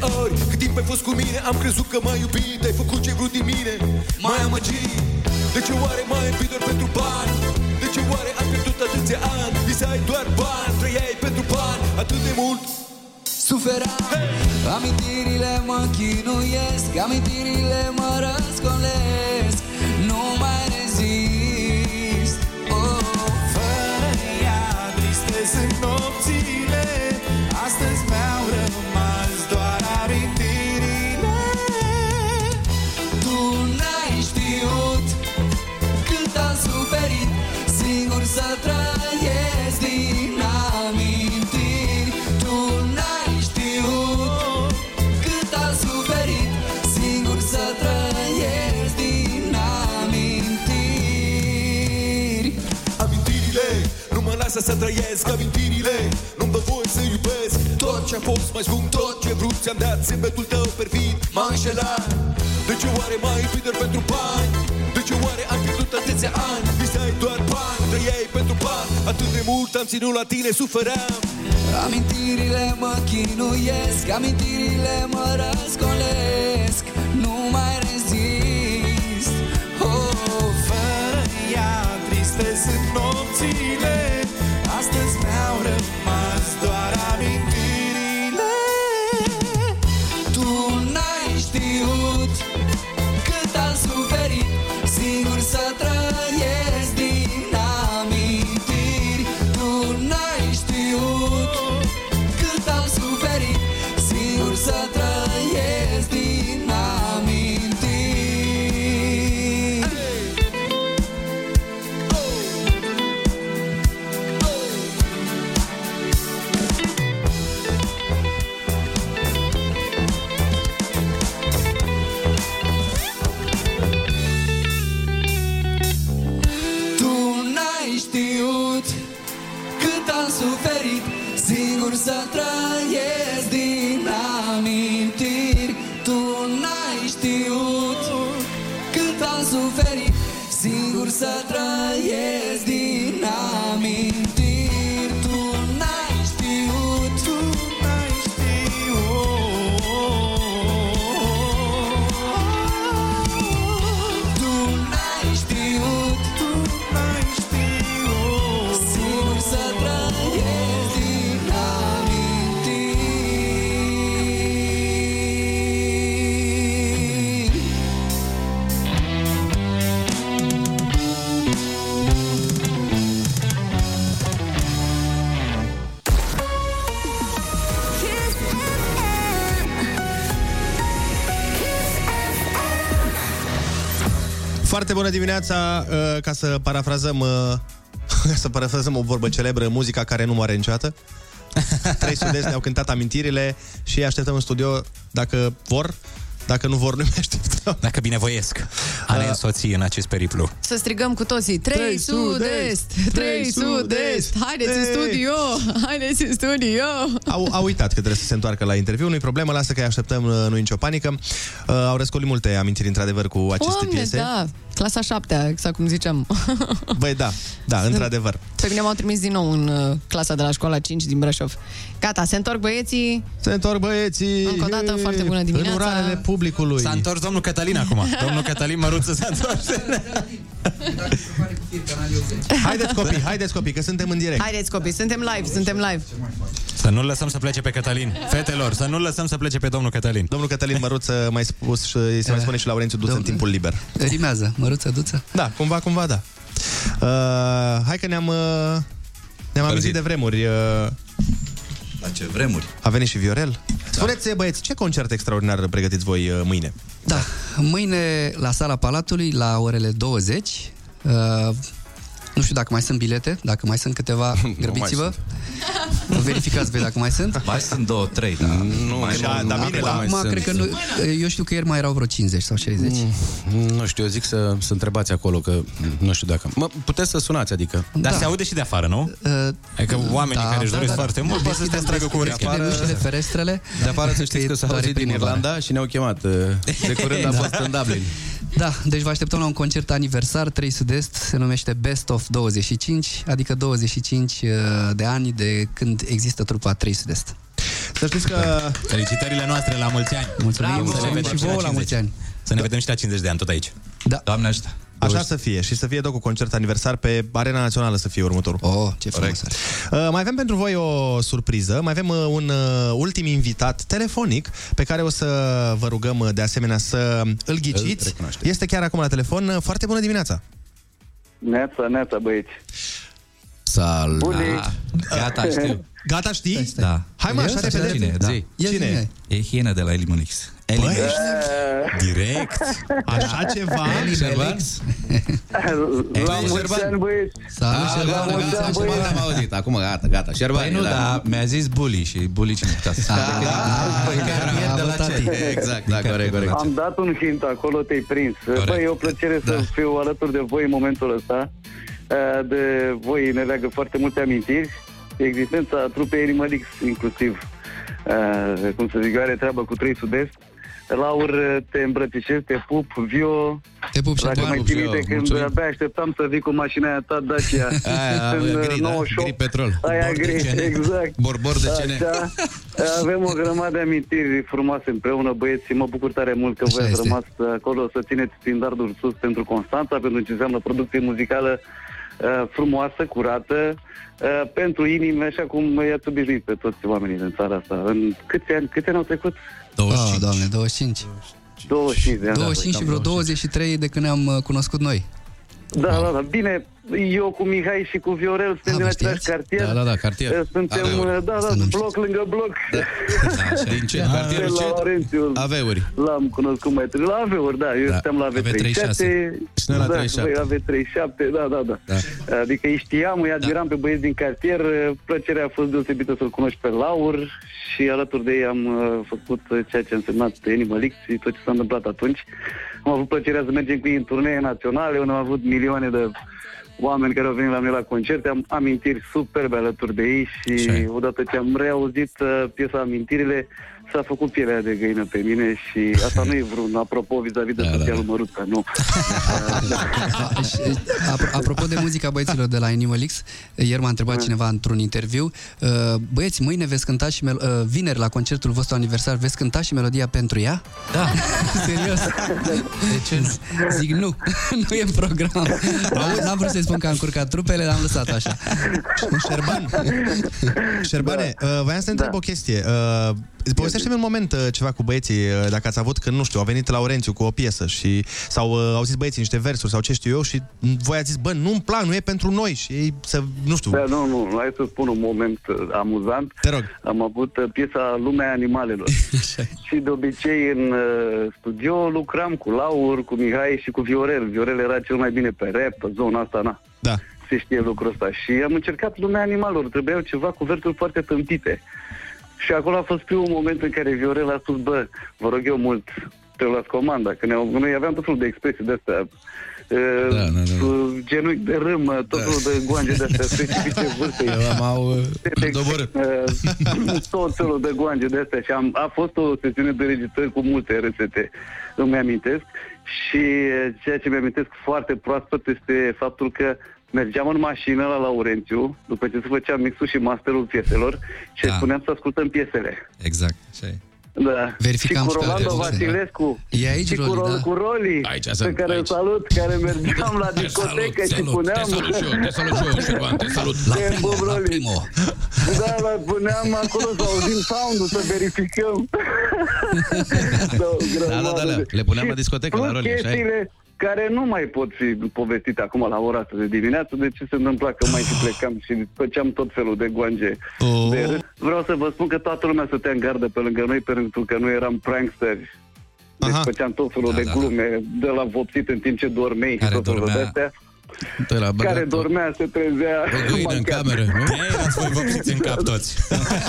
răscolesc uneori Cât timp ai fost cu mine Am crezut că m-ai iubit Ai făcut ce vrut din mine. M-ai amăgit. De ce oare m-ai iubit doar pentru bani? De ce oare ai pierdut atâția ani? Visai doar bani Trăiai pentru bani Atât de mult Suferam Amintirile mă chinuiesc Amintirile mă răscolesc. Nu mai rezist să trăiesc Amintirile nu-mi dă voie să iubesc. Tot ce-a fost mai scump, tot ce vrut Ți-am dat zâmbetul tău perfid. M-a înșelat. De ce oare m-ai iubit doar pentru bani? De ce oare ai pierdut atâția ani? Visai doar bani, trăiai pentru bani. Atât de mult am ținut la tine, sufeream. Amintirile mă chinuiesc Amintirile mă răscolesc bună dimineața, uh, ca să parafrazăm uh, ca să parafrazăm o vorbă celebră, muzica care nu moare niciodată. Trei studenți ne-au cântat amintirile și îi așteptăm în studio dacă vor, dacă nu vor, nu mai așteptăm. Dacă binevoiesc a ne însoți în acest periplu. Să strigăm cu toții Trei Trei sud-est, sud-est, trei trei sud-est Haideți în Trei. studio, haideți în studio Au, au uitat că trebuie să se întoarcă la interviu, nu-i problemă, lasă că îi așteptăm, uh, nu-i nicio panică. Uh, au răscolit multe amintiri, într-adevăr, cu aceste Doamne, piese. da, clasa șaptea, exact cum ziceam Băi, da, da, într-adevăr. Pe mine m-au trimis din nou în uh, clasa de la școala 5 din Brașov Gata, se întorc băieții Se întorc băieții Încă o dată, foarte bună dimineața În urarele publicului. S-a întors domnul Cătălin acum. Domnul Cătălin Măruță s-a întors. Haideți copii, haideți copii, că suntem în direct. Haideți copii, suntem live, suntem live Să nu-l lăsăm să plece pe Cătălin. Fetelor, să nu-l lăsăm să plece pe domnul Cătălin. Domnul Cătălin Măruță mai spus și îi se mai spune și Laurențiu Duță în timpul liber. Rimează, măruță, duță. Da, cumva, cumva, da. Uh, hai că ne-am uh, ne-am amintit de vremuri. Uh, La ce vremuri? a venit și Viorel. Spuneți, băieți, ce concert extraordinar pregătiți voi uh, mâine? Da, mâine la sala Palatului, la orele 20. Uh, nu știu dacă mai sunt bilete, dacă mai sunt câteva, grăbiți-vă. Verificați voi dacă mai sunt. Mai sunt două, trei, dar nu mai Da, da, bine, la Acum, cred că nu, eu știu că ieri mai erau vreo 50 sau 60. Mm, nu știu, eu zic să, să întrebați acolo, că nu știu dacă... Mă, puteți să sunați, adică... Dar se aude și de afară, nu? Uh, Adică oamenii da, care își da, doresc da. foarte mult pot să stea stragă cu urechea. Deschidem ușile, ferestrele. De afară să știți că s-a doar e auzit din primăvară. Irlanda și ne-au chemat. uh, De curând am Da. fost în Dublin. Da, deci vă așteptăm la un concert aniversar 3 Sud-Est, se numește Best of 25, adică 25 uh, de ani de când există trupa 3 Sud-Est. Să știți că... Felicitările noastre la mulți ani. Mulțumim, Să ne mulțumim vedem și vouă la 50. mulți ani. Să ne vedem și la 50 de ani, tot aici. Da. Doamne ajută. Așa să fie și să fie tot cu concert aniversar pe Arena Națională să fie următorul. Oh, ce frumos. Uh, mai avem pentru voi o surpriză, mai avem uh, un uh, ultim invitat telefonic pe care o să vă rugăm uh, de asemenea să îl ghiciți. Este chiar acum la telefon. Uh, Foarte bună dimineața! Neața, neața, băieți. Salut! Bunii. Gata, știu. Gata, știi? Da. Hai mă, așa repede. Cine? Da. Zi. Cine e? E hiena de la Elimonix. Elimonix. Direct? Așa ceva? Elimonix. La mulți ani, băieți. Salut, Ah, Șerban, gata, la mulți gata, ani, Șerban, Șerban. am auzit. Acum gata, gata. Șerban, Păi nu, dar mi-a zis bully și bully cine putea să de la ce? Exact, da, corect, corect. Am dat un hint acolo, te-ai prins. Băi, e o plăcere să fiu alături de voi în momentul ăsta. Uh, De voi ne leagă foarte multe amintiri. Existența trupei Animalix, inclusiv. Uh, Cum să zic, eu are treabă cu 3 Sud-Est. Laur, te îmbrățișez, te pup, Vio. Te pup și Dacă tu. mai ții minte când mulțumim. abia așteptam să vii cu mașina aia ta Dacia. Aia, în uh, gri, da? 98. Gri petrol. Aia Bord de gri, cene. exact. Borbor de cene. Așa. Avem o grămadă de amintiri frumoase împreună, băieți, și mă bucur tare mult că Așa voi ați este. rămas acolo să țineți standardul sus pentru Constanța, pentru ce înseamnă producție muzicală uh, frumoasă, curată, uh, pentru inimi, așa cum i-ați obișnuit pe toți oamenii din țara asta. În câți ani, câți ani au trecut? 25. Ah, doamne, 25. 25 de ani. 25 și vreo 23 de când ne-am uh, cunoscut noi. Da, da, da. Bine, eu cu Mihai și cu Viorel suntem Ah, din vă același știați? cartier. Da, da, da, cartier. Eh, Suntem, Aveuri. da, da, Asta n-am bloc lângă bloc. Din ce? De Cartierul la ce? Laurențiu. Aveuri. L-am cunoscut mai târziu. La Aveuri, da. Eu Da. stăm la AV37. V37. Și noi la da, 37. Voi la V37, da, da, da. Da. Adică îi știam, îi admiram pe băieți din cartier. Plăcerea a fost deosebită să-l cunoști pe Laur și alături de ei am uh, făcut ceea ce a însemnat Animal X și tot ce s-a întâmplat atunci. Am avut plăcerea să mergem cu ei în turnee naționale, unde am avut milioane de oameni care au venit la mine la concerte, am amintiri superbe alături de ei și odată ce am reauzit uh, piesa Amintirile, s-a făcut pielea de găină pe mine și asta nu e vreun apropo vis-a-vis de da, soția lui Măruță, nu. Și, apro- Apropo de muzica băieților de la Animal X, ieri m-a întrebat cineva într-un interviu, uh, băieți, mâine veți cânta și mel- uh, vineri la concertul vostru aniversar, veți cânta și melodia pentru ea? Da. Serios? De ce nu? Zic nu, nu e în program. Auzi, N-am vrut să-i spun că am curcat trupele, l-am lăsat așa. Șerban, Șerbane, uh, voiam să te întreb o chestie. Uh, povestește-mi un moment uh, ceva cu băieții, uh, dacă ați avut, când, nu știu, au venit la Laurențiu cu o piesă și sau uh, au zis băieții niște versuri sau ce știu eu și voi ați zis, bă, nu-mi plac, nu e pentru noi și ei să, nu știu. Da, nu, nu, hai să spun un moment uh, amuzant. Te rog. Am avut uh, piesa Lumea Animalelor. și de obicei în uh, studio lucram cu Laur, cu Mihai și cu Viorel. Viorel era cel mai bine pe rap, pe zona asta, na. Da. Se știe lucrul ăsta. Și am încercat Lumea Animalelor. Trebuiau ceva cu versuri foarte tâmpite. Și acolo a fost primul moment în care Viorel a spus, bă, vă rog eu mult, te luați comanda, că ne noi aveam tot felul de expresii de astea, da, da, da. genunchi de râmă, tot felul de goange de astea specifice vârstei. M-au de, doborât. uh, tot felul de goange de astea și am, a fost o sesiune de registrări cu multe rețete, îmi amintesc. Și uh, ceea ce mi-amintesc foarte proaspăt este faptul că mergeam în mașină la Laurențiu, după ce se făcea mixul și masterul pieselor și Da. spuneam să ascultăm piesele. Exact, așa e. Da. Verificam și cu și pe Rolando alte buze. Vasilescu. E aici, și cu, Roli, Ro- da. cu Roli, Aici pe sunt, care îl aici. salut, care mergeam la discotecă și puneam... Te salut și eu, te salut și eu, Șerban, te salut. La Te primo, pup, la Roli. primo. Da, la, puneam acolo să auzim sound-ul, să verificăm. Da, da, da, da. Le puneam la discotecă, la Plus Roli, așa e? chestiile care nu mai pot fi povestite acum la ora asta de dimineață, de ce se întâmpla că mai și plecam și făceam tot felul de goange. Oh. De râs. Vreau să vă spun că toată lumea stătea în gardă pe lângă noi pentru că noi eram pranksteri. Deci Aha. făceam tot felul Da, de da, glume de la vopsit în timp ce dormeai și Care tot felul de dormea- astea. Te la băgat Care dormea, se trezea. o găină în mancat. cameră, nu? Ei, erați voi vopsiți în cap toți.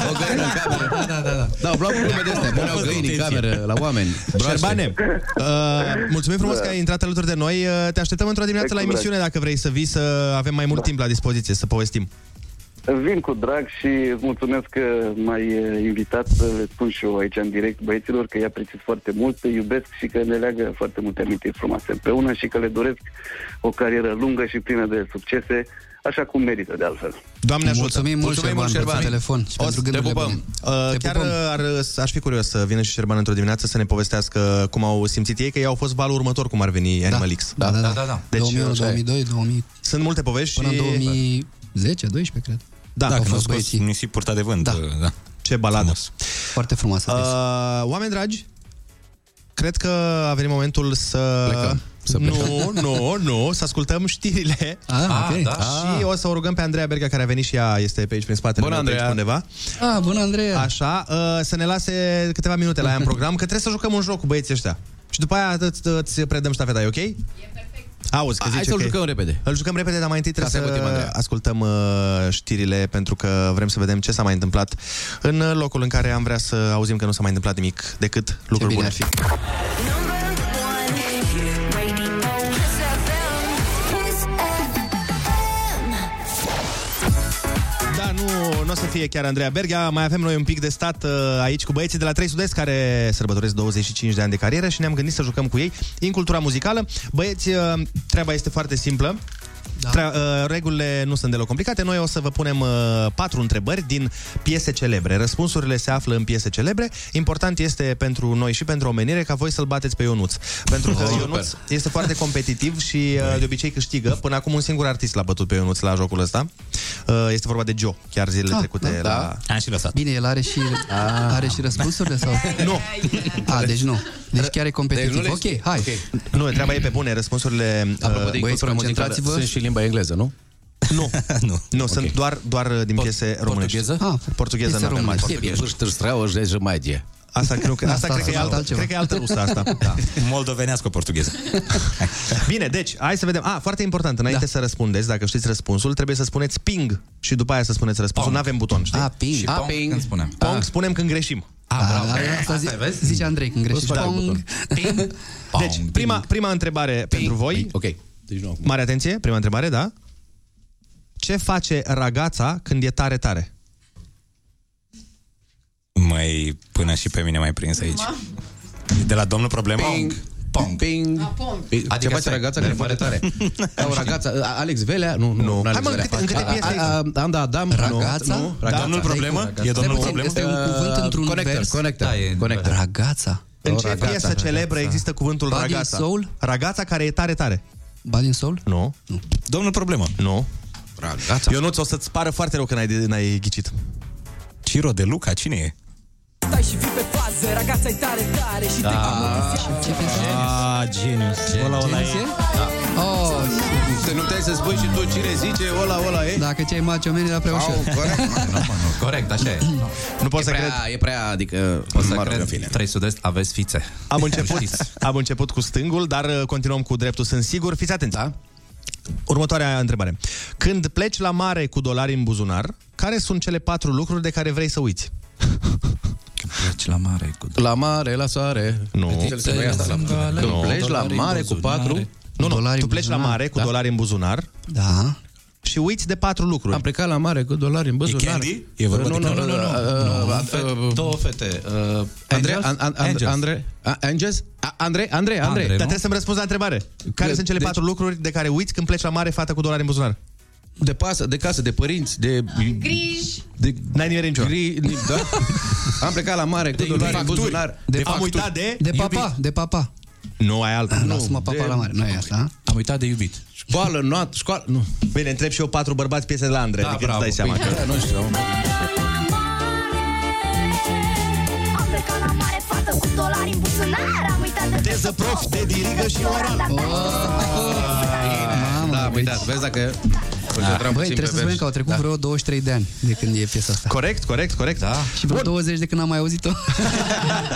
O găină în cameră. Da, da, da. Da, da vreau glume de astea. Puneau găini în cameră la oameni. Broaște. Șerbane, uh, mulțumim frumos că ai intrat alături de noi. Uh, te așteptăm într-o dimineață la Cu drag. emisiune dacă vrei să vii să avem mai mult timp la dispoziție, să povestim. Vin cu drag și îți mulțumesc că m-ai eh, invitat să le spun și eu aici în direct băieților că îi apreciez foarte mult, îi iubesc și că ne leagă foarte multe amintiri frumoase împreună și că le doresc o carieră lungă și plină de succese, așa cum merită de altfel. Doamne ajută! Mulțumim mult, Mulțumim Șerban, mult, pentru Șerban. telefon și O pentru să te gândurile pupăm. bune. Uh, Te chiar pupăm. ar, aș fi curios să vină și Șerban într-o dimineață să ne povestească cum au simțit ei, că ei au fost valul următor, cum ar veni Animal X. Da, da, da. da, da. Deci, 2001, așa e. 2002, 2000, Sunt multe povești până în și... 2010, 12, cred. Da, Da, au când au fost scos băieții. nisip purtat de vânt. Da. uh, da. ce baladă. Frumos. Foarte frumoasă. piesă. Uh, oameni dragi, cred că a venit momentul să... Plecăm. Să nu, nu, nu, să ascultăm știrile. Ah, ok. da. Și o să o rugăm pe Andreea Berga, care a venit și ea, este pe aici prin spatele Bună, meu, pe aici Andreea. undeva. Ah, bună, Andreea. Așa, uh, să ne lase câteva minute la ea în program, că trebuie să jucăm un joc cu băieții ăștia. Și după aia îți, îți predăm ștafeta, e ok? E perfect. Auzi, că Hai zice să-l că... jucăm repede. Îl jucăm repede, dar mai întâi Ca trebuie să să aibă timp, Andreea. ascultăm uh, știrile, pentru că vrem să vedem ce s-a mai întâmplat în locul în care am vrea să auzim că nu s-a mai întâmplat nimic decât Ce lucruri bine bune. ar fi. Nu, nu o să fie chiar Andreea Berghia, mai avem noi un pic de stat uh, aici cu băieții de la 3 Sud-Est care sărbătoresc 25 de ani de carieră și ne-am gândit să jucăm cu ei în cultura muzicală. Băieți, uh, treaba este foarte simplă. Da. Tre- uh, regulile nu sunt deloc complicate. Noi o să vă punem uh, patru întrebări din piese celebre. Răspunsurile se află în piese celebre. Important este pentru noi și pentru omenire ca voi să-l bateți pe Ionuț. Pentru că Oh, Ionuț super. este foarte competitiv și uh, de obicei câștigă. Până acum un singur artist l-a bătut pe Ionuț la jocul ăsta. Uh, Este vorba de Joe, chiar zilele Ah, trecute da. la... Am și lăsat. Bine, el are și, are și răspunsurile? sau? Nu, A, deci nu. Deci chiar e competitiv. Deci nu le ok, știi. hai. Ok. nu, treaba e pe bune. Răspunsurile... Apropo de uh, băieți, cultura muzicală, concentrați-vă. sunt și limba engleză, nu? nu, nu. nu okay. sunt doar, doar uh, din piese românești. Portugheză? Ah, Portugheză piese nu avem românești. azi. E bine. Portugheză. Strău, și mai de. Asta, cred că, asta, Asta cred, că e sunt altă, altceva. cred că e altă rusă asta. Da. Moldovenească portugheză. Bine, deci, hai să vedem. Ah, foarte important, înainte da. să răspundeți, dacă știți răspunsul, trebuie să spuneți ping și după aia să spuneți răspunsul. Nu avem buton, știi? A, ping. Și A, pong, ping. când spunem. Pong spunem când greșim. a, asta zi, zice Andrei când greșești. Da. Pong. Deci, prima, prima întrebare pentru voi. Ok. Deci nu acum. Mare atenție, prima întrebare, da? Ce face ragața când e tare tare? Mai până și pe mine mai prins aici. De la domnul problema? Ping, pong, ping. Ping. Adică Ce face stai, ragața de care foarte tare? Ca o ragața. A- Alex Velea? Nu, nu. nu Hai, Alex mă, Velea. în câte- în câte A- piese a- a- Anda Adam? Ragața? Nu, nu. Ragața. Domnul problemă? Ragața. E domnul Stai puțin, problemă? Este un cuvânt într-un Connector, vers. Connector, Da, e- connector. Ragața. În O ce ragața, piesă ragața. celebră există cuvântul Body and ragața? Soul? Ragața care e tare tare. Bad in Soul? Nu. Domnul problemă. Nu. Ragața. Eu nu ți o să-ți pară foarte rău că n-ai, n-ai ghicit. Ciro de Luca, cine e? Stai și fii pe fază, ragața e tare tare și te Ah, genius. Ăla, ăla e. Oh, Să nu puteai să spui și tu cine zice, ăla, ăla e? dacă ce ai macho man era prea ușor. Au, corect. Nu, mă, nu. Corect, așa e. Nu pot E să cred. prea, e prea, adică... O să mă rog, în cred, fine. 3 sud-est, aveți fițe. Am început, am început cu stângul, dar uh, continuăm cu dreptul, sunt sigur. Fiți atenți. Da? Următoarea întrebare. Când pleci la mare cu dolari în buzunar, care sunt cele patru lucruri de care vrei să uiți? Când pleci la mare cu... La mare, la soare. Nu. Fetițele se băia asta la Sângale, Când Nu. pleci la dolari în mare cu buzunar. patru... Nu, nu, Dolari tu în pleci la buzunar. mare cu Da. dolari în buzunar Da. și uiți de patru lucruri. Am plecat la mare cu dolari în buzunar. candy? E vorba nu, de nu, candy? nu, nu, nu, uh, uh, Două fete. Uh, Andrei, Angels? An- An- An- Angels. Andrei, A- Angels? A- Andrei, Andrei, Andrei. Andrei. Dar nu? trebuie să-mi răspunzi la întrebare. Care De- sunt cele deci- patru lucruri de care uiți când pleci la mare fată cu dolari în buzunar? De pasă, de casă, de părinți, de... Griji. de N-ai nimerit nicio. gri, da? Am plecat la mare cu dolari în facturi. buzunar. De Am facturi. uitat de... De papa, de papa. Nu, ai altă. Lasă-mă papa de- la mare. Nu e asta, a? Am uitat de iubit. Școală, not, școală, nu. Bine, întreb și eu patru bărbați piese de la Andre. Da, adică îți bravo. dai seama că... Da, nu știu. Am plecat la mare fată cu dolari în buzunar Am uitat de Teză prof de dirigă și oral. Mamă, Da, am deci- uitat. Vezi dacă... concentram Băi, puțin trebuie pe să spunem vers. că au trecut Da. vreo 23 de ani de când e piesa asta. Corect, corect, corect. Da. Și vreo 20 de când am mai auzit-o.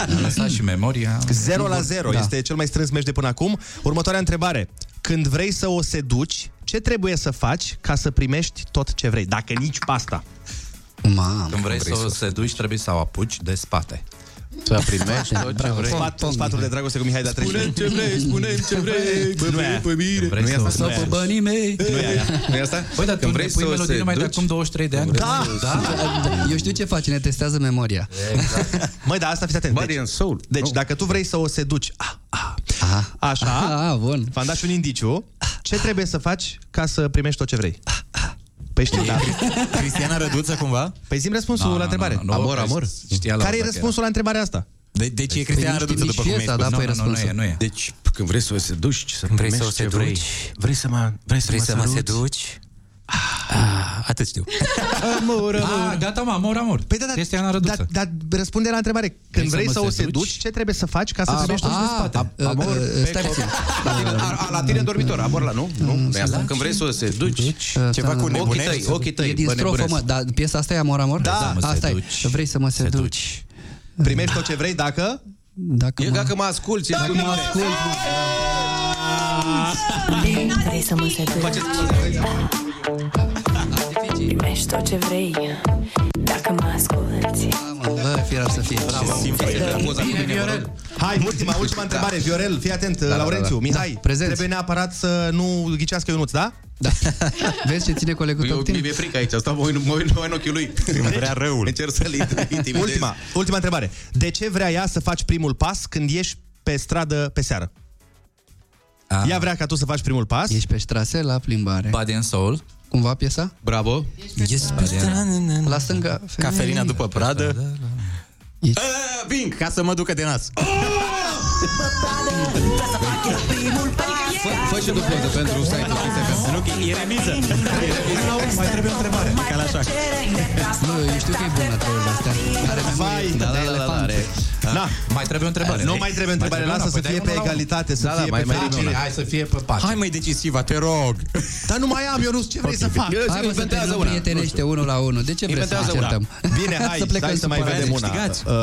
Am lăsat și memoria. 0 la 0 Da. este cel mai strâns meci de până acum. Următoarea întrebare. Când vrei să o seduci, ce trebuie să faci ca să primești tot ce vrei? Dacă nici pasta. Mamă. Când vrei să o seduci, trebuie să o apuci de spate. Să primești tot ce vrei. Sfat, sfatul de dragoste cu Mihai de Spune ce vrei, spune ce vrei, bă, Nu e aia. pe mine. Vrei Nu e să o asta? seduci. Pe banii mei. Nu e aia. Nu e asta? Păi, dar tu Când vrei vrei pui să o melodie numai de seduci, acum 23 de ani. Da. da? Eu știu ce face, ne testează memoria. Măi, da, asta fiți atent. Body Deci, and soul. deci Nu. dacă tu vrei să o seduci, a, a, așa, Ah, bun. v-am dat și un indiciu, ce trebuie să faci ca să primești tot ce vrei? Păi știi, da. Cristiana Răduță, cumva? Păi zi răspunsul Nu, la nu, întrebare. nu, nu, Amor, că amor. Știa la Care e dacă răspunsul la întrebarea asta? De, deci e Cristiana Păi nu știu Răduță, nici după cum piesa, ai da, spus. păi Nu, nu, nu, răspunsul. e, nu e. Deci, când vrei să o seduci, să Vrei să primești o ce vrei. seduci? Vrei să mă, vrei să Vrei mă să mă săruți? seduci? Ah, atât știu. Amor, Ah, gata, mă, amor, amor. Păi da, da, Cristiana da, Răduță. da, răspunde la întrebare. Când Vrei să vrei mă să o seduci? seduci, ce trebuie să faci ca să A, primești tot ce Ah, spate? uh, Amor, uh, stai puțin. La tine, a, a, la tine în dormitor, amor la nu? Nu? Nu e asta. Când vrei să o seduci, Uh, Ceva cu uh, ochii tăi, nebunești? ochii tăi, E din bă, strofă, nebunesc. mă, dar piesa asta e Amor, Amor? Da, mă asta seduci. e. Vrei să mă seduci. Seduci. Primești tot ce vrei dacă... Dacă E mă... dacă mă asculti, Dacă mă ascult, mă. Vrei să mă seduci? Primești tot ce vrei Dacă mă asculti Bă, firar să fie. Bine, Viorel. Hai, ultima, ultima întrebare. Viorel, fii atent, da, Laurențiu, da. Mihai. Da, prezenți. Trebuie neapărat să nu ghicească Ionuț, da? Da. Vezi ce ține colegul tău Eu, cu tine? mi-e frică aici, stau mă uit- mă uit mă uit în ochiul lui. Vrea răul. Încerc să-l intimidez. Ultima, ultima întrebare. De ce vrea ea să faci primul pas când ieși pe stradă pe seară? Ah. Ea vrea ca tu să faci primul pas. Ești pe ștrase la plimbare. Body and Soul. Cumva piesa? Bravo. Yes, La stânga. Cafelina după pradă. Ești... Ah, Vin, ca să mă ducă de nas. Fă, fă și tu poză pentru site-ul Nu, că e remiză. Mai trebuie o întrebare. Ca la așa. Nu, eu știu că e bună trăurile astea. Are Vai, memorie da, de da, da, da, elefant. are. Da. Mai trebuie o întrebare. Nu mai trebuie întrebare, Mai lasă să trebuie fie una, pe păi dai una la egalitate, să Da, da, fie mai pe mai fericire. bine. Hai să fie pe pace. Hai mai decisiva, te rog. Dar nu mai am, Ionuț, ce vrei să fac? Eu Hai mă să te inventează nu una. prietenește unul la unul. De ce vrei să Inventează ne una. certăm? Bine, hai, Să plecăm hai să mai supărați. vedem una. Câștigați. Uh,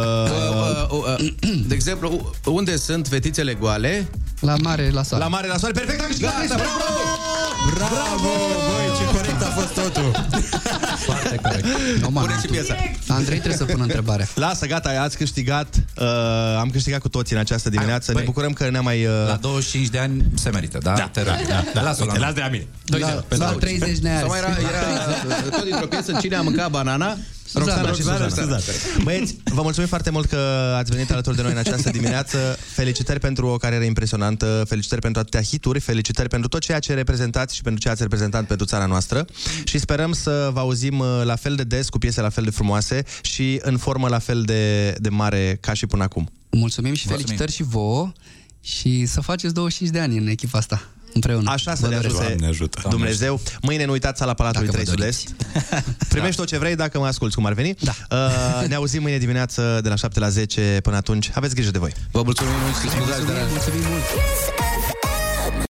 Uh, uh, uh, De exemplu, unde sunt fetițele goale? La mare, la soare. la mare, la soare, perfect, a câștigat Gata, Cristi, bravo! Bravo, băi, ce corect a fost totul. Foarte corect. No, Pune și piesa. Andrei trebuie să pună întrebarea. Lasă, gata, ați câștigat. Uh, am câștigat cu toții în această dimineață. Hai, ne băi. bucurăm că ne-am mai... Uh... La 25 de ani se merită, da? Da, Te rog. da, da. Lasă-o Uite, la las de la mine. La, la 30 de ani. Sau mai era, era tot dintr-o piesă Cine a mâncat banana Roxana și Roxana, Suzana. Suzana. Băieți, vă mulțumim foarte mult că ați venit alături de noi în această dimineață. Felicitări pentru o carieră impresionantă, felicitări pentru atâtea hituri, felicitări pentru tot ceea ce reprezentați și pentru ce ați reprezentat pentru țara noastră și sperăm să vă auzim uh, la fel de des, cu piese la fel de frumoase și în formă la fel de, de mare ca și până acum. Mulțumim și Mulțumim. felicitări și vouă și să faceți 25 de ani în echipa asta, împreună. Așa să Vă ne doresc. ajute Doamne ajută. Dumnezeu. Mâine nu uitați sala Palatului Dacă 3 vă Sud-Est. Primești tot ce vrei dacă mă asculti cum ar veni. Da. Uh, ne auzim mâine dimineață de la 7 la 10. Până atunci, aveți grijă de voi. Vă mulțumim mult și scuzați de la Mulțumim mult! Kiss FM.